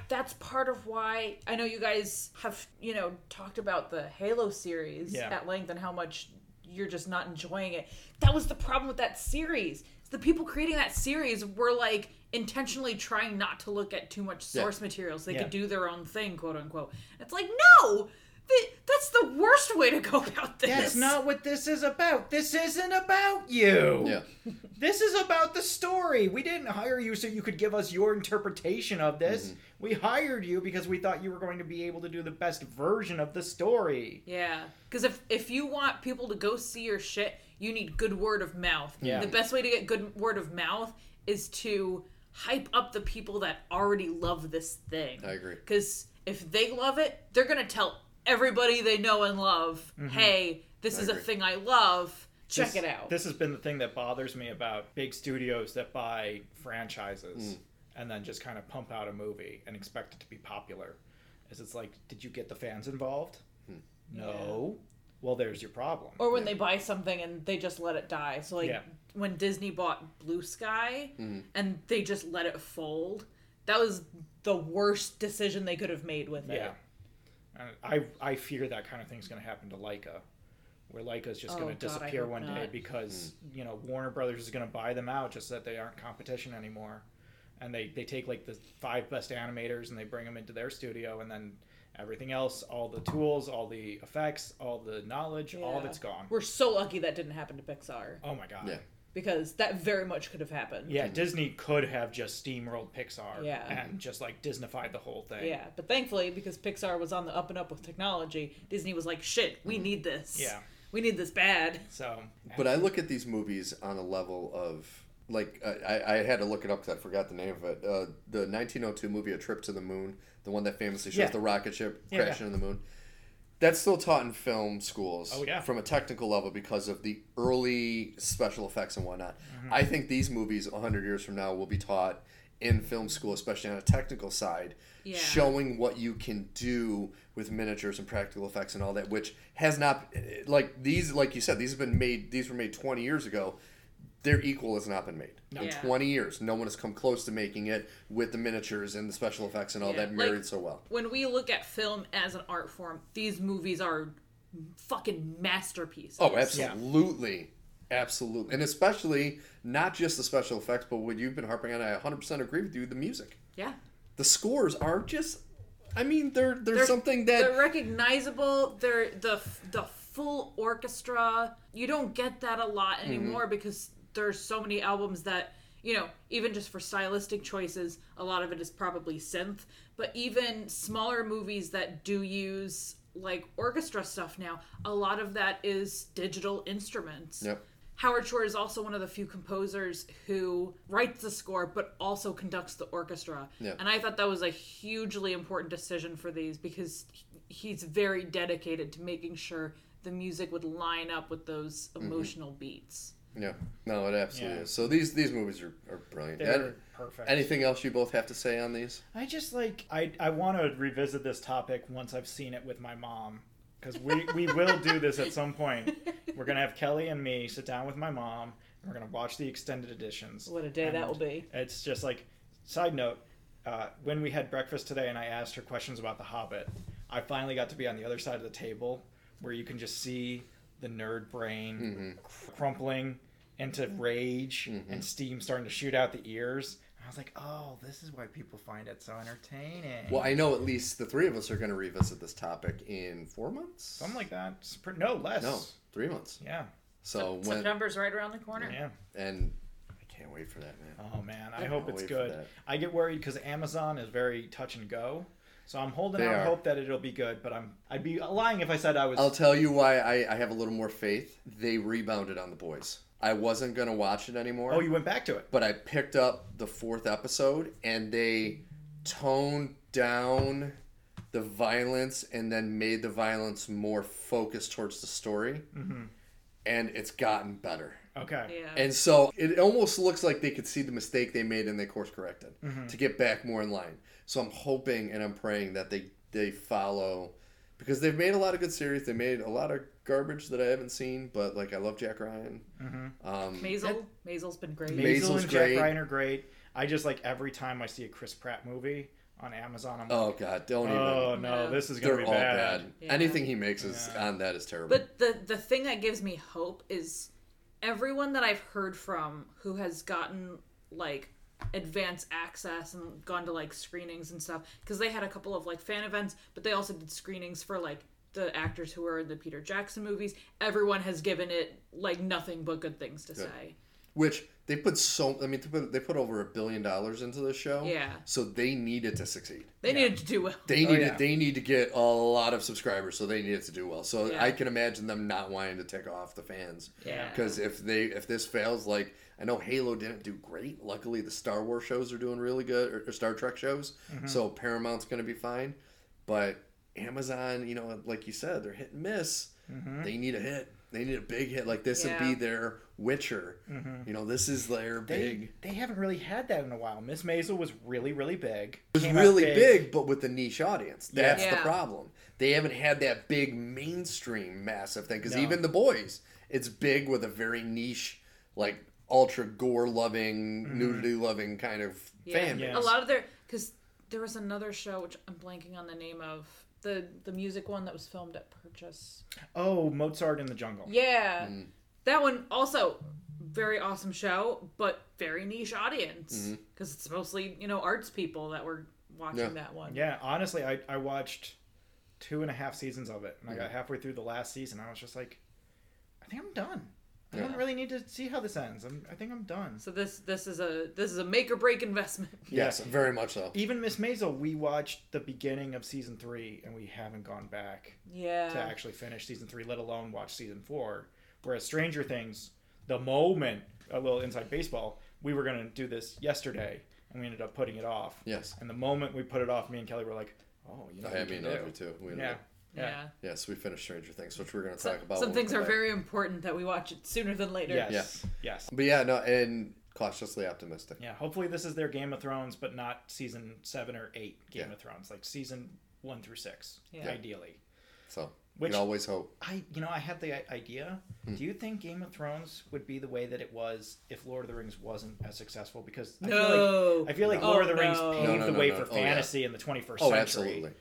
Speaker 3: that's part of why I know you guys have you know talked about the Halo series
Speaker 2: Yeah.
Speaker 3: at length and how much you're just not enjoying it. That was the problem with that series. The people creating that series were like intentionally trying not to look at too much source material so they
Speaker 2: Yeah.
Speaker 3: could do their own thing, quote unquote. It's like no, Th- That's the worst way to go about this.
Speaker 2: That's not what this is about. This isn't about you.
Speaker 1: Yeah. [LAUGHS]
Speaker 2: This is about the story. We didn't hire you so you could give us your interpretation of this.
Speaker 1: Mm-hmm.
Speaker 2: We hired you because we thought you were going to be able to do the best version of the story.
Speaker 3: Yeah, because if if you want people to go see your shit, you need good word of mouth.
Speaker 2: Yeah.
Speaker 3: The best way to get good word of mouth is to hype up the people that already love this thing.
Speaker 1: I agree.
Speaker 3: Because if they love it, they're gonna tell everybody they know and love,
Speaker 2: Mm-hmm.
Speaker 3: "Hey, this
Speaker 1: I
Speaker 3: is a thing I love. Check
Speaker 2: This-
Speaker 3: it out."
Speaker 2: This has been the thing that bothers me about big studios that buy franchises
Speaker 1: Mm.
Speaker 2: and then just kind of pump out a movie and expect it to be popular. Is it's like, did you get the fans involved?
Speaker 1: Hmm.
Speaker 2: No. Well, there's your problem.
Speaker 3: or when
Speaker 1: Yeah.
Speaker 3: they buy something and they just let it die. So like
Speaker 2: Yeah.
Speaker 3: when Disney bought Blue Sky
Speaker 1: Mm-hmm.
Speaker 3: and they just let it fold, that was the worst decision they could have made with it.
Speaker 2: Yeah. And I I fear that kind of thing's going to happen to Laika, where Laika's just
Speaker 3: Oh,
Speaker 2: going to disappear
Speaker 3: hope
Speaker 2: one day
Speaker 3: not.
Speaker 2: because hmm. you know Warner Brothers is going to buy them out just so that they aren't competition anymore, and they they take like the five best animators and they bring them into their studio and then everything else, all the tools, all the effects, all the knowledge, all of it's gone.
Speaker 3: We're so lucky that didn't happen to Pixar
Speaker 2: Oh my god.
Speaker 1: Yeah.
Speaker 3: Because that very much could have happened.
Speaker 2: Yeah, Disney could have just steamrolled Pixar
Speaker 3: Yeah.
Speaker 2: and just like Disneyfied the whole thing.
Speaker 3: Yeah, but thankfully, because Pixar was on the up and up with technology, Disney was like, "Shit, we need this.
Speaker 2: Mm-hmm. Yeah.
Speaker 3: we need this bad."
Speaker 2: So,
Speaker 1: But I look at these movies on a level of like I, I I had to look it up because I forgot the name of it. Uh, the 1902 movie, A Trip to the Moon, the one that famously shows
Speaker 2: Yeah.
Speaker 1: the rocket ship
Speaker 2: Yeah,
Speaker 1: crashing in the moon. That's still taught in film schools.
Speaker 2: Oh, yeah.
Speaker 1: From a technical level because of the early special effects and whatnot.
Speaker 2: Mm-hmm.
Speaker 1: I think these movies 100 years from now will be taught in film school, especially on a technical side,
Speaker 3: Yeah.
Speaker 1: showing what you can do with miniatures and practical effects and all that, which has not like these, like you said, these have been made. These were made 20 years ago. Their equal has not been made in
Speaker 3: Yeah.
Speaker 1: 20 years. No one has come close to making it with the miniatures and the special effects and all
Speaker 3: Yeah,
Speaker 1: that
Speaker 3: like-
Speaker 1: married so well.
Speaker 3: When we look at film as an art form, these movies are fucking masterpieces.
Speaker 1: Oh, absolutely. Absolutely. And especially not just the special effects, but what you've been harping on, I 100% agree with you, the music.
Speaker 3: Yeah,
Speaker 1: The scores are just I mean, they're they're,
Speaker 3: They're-
Speaker 1: something that
Speaker 3: they're recognizable. They're the the full orchestra. You don't get that a lot
Speaker 1: Mm-hmm.
Speaker 3: anymore because there's so many albums that you know. Even just for stylistic choices, a lot of it is probably synth. But even smaller movies that do use like orchestra stuff now, a lot of that is digital instruments.
Speaker 1: Yep.
Speaker 3: Howard Shore is also one of the few composers who writes the score but also conducts the orchestra.
Speaker 1: Yeah.
Speaker 3: And I thought that was a hugely important decision for these because he's very dedicated to making sure the music would line up with those
Speaker 1: Mm-hmm.
Speaker 3: emotional beats.
Speaker 1: Yeah. No, it absolutely
Speaker 2: Yeah.
Speaker 1: is. So these these movies are, are brilliant.
Speaker 2: they're
Speaker 1: Ed,
Speaker 2: perfect.
Speaker 1: anything else you both have to say on these?
Speaker 2: I just like I I want to revisit this topic once I've seen it with my mom because we we will do this at some point. [LAUGHS] We're gonna have Kelly and me sit down with my mom and we're gonna watch the extended editions.
Speaker 3: What a day that will be.
Speaker 2: It's just like side note. Uh, when we had breakfast today and I asked her questions about The Hobbit, I finally got to be on the other side of the table where you can just see the nerd brain crumpling into rage and mm-hmm. steam starting to shoot out the ears. I was like, oh, this is why people find it so entertaining.
Speaker 1: Well, I know at least the three of us are going to revisit this topic in four months.
Speaker 2: Something like that. No, less.
Speaker 1: No, three months.
Speaker 2: Yeah.
Speaker 1: So when
Speaker 3: September's right around the corner.
Speaker 2: Yeah.
Speaker 1: and I can't wait for that, man.
Speaker 2: Oh man, I
Speaker 1: Yeah,
Speaker 2: hope it's good. I get worried because Amazon is very touch and go. So I'm holding
Speaker 1: They
Speaker 2: out
Speaker 1: are.
Speaker 2: hope that it'll be good, but I'm I'd be lying if I said I was.
Speaker 1: I'll tell you why I, I have a little more faith. They rebounded on the boys. I wasn't going to watch it anymore.
Speaker 2: oh, you went back to it.
Speaker 1: but I picked up the fourth episode and they toned down the violence and then made the violence more focused towards the story.
Speaker 2: Mm-hmm.
Speaker 1: And it's gotten better.
Speaker 2: Okay.
Speaker 3: Yeah.
Speaker 1: And so it almost looks like they could see the mistake they made and they course corrected
Speaker 2: Mm-hmm.
Speaker 1: to get back more in line. So I'm hoping and I'm praying that they they follow because they've made a lot of good series. They made a lot of garbage that I haven't seen, but like I love Jack Ryan.
Speaker 2: Mm-hmm.
Speaker 1: Um,
Speaker 3: Maisel, Maisel's been great.
Speaker 1: Ma-
Speaker 2: Maisel
Speaker 1: Maisel's
Speaker 2: and
Speaker 1: great.
Speaker 2: Jack Ryan are great. I just like every time I see a Chris Pratt movie on Amazon, I'm
Speaker 1: oh
Speaker 2: like,
Speaker 1: God, don't even.
Speaker 2: oh no,
Speaker 3: No.
Speaker 2: this is gonna
Speaker 1: They're
Speaker 2: be
Speaker 1: all
Speaker 2: bad.
Speaker 1: bad.
Speaker 3: Yeah.
Speaker 1: Anything he makes is
Speaker 2: Yeah.
Speaker 1: on that is terrible.
Speaker 3: But the the thing that gives me hope is everyone that I've heard from who has gotten like advanced access and gone to like screenings and stuff because they had a couple of like fan events, but they also did screenings for like the actors who are in the Peter Jackson movies. Everyone has given it like nothing but good things to say.
Speaker 1: Which they put so. I mean, they put, they put over a billion dollars into this show.
Speaker 3: Yeah.
Speaker 1: So they needed to succeed.
Speaker 3: They needed to do well.
Speaker 1: They
Speaker 2: Oh,
Speaker 1: needed.
Speaker 2: yeah.
Speaker 1: They need to get a lot of subscribers, so they needed to do well. So
Speaker 3: Yeah.
Speaker 1: I can imagine them not wanting to tick off the fans.
Speaker 3: Yeah.
Speaker 1: Because if they if this fails, like I know Halo didn't do great. Luckily, the Star Wars shows are doing really good, or, or Star Trek shows.
Speaker 2: Mm-hmm.
Speaker 1: So Paramount's going to be fine. But Amazon, you know, like you said, they're hit and miss.
Speaker 2: Mm-hmm.
Speaker 1: They need a hit. They need a big hit. Like this
Speaker 3: Yeah.
Speaker 1: would be their Witcher. You know, this is their
Speaker 2: Mm-hmm. They,
Speaker 1: big.
Speaker 2: they haven't really had that in a while. Miss Maisel was really, really big.
Speaker 1: It was really big. but with a niche audience. That's the problem. They haven't had that big mainstream massive thing. Because
Speaker 2: No.
Speaker 1: even the boys, it's big with a very niche, like ultra gore loving, nudity loving kind of fan base.
Speaker 3: A lot of their because there was another show which I'm blanking on the name of the the music one that was filmed at Purchase.
Speaker 2: Oh, Mozart in the Jungle.
Speaker 3: Yeah,
Speaker 1: Mm.
Speaker 3: that one also very awesome show, but very niche audience because it's mostly you know arts people that were watching
Speaker 1: Mm-hmm. Yeah.
Speaker 3: that one.
Speaker 2: Yeah, honestly, I, I watched two and a half seasons of it, and I got halfway through the last season. I was just like, I think I'm done. I don't really need to see how this ends. I'm, I think I'm done.
Speaker 3: So this this is a this is a make or break investment. [LAUGHS]
Speaker 1: Yes, very much so.
Speaker 2: Even Miss Maisel, we watched the beginning of season three, and we haven't gone back
Speaker 3: Yeah.
Speaker 2: to actually finish season three, let alone watch season four. Whereas Stranger Things, the moment uh, a little inside baseball, we were gonna do this yesterday, and we ended up putting it off.
Speaker 1: Yes.
Speaker 2: And the moment we put it off, me and Kelly were like, "Oh, you know,
Speaker 1: I
Speaker 2: what
Speaker 1: have
Speaker 2: we
Speaker 1: me
Speaker 2: can do."
Speaker 1: Audrey too. We
Speaker 2: Yeah.
Speaker 1: Know.
Speaker 3: yeah.
Speaker 2: Yeah.
Speaker 1: Yes, we finished Stranger Things, which we're going to talk about.
Speaker 3: some things are
Speaker 1: back.
Speaker 3: very important that we watch it sooner than later.
Speaker 2: Yes. Yes.
Speaker 1: But yeah, no, and cautiously optimistic.
Speaker 2: Yeah. Hopefully, this is their Game of Thrones, but not season seven or eight Game
Speaker 1: Yeah.
Speaker 2: of Thrones, like season one through six, ideally.
Speaker 1: So
Speaker 2: Which-
Speaker 1: we always hope.
Speaker 2: I, you know, I had the idea.
Speaker 1: Hmm.
Speaker 2: Do you think Game of Thrones would be the way that it was if Lord of the Rings wasn't as successful? Because I feel
Speaker 3: No.
Speaker 2: like I feel like
Speaker 3: Oh,
Speaker 2: Lord of the Rings
Speaker 3: no.
Speaker 2: paved
Speaker 1: No, no,
Speaker 2: the
Speaker 1: no,
Speaker 2: way
Speaker 1: no.
Speaker 2: for
Speaker 1: Oh, yeah.
Speaker 2: fantasy in the 21st
Speaker 1: Oh,
Speaker 2: century.
Speaker 1: absolutely.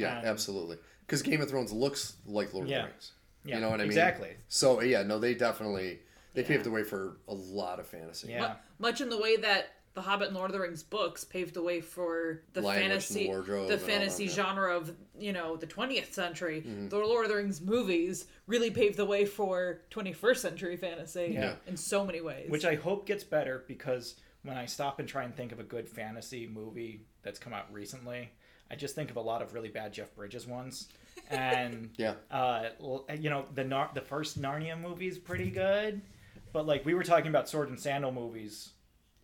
Speaker 1: Yeah,
Speaker 2: Um,
Speaker 1: absolutely. Because Game of Thrones looks like Lord
Speaker 2: Yeah.
Speaker 1: of the Rings.
Speaker 2: Yeah,
Speaker 1: you know what I mean?
Speaker 2: exactly.
Speaker 1: So yeah, no, they definitely they
Speaker 3: Yeah.
Speaker 1: paved the way for a lot of fantasy.
Speaker 2: Yeah.
Speaker 3: Mu- much in the way that the Hobbit and Lord of the Rings books paved the way for the
Speaker 1: Language and
Speaker 3: fantasy,
Speaker 1: the wardrobe
Speaker 3: the fantasy
Speaker 1: that, yeah.
Speaker 3: genre of you know the 20th century.
Speaker 1: Mm-hmm.
Speaker 3: The Lord of the Rings movies really paved the way for 21st century fantasy
Speaker 2: Yeah.
Speaker 3: in so many ways.
Speaker 2: Which I hope gets better because when I stop and try and think of a good fantasy movie that's come out recently, I just think of a lot of really bad Jeff Bridges ones. And [LAUGHS]
Speaker 1: Yeah.
Speaker 2: uh, you know the Nar- the first Narnia movie is pretty good, but like we were talking about Sword and Sandal movies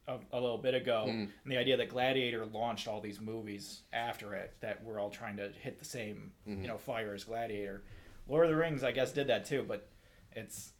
Speaker 2: a, a little bit ago,
Speaker 1: Mm.
Speaker 2: and the idea that Gladiator launched all these movies after it that we're all trying to hit the same
Speaker 1: Mm-hmm.
Speaker 2: you know fire as Gladiator. Lord of the Rings, I guess, did that too, but it's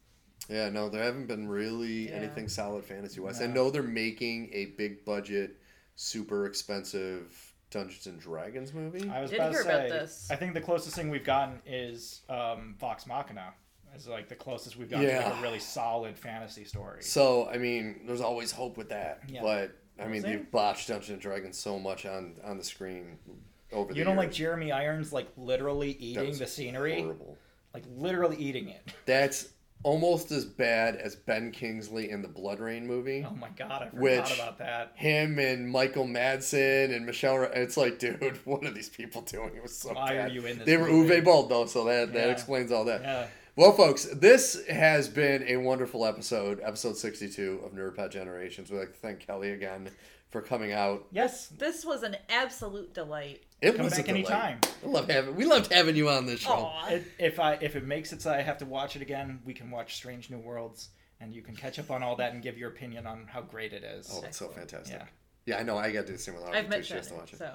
Speaker 1: Yeah, no, there haven't been really
Speaker 3: Yeah.
Speaker 1: anything solid fantasy wise.
Speaker 2: No.
Speaker 1: I know they're making a big budget, super expensive Dungeons and Dragons movie.
Speaker 2: I was
Speaker 3: Did
Speaker 2: about
Speaker 3: hear
Speaker 2: to
Speaker 3: about
Speaker 2: say.
Speaker 3: this.
Speaker 2: I think the closest thing we've gotten is um, Vox Machina. Is like the closest we've gotten to
Speaker 1: Yeah.
Speaker 2: like a really solid fantasy story.
Speaker 1: So I mean, there's always hope with that.
Speaker 2: Yeah.
Speaker 1: But I mean,
Speaker 2: see.
Speaker 1: they've botched Dungeons and Dragons so much on on the screen over the
Speaker 2: You don't like
Speaker 1: years.
Speaker 2: Jeremy Irons like literally
Speaker 1: That
Speaker 2: eating
Speaker 1: was
Speaker 2: the scenery,
Speaker 1: Horrible.
Speaker 2: like literally eating it.
Speaker 1: That's almost as bad as Ben Kingsley in the BloodRayne movie.
Speaker 2: Oh my god, I forgot
Speaker 1: Which-
Speaker 2: about that.
Speaker 1: Him and Michael Madsen and Michelle. It's like, dude, [LAUGHS] what are these people doing? It was so
Speaker 2: Why are you in this
Speaker 1: They were
Speaker 2: movie?
Speaker 1: Uwe Boll though, so that that explains all that.
Speaker 2: Yeah,
Speaker 1: Well, folks, this has been a wonderful episode, episode 62 of Nerdpod Generations. We'd like to thank Kelly again for coming out.
Speaker 2: yes.
Speaker 3: this was an absolute delight.
Speaker 1: It
Speaker 2: Come
Speaker 1: was
Speaker 2: back
Speaker 1: a delight.
Speaker 2: anytime.
Speaker 1: I love having we loved having you on this show.
Speaker 2: It, if I if it makes it so I have to watch it again, we can watch Strange New Worlds, and you can catch up on all that and give your opinion on how great it is.
Speaker 1: Oh, it's so fantastic.
Speaker 2: Yeah.
Speaker 1: Yeah, I know. I got to do the same with Audrey
Speaker 3: I've
Speaker 1: too.
Speaker 3: met
Speaker 1: She has to watch it.
Speaker 3: so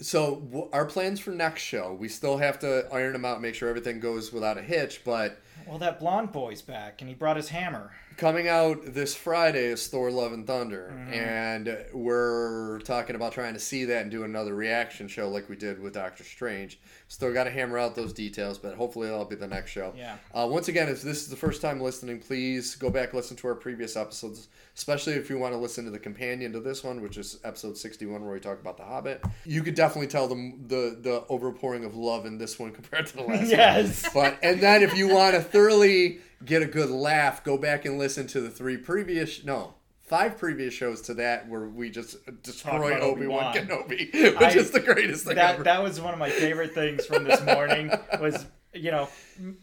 Speaker 1: So, w- our plans for next show, we still have to iron them out, make sure everything goes without a hitch. But
Speaker 2: Well, that blonde boy's back, and he brought his hammer.
Speaker 1: Coming out this Friday is Thor: Love and Thunder,
Speaker 2: Mm-hmm.
Speaker 1: and we're talking about trying to see that and do another reaction show like we did with Doctor Strange. Still got to hammer out those details, but hopefully that'll be the next show.
Speaker 2: Yeah.
Speaker 1: Uh, once again, if this is the first time listening, please go back listen to our previous episodes, especially if you want to listen to the companion to this one, which is episode 61, where we talk about The Hobbit. You could definitely tell the the, the overpouring of love in this one [LAUGHS] compared to the last one.
Speaker 2: yes.
Speaker 1: But and then if you want to thoroughly get a good laugh, go back and listen to the three previous no five previous shows to that where we just destroy Obi Wan Kenobi, [LAUGHS] which
Speaker 2: I-
Speaker 1: is the greatest thing
Speaker 2: that
Speaker 1: ever.
Speaker 2: that was one of my favorite things from this morning was you know,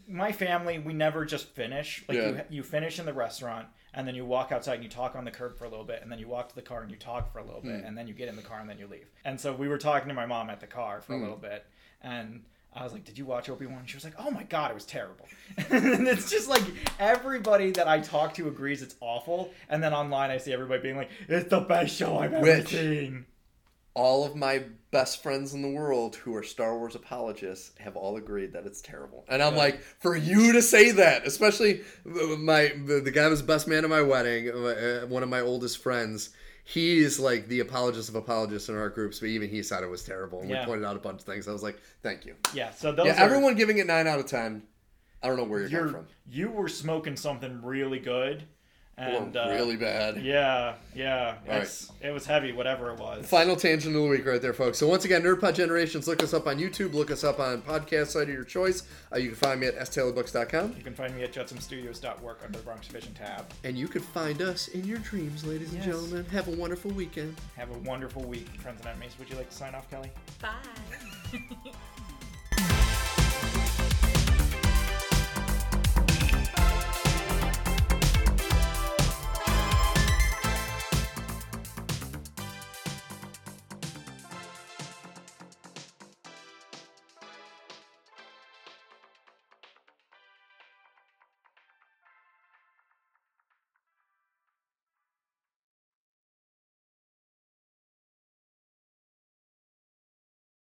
Speaker 2: my family, we never just finish. Like
Speaker 1: Yeah.
Speaker 2: you, you finish in the restaurant, and then you walk outside and you talk on the curb for a little bit, and then you walk to the car and you talk for a little bit,
Speaker 1: Hmm.
Speaker 2: and then you get in the car and then you leave. And so we were talking to my mom at the car for a
Speaker 1: Hmm.
Speaker 2: little bit, and. I was like, "Did you watch Obi Wan?" She was like, "Oh my god, it was terrible." [LAUGHS] and it's just like everybody that I talk to agrees it's awful, and then online I see everybody being like, "It's the best show I've ever
Speaker 1: Which-
Speaker 2: seen."
Speaker 1: All of my best friends in the world who are Star Wars apologists have all agreed that it's terrible. And I'm
Speaker 2: Yeah.
Speaker 1: like, for you to say that, especially my the, the guy who was the best man at my wedding, uh, one of my oldest friends, he's like the apologist of apologists in our groups, but even he said it was terrible. And
Speaker 2: Yeah.
Speaker 1: we pointed out a bunch of things. I was like, thank you.
Speaker 2: Yeah, so those
Speaker 1: yeah,
Speaker 2: are,
Speaker 1: everyone giving it 9 out of 10. I don't know where you're,
Speaker 2: you're
Speaker 1: coming
Speaker 2: you were smoking something really good,
Speaker 1: from.
Speaker 2: and
Speaker 1: Or
Speaker 2: uh,
Speaker 1: really bad.
Speaker 2: yeah, yeah,
Speaker 1: All right.
Speaker 2: it's, it was heavy, whatever it was.
Speaker 1: Final tangent of the week right there, folks. So once again, NerdPod Generations, look us up on YouTube, look us up on podcast site of your choice. Uh, you can find me at staylarbooks.com.
Speaker 2: You can find me at JudsonStudios.work under the Bronx Vision tab.
Speaker 1: And you can find us in your dreams, ladies and gentlemen. Have a wonderful weekend.
Speaker 2: Have a wonderful week, friends and enemies. Would you like to sign off, Kelly?
Speaker 3: Bye. [LAUGHS]